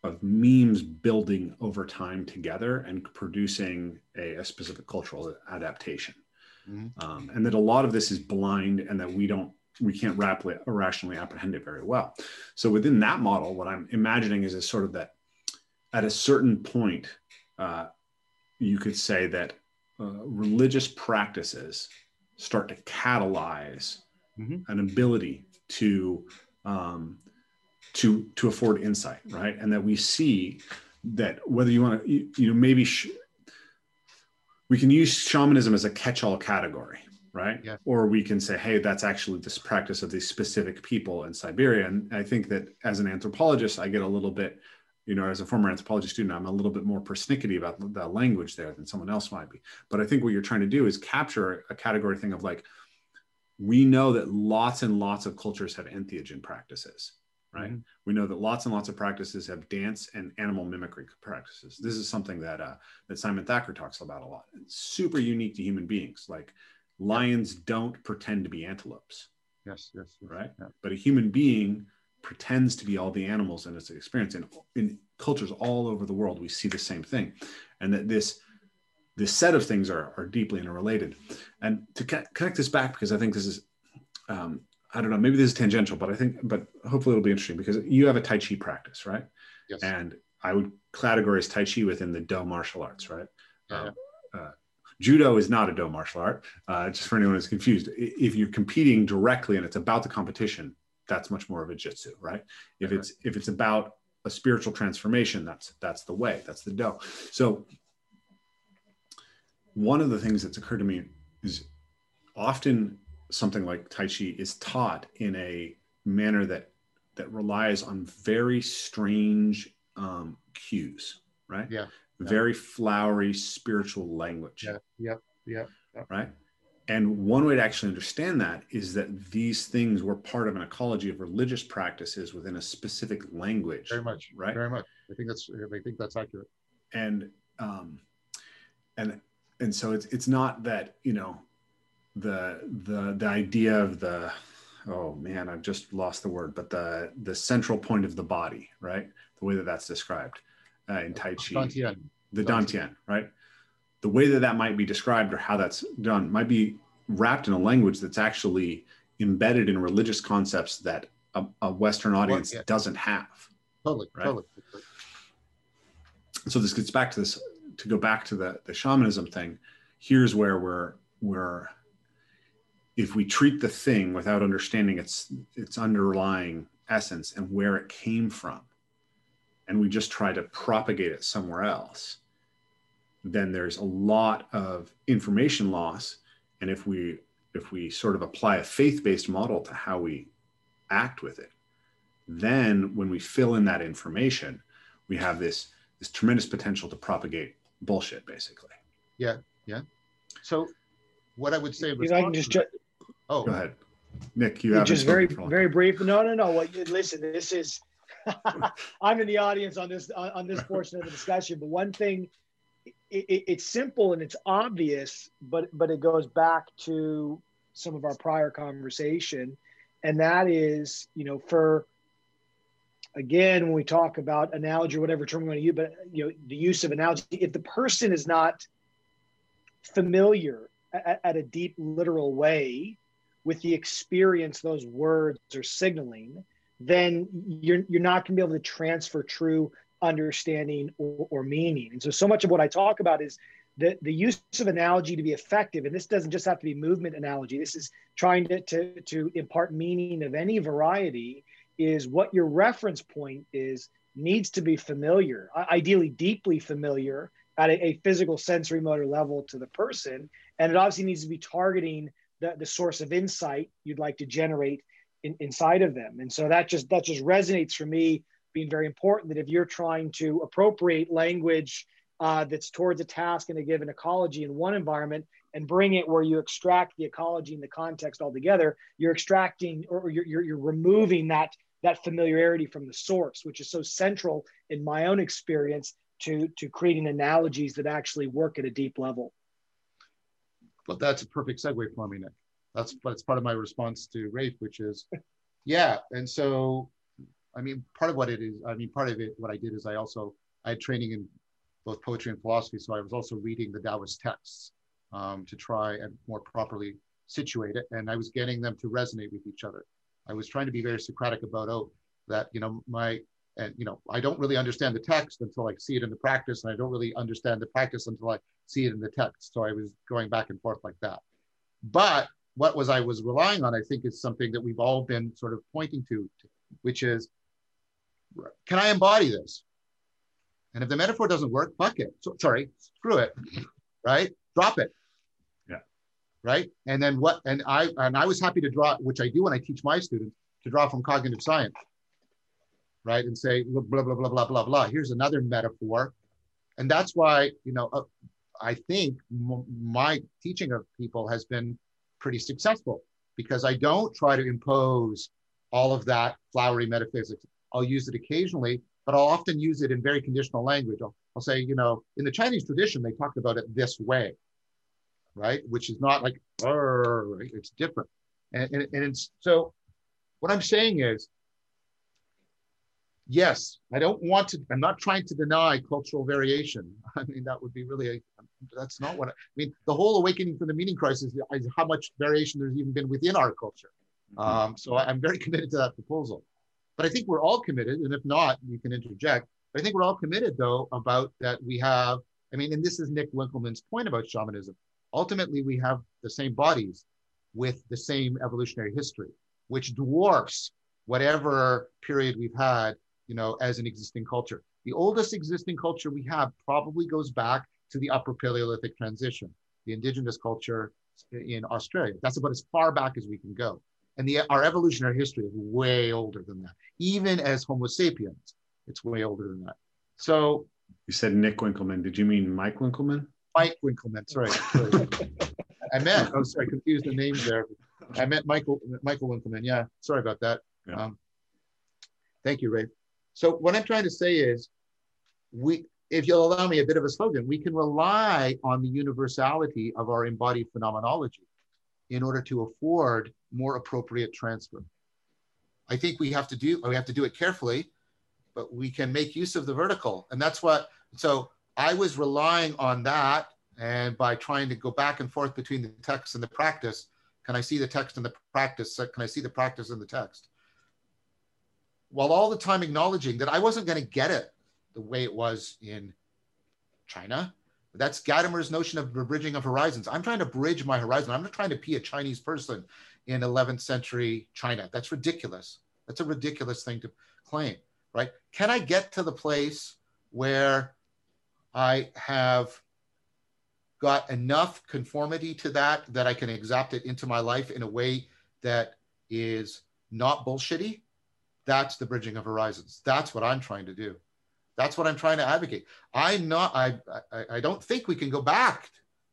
D: of memes building over time together and producing a, a specific cultural adaptation mm-hmm. um, and that a lot of this is blind and that we don't we can't rapidly rationally apprehend it very well so within that model what i'm imagining is a sort of that at a certain point uh, you could say that uh, religious practices start to catalyze mm-hmm. an ability to um, to to afford insight, right? And that we see that whether you want to, you, you know, maybe sh- we can use shamanism as a catch-all category, right?
B: Yeah.
D: Or we can say, hey, that's actually this practice of these specific people in Siberia. And I think that as an anthropologist, I get a little bit you know, as a former anthropology student, I'm a little bit more persnickety about the language there than someone else might be. But I think what you're trying to do is capture a category thing of like, we know that lots and lots of cultures have entheogen practices, right? Mm-hmm. We know that lots and lots of practices have dance and animal mimicry practices. This is something that uh, that Simon Thacker talks about a lot. It's super unique to human beings. Like lions don't pretend to be antelopes.
B: Yes, yes,
D: yes right.
B: Yeah.
D: But a human being pretends to be all the animals in its experience. And in cultures all over the world, we see the same thing. And that this this set of things are, are deeply interrelated. And to connect this back, because I think this is, um, I don't know, maybe this is tangential, but I think, but hopefully it'll be interesting because you have a Tai Chi practice, right?
B: Yes.
D: And I would categorize Tai Chi within the Do martial arts, right?
B: Yeah. Um,
D: uh, judo is not a Do martial art. Uh, just for anyone who's confused, if you're competing directly and it's about the competition, that's much more of a jitsu, right? If it's if it's about a spiritual transformation, that's that's the way, that's the do. So one of the things that's occurred to me is often something like Tai Chi is taught in a manner that that relies on very strange um, cues, right?
B: Yeah.
D: Very flowery spiritual language.
B: Yeah. Yep. Yeah.
D: Right. and one way to actually understand that is that these things were part of an ecology of religious practices within a specific language.
B: Very much,
D: right?
B: Very much. I think that's I think that's accurate.
D: And um, and and so it's it's not that you know the the the idea of the oh man I've just lost the word but the the central point of the body right the way that that's described uh, in Tai Chi
B: Dantian.
D: the Dantian right the way that that might be described or how that's done might be wrapped in a language that's actually embedded in religious concepts that a, a Western audience
B: yeah.
D: doesn't have.
B: Totally,
D: Right.
B: totally.
D: So this gets back to this to go back to the the shamanism thing. Here's where we're we're if we treat the thing without understanding its its underlying essence and where it came from, and we just try to propagate it somewhere else, then there's a lot of information loss. And if we if we sort of apply a faith-based model to how we act with it, then when we fill in that information, we have this this tremendous potential to propagate bullshit, basically. Yeah. Yeah.
B: So, what I would say,
C: You know, I can just ju-
B: oh,
D: Go ahead, Nick. You have
C: just very very brief. No, no, no. What you listen? This is. I'm in the audience on this on, on this portion of the discussion, but one thing, it, it, it's simple and it's obvious, but but it goes back to some of our prior conversation, and that is, you know, for again when we talk about analogy or whatever term we want to use, but you know, the use of analogy, if the person is not familiar at, at a deep literal way with the experience those words are signaling, then you're you're not going to be able to transfer true understanding or, or meaning. And so, so much of what I talk about is the the use of analogy to be effective. And this doesn't just have to be movement analogy. This is trying to to, to impart meaning of any variety. Is what your reference point is needs to be familiar, ideally deeply familiar at a, a physical sensory motor level to the person, and it obviously needs to be targeting the, the source of insight you'd like to generate in, inside of them. And so that just that just resonates for me being very important that if you're trying to appropriate language uh, that's towards a task in a given ecology in one environment and bring it where you extract the ecology and the context altogether, you're extracting or you're, you're, you're removing that that familiarity from the source, which is so central in my own experience to to creating analogies that actually work at a deep level.
B: but that's a perfect segue for me, Nick. That's that's part of my response to Rafe, which is, yeah. And so, I mean, part of what it is, I mean, part of it, what I did is I also I had training in both poetry and philosophy, so I was also reading the Taoist texts um, to try and more properly situate it, and I was getting them to resonate with each other. I was trying to be very Socratic about oh that you know my and you know I don't really understand the text until I see it in the practice, and I don't really understand the practice until I see it in the text. So I was going back and forth like that. But what was I was relying on, I think, is something that we've all been sort of pointing to, which is, can I embody this? And if the metaphor doesn't work, fuck it. So, sorry, screw it, right? Drop it.
D: Yeah.
B: Right. And then what? And I and I was happy to draw, which I do when I teach my students, to draw from cognitive science. Right. And say blah blah blah blah blah blah. Here's another metaphor, and that's why you know uh, I think m- my teaching of people has been pretty successful because I don't try to impose all of that flowery metaphysics. I'll use it occasionally, but I'll often use it in very conditional language. I'll, I'll say, you know, in the Chinese tradition, they talked about it this way, right? Which is not like, right? it's different. And, and, and it's so what I'm saying is, yes, I don't want to, I'm not trying to deny cultural variation. I mean, that would be really, a, that's not what I, I mean. The whole awakening from the meaning crisis is how much variation there's even been within our culture. Um, so I- I'm very committed to that proposal. But I think we're all committed, and if not, you can interject. But I think we're all committed, though, about that we have. I mean, and this is Nick Winkelman's point about shamanism. Ultimately, we have the same bodies with the same evolutionary history, which dwarfs whatever period we've had, you know, as an existing culture. The oldest existing culture we have probably goes back to the Upper Paleolithic transition, the indigenous culture in Australia. That's about as far back as we can go. And the, our evolutionary history is way older than that. Even as Homo sapiens, it's way older than that. So
D: You said Nick Winkelman. Did you mean Mike Winkelman?
B: Mike Winkelman, sorry. sorry. I meant, oh, sorry, confused the names there. I meant Michael, Michael Winkelman. Yeah, sorry about that.
D: Yeah.
B: Um, thank you, Ray. So what I'm trying to say is, we, if you'll allow me a bit of a slogan, we can rely on the universality of our embodied phenomenology in order to afford more appropriate transfer. I think we have to do, we have to do it carefully, but we can make use of the vertical. And that's what, so I was relying on that. And by trying to go back and forth between the text and the practice, can I see the text and the practice? Can I see the practice and the text? While all the time acknowledging that I wasn't going to get it the way it was in China. That's Gadamer's notion of bridging of horizons. I'm trying to bridge my horizon. I'm not trying to be a Chinese person in 11th century China. That's ridiculous. That's a ridiculous thing to claim, right? Can I get to the place where I have got enough conformity to that that I can exact it into my life in a way that is not bullshitty? That's the bridging of horizons. That's what I'm trying to do. That's what I'm trying to advocate. I'm not, I, I, I don't think we can go back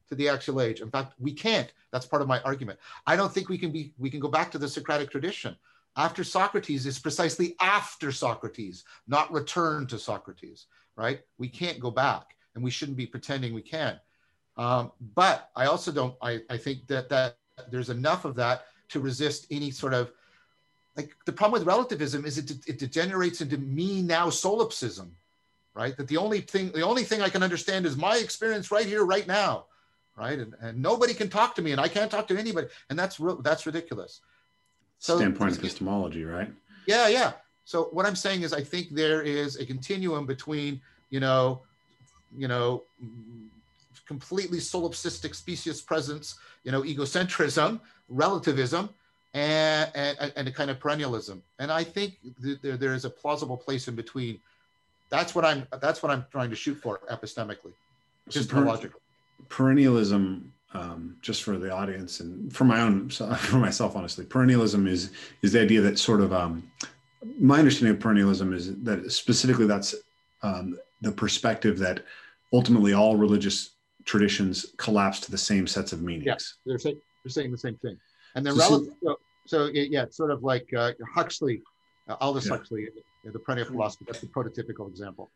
B: to the actual age. In fact, we can't. That's part of my argument. I don't think we can be, we can go back to the Socratic tradition. After Socrates is precisely after Socrates, not return to Socrates, right? We can't go back and we shouldn't be pretending we can. Um, but I also don't, I, I think that, that there's enough of that to resist any sort of, like the problem with relativism is it, it degenerates into me now solipsism, right? That the only thing, the only thing I can understand is my experience right here, right now, right? And, and nobody can talk to me, and I can't talk to anybody, and that's that's ridiculous.
D: So, Standpoint epistemology, right?
B: Yeah, yeah. So what I'm saying is, I think there is a continuum between, you know, you know, completely solipsistic specious presence, you know, egocentrism, relativism, and, and, and a kind of perennialism. And I think there, there is a plausible place in between that's what I'm that's what I'm trying to shoot for epistemically, just per.
D: Perennialism, um, just for the audience and for my own for myself, honestly, perennialism is is the idea that sort of um, my understanding of perennialism is that specifically that's um, the perspective that ultimately all religious traditions collapse to the same sets of meanings.
B: Yeah, they're saying they're saying the same thing, and then so, relative. So, so, yeah, it's sort of like uh, Huxley, uh, Aldous yeah. Huxley the perennial philosophy. That's the prototypical example.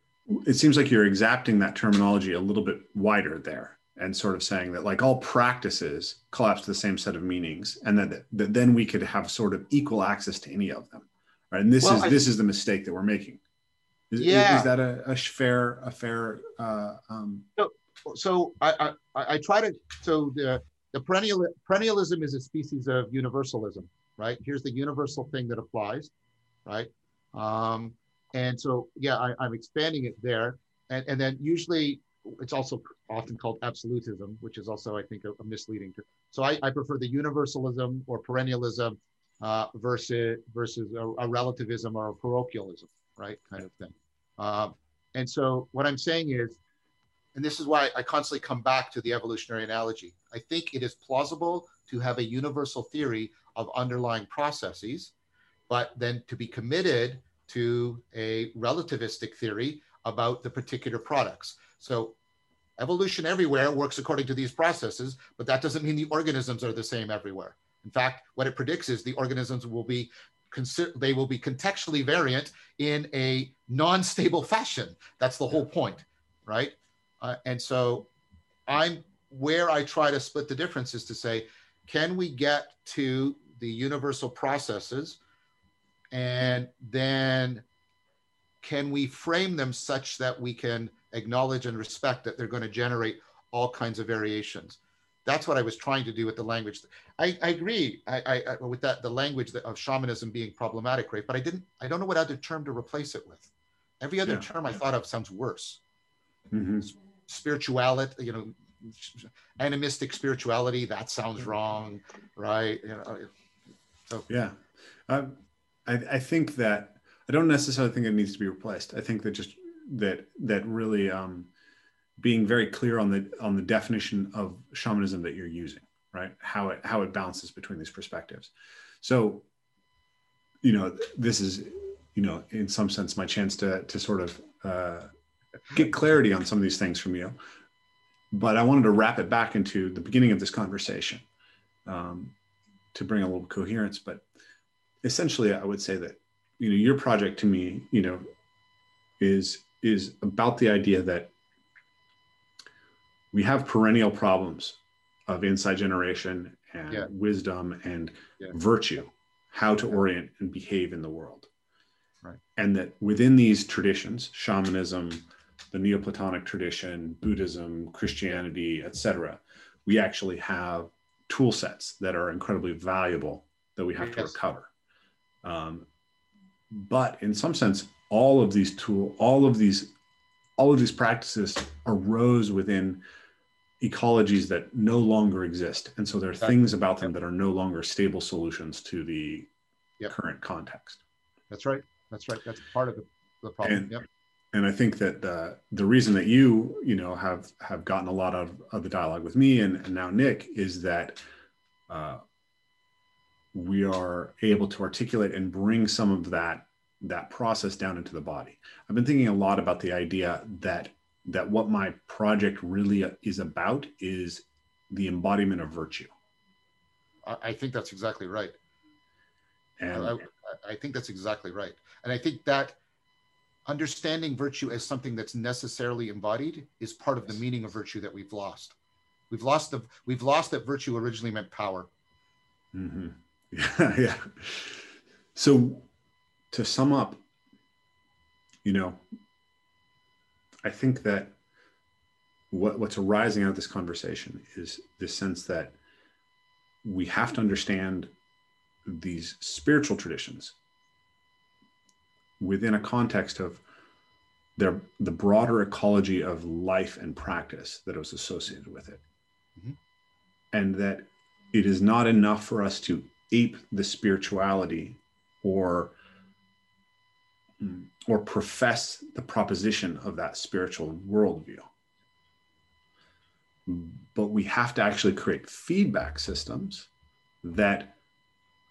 D: It seems like you're exacting that terminology a little bit wider there and sort of saying that like all practices collapse to the same set of meanings and that, that then we could have sort of equal access to any of them right and this well, is I, this is the mistake that we're making is, yeah. is, that a, a, fair a fair uh, um,
B: so, so I, I, I try to so the the perennial perennialism is a species of universalism right here's the universal thing that applies right um, and so, yeah, I, am expanding it there. And, and then usually it's also often called absolutism, which is also, I think, a, a misleading term. So I, I, prefer the universalism or perennialism uh, versus versus a, a, relativism or a parochialism, right? Kind of thing. Um, and so what I'm saying is, and this is why I constantly come back to the evolutionary analogy. I think it is plausible to have a universal theory of underlying processes but then to be committed to a relativistic theory about the particular products. So evolution everywhere works according to these processes, but that doesn't mean the organisms are the same everywhere. In fact, what it predicts is the organisms will be they will be contextually variant in a non-stable fashion. That's the whole point, right? Uh, and so I'm where I try to split the difference is to say, can we get to the universal processes? And then can we frame them such that we can acknowledge and respect that they're going to generate all kinds of variations? That's what i was trying to do with the language. I, I agree I, I, with that the language of shamanism being problematic right? But i didn't i don't know what other term to replace it with. Every other yeah. term i thought of sounds worse. Mm-hmm. spirituality you know animistic spirituality that sounds wrong right you know,
D: so yeah um, I, I think that I don't necessarily think it needs to be replaced. I think that just that that really um, being very clear on the on the definition of shamanism that you're using, right? How it how it balances between these perspectives. So, you know, this is, you know, in some sense, my chance to to sort of uh, get clarity on some of these things from you. But I wanted to wrap it back into the beginning of this conversation um, to bring a little coherence. But essentially, I would say that you know your project to me, you know, is is about the idea that we have perennial problems of insight generation and yeah. wisdom and yeah. virtue, how to orient and behave in the world. Right. And that within these traditions, shamanism, the Neoplatonic tradition, Buddhism, Christianity, etc., we actually have tool sets that are incredibly valuable that we have yes. to recover. Um, but in some sense, all of these tool, all of these, all of these practices arose within ecologies that no longer exist. And so there are exactly. things about them that are no longer stable solutions to the yep. current context.
B: That's right. That's right. That's part of the, the problem.
D: And, yep. And I think that uh, the reason that you, you know, have have gotten a lot of, of the dialogue with me and, and now Nick is that uh, we are able to articulate and bring some of that that process down into the body. I've been thinking a lot about the idea that that what my project really is about is the embodiment of virtue.
B: I think that's exactly right. And I, I, think that's exactly right. And I think that understanding virtue as something that's necessarily embodied is part of the meaning of virtue that we've lost. We've lost the we've lost that virtue originally meant power.
D: Mm-hmm. Yeah, yeah. So to sum up, you know, I think that what, what's arising out of this conversation is this sense that we have to understand these spiritual traditions within a context of their, the broader ecology of life and practice that was associated with it. Mm-hmm. And that it is not enough for us to ape the spirituality or or profess the proposition of that spiritual worldview. But we have to actually create feedback systems that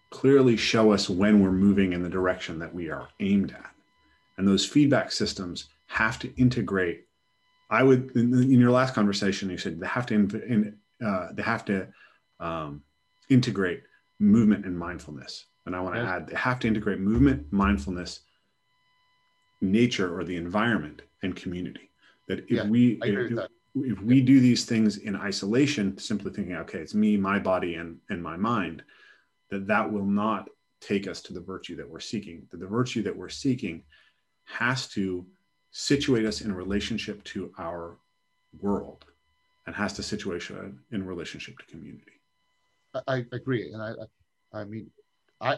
D: clearly show us when we're moving in the direction that we are aimed at. And those feedback systems have to integrate. I would, in, in your last conversation, you said they have to, in, uh, they have to um, integrate movement and mindfulness. And I want to add, they have to integrate movement, mindfulness, nature or the environment and community. That if yeah, we if, that. if, we do these things in isolation, simply thinking, okay, it's me, my body, and and my mind, that that will not take us to the virtue that we're seeking. That the virtue that we're seeking has to situate us in relationship to our world and has to situation in relationship to community.
B: I, agree, and I, I mean, I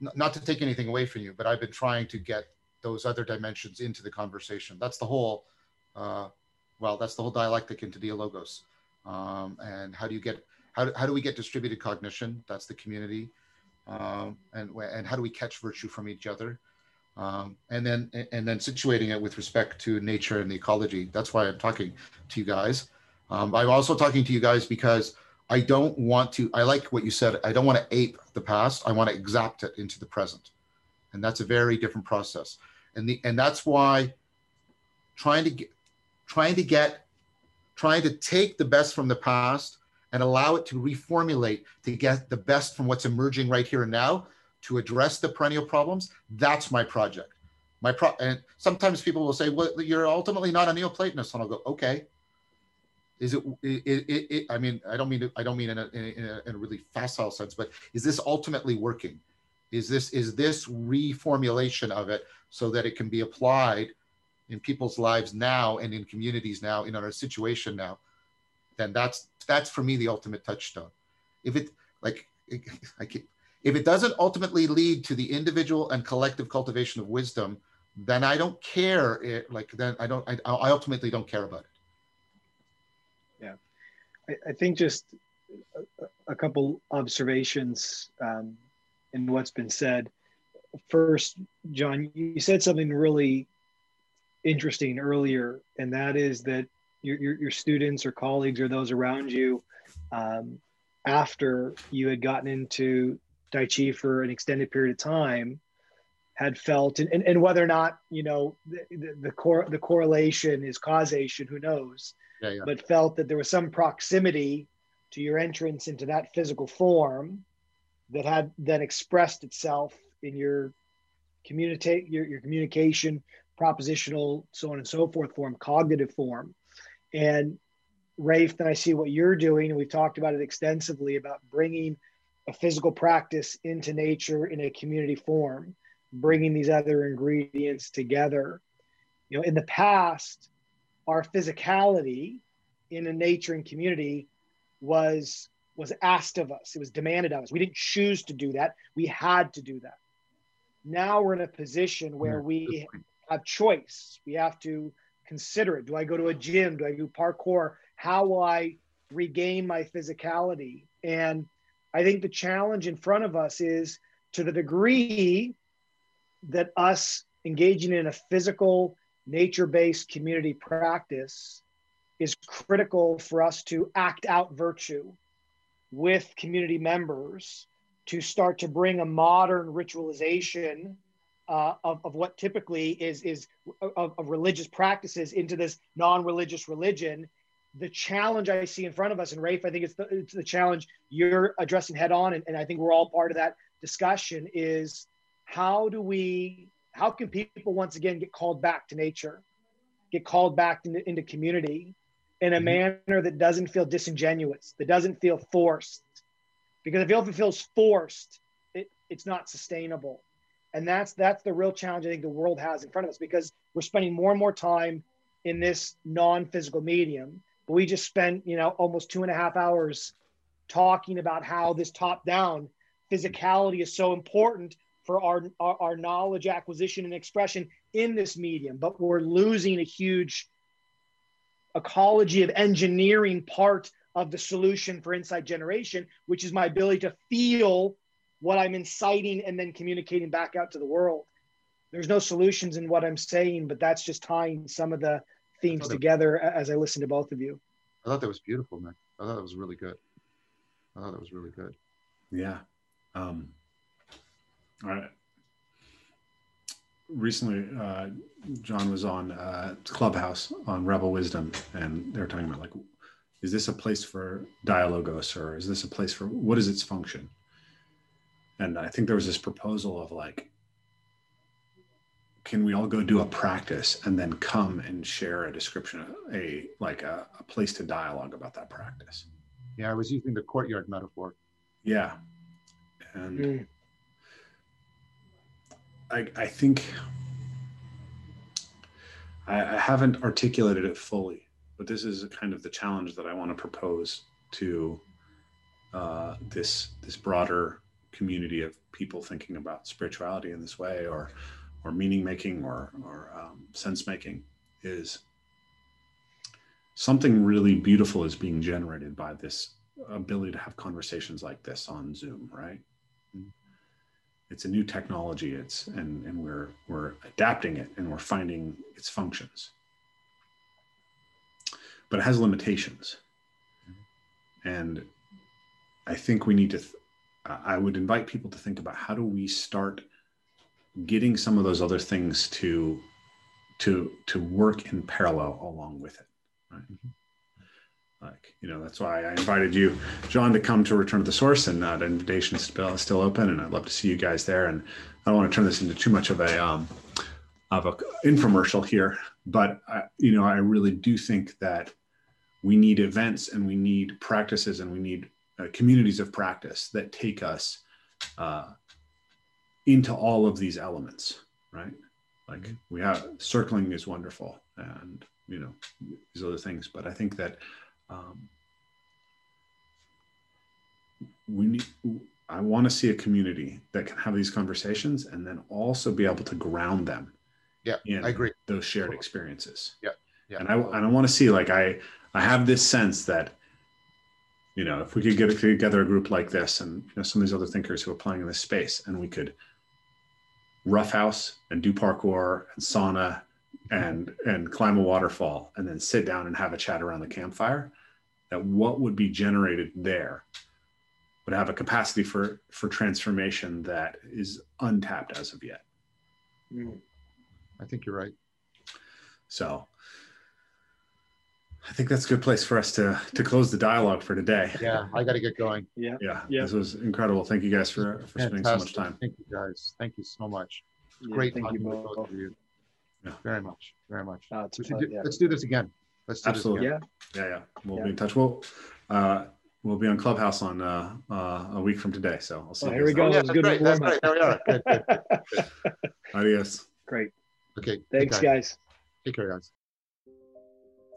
B: not to take anything away from you, but I've been trying to get those other dimensions into the conversation. That's the whole, uh, well, that's the whole dialectic into dialogos. Um, and how do you get, how, how do we get distributed cognition? That's the community. Um, and, and how do we catch virtue from each other? Um, and then, and then situating it with respect to nature and the ecology. That's why I'm talking to you guys. Um, I'm also talking to you guys because I don't want to, I like what you said. I don't want to ape the past. I want to exapt it into the present and that's a very different process and the and that's why trying to get trying to get trying to take the best from the past and allow it to reformulate to get the best from what's emerging right here and now to address the perennial problems. That's my project. My pro and sometimes people will say well you're ultimately not a neoplatonist. And i'll go okay. Is it, it, it, it i mean i don't mean to, i don't mean in a, in a, in a really facile sense but is this ultimately working? Is this is this reformulation of it so that it can be applied in people's lives now and in communities now in our situation now then that's that's for me the ultimate touchstone. If it like I keep, if it doesn't ultimately lead to the individual and collective cultivation of wisdom then i don't care it, like then i don't I, I ultimately don't care about it.
C: Yeah. I, I think just a, a couple observations um, in what's been said. First, John, you said something really interesting earlier, and that is that your, your, your students or colleagues or those around you, um, after you had gotten into Tai Chi for an extended period of time, had felt, and, and, and whether or not, you know, the, the, the, cor- the correlation is causation, who knows,
B: yeah, yeah.
C: but felt that there was some proximity to your entrance into that physical form that had then expressed itself in your communicate your, your communication propositional so on and so forth form cognitive form and rafe then i see what you're doing. And we've talked about it extensively about bringing a physical practice into nature in a community form bringing these other ingredients together. You know in the past our physicality in a nature and community was was asked of us. It was demanded of us. We didn't choose to do that. We had to do that. Now we're in a position where we have choice. We have to consider it. Do i go to a gym? Do i do parkour? How will i regain my physicality? And i think the challenge in front of us is to the degree that us engaging in a physical nature-based community practice is critical for us to act out virtue with community members to start to bring a modern ritualization uh, of, of what typically is is of, of religious practices into this non-religious religion the challenge i see in front of us and rafe i think it's the, it's the challenge you're addressing head on and, and i think we're all part of that discussion is how do we how can people once again get called back to nature get called back into, into community in a mm-hmm. manner that doesn't feel disingenuous, that doesn't feel forced. Because if it feels forced, it, it's not sustainable. And that's that's the real challenge I think the world has in front of us because we're spending more and more time in this non-physical medium. But we just spent, you know, almost two and a half hours talking about how this top-down physicality is so important for our, our, our knowledge acquisition and expression in this medium. But we're losing a huge ecology of engineering part of the solution for insight generation, which is my ability to feel what I'm inciting and then communicating back out to the world. There's no solutions in what I'm saying, but that's just tying some of the themes together as I listen to both of you.
B: I thought that was beautiful, man. I thought that was really good. I thought that was really good.
D: Yeah. Um, all right recently uh, John was on uh, Clubhouse on Rebel Wisdom, and they were talking about like, is this a place for dialogos, or is this a place for what is its function? And I think there was this proposal of like, can we all go do a practice and then come and share a description, of a like a, a place to dialogue about that practice?
B: Yeah, I was using the courtyard metaphor.
D: Yeah, and. Mm I, I think I, I haven't articulated it fully, but this is kind of the challenge that I want to propose to uh, this this broader community of people thinking about spirituality in this way, or or meaning making, or or um, sense making, is something really beautiful is being generated by this ability to have conversations like this on Zoom, right? it's a new technology. It's and and we're we're adapting it and we're finding its functions. But it has limitations. And i think we need to th- i would invite people to think about how do we start getting some of those other things to to to work in parallel along with it right? Mm-hmm. Like you know that's why i invited you john to come to return to the source and that invitation is still, still open and i'd love to see you guys there and i don't want to turn this into too much of a um, of a infomercial here but I, you know i really do think that we need events and we need practices and we need uh, communities of practice that take us uh, into all of these elements right? Like mm-hmm. we have circling is wonderful and you know these other things but i think that um, we need i want to see a community that can have these conversations and then also be able to ground them
B: yeah i agree.
D: those shared experiences.
B: Yeah yeah
D: and i and i want to see like i i have this sense that you know if we could get together a group like this and you know some of these other thinkers who are playing in this space and we could roughhouse and do parkour and sauna and and climb a waterfall and then sit down and have a chat around the campfire that what would be generated there would have a capacity for for transformation that is untapped as of yet. Mm.
B: I think you're right.
D: So
A: I think that's a good place for us to to close the dialogue for today.
B: Yeah, I got to get going.
C: Yeah.
A: Yeah,
C: Yeah.
A: this was incredible. Thank you guys for for spending so much time.
B: Thank you guys. Thank you so much.
C: Yeah,
B: Great
C: Thank you both.
B: both of you.
A: Yeah.
B: Very much. Very much.
C: Uh, it's
B: We should
C: fun,
B: do,
C: yeah.
B: Let's do this again. Let's do
A: Absolutely.
B: this again.
C: Yeah.
A: Yeah, yeah. We'll
C: Yeah.
A: be in touch. We'll uh, we'll be on Clubhouse on uh, uh, a week from today. So I'll see
C: Oh,
A: you
C: here we go.
B: Oh, yeah,
C: That was
B: that's
C: good
B: great. That's
C: warm-up.
B: great. There we are. Good, good.
A: Adios.
C: Great.
B: Okay.
C: Thanks,
B: care.
C: guys.
B: Take care, guys.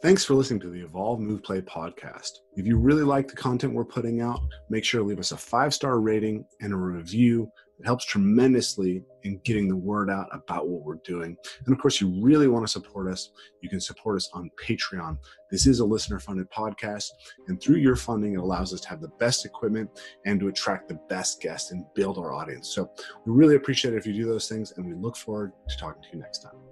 A: Thanks for listening to the Evolve Move Play podcast. If you really like the content we're putting out, make sure to leave us a five star rating and a review. It helps tremendously in getting the word out about what we're doing. And of course, you really want to support us. You can support us on Patreon. This is a listener funded podcast. And through your funding, it allows us to have the best equipment and to attract the best guests and build our audience. So we really appreciate it if you do those things. And we look forward to talking to you next time.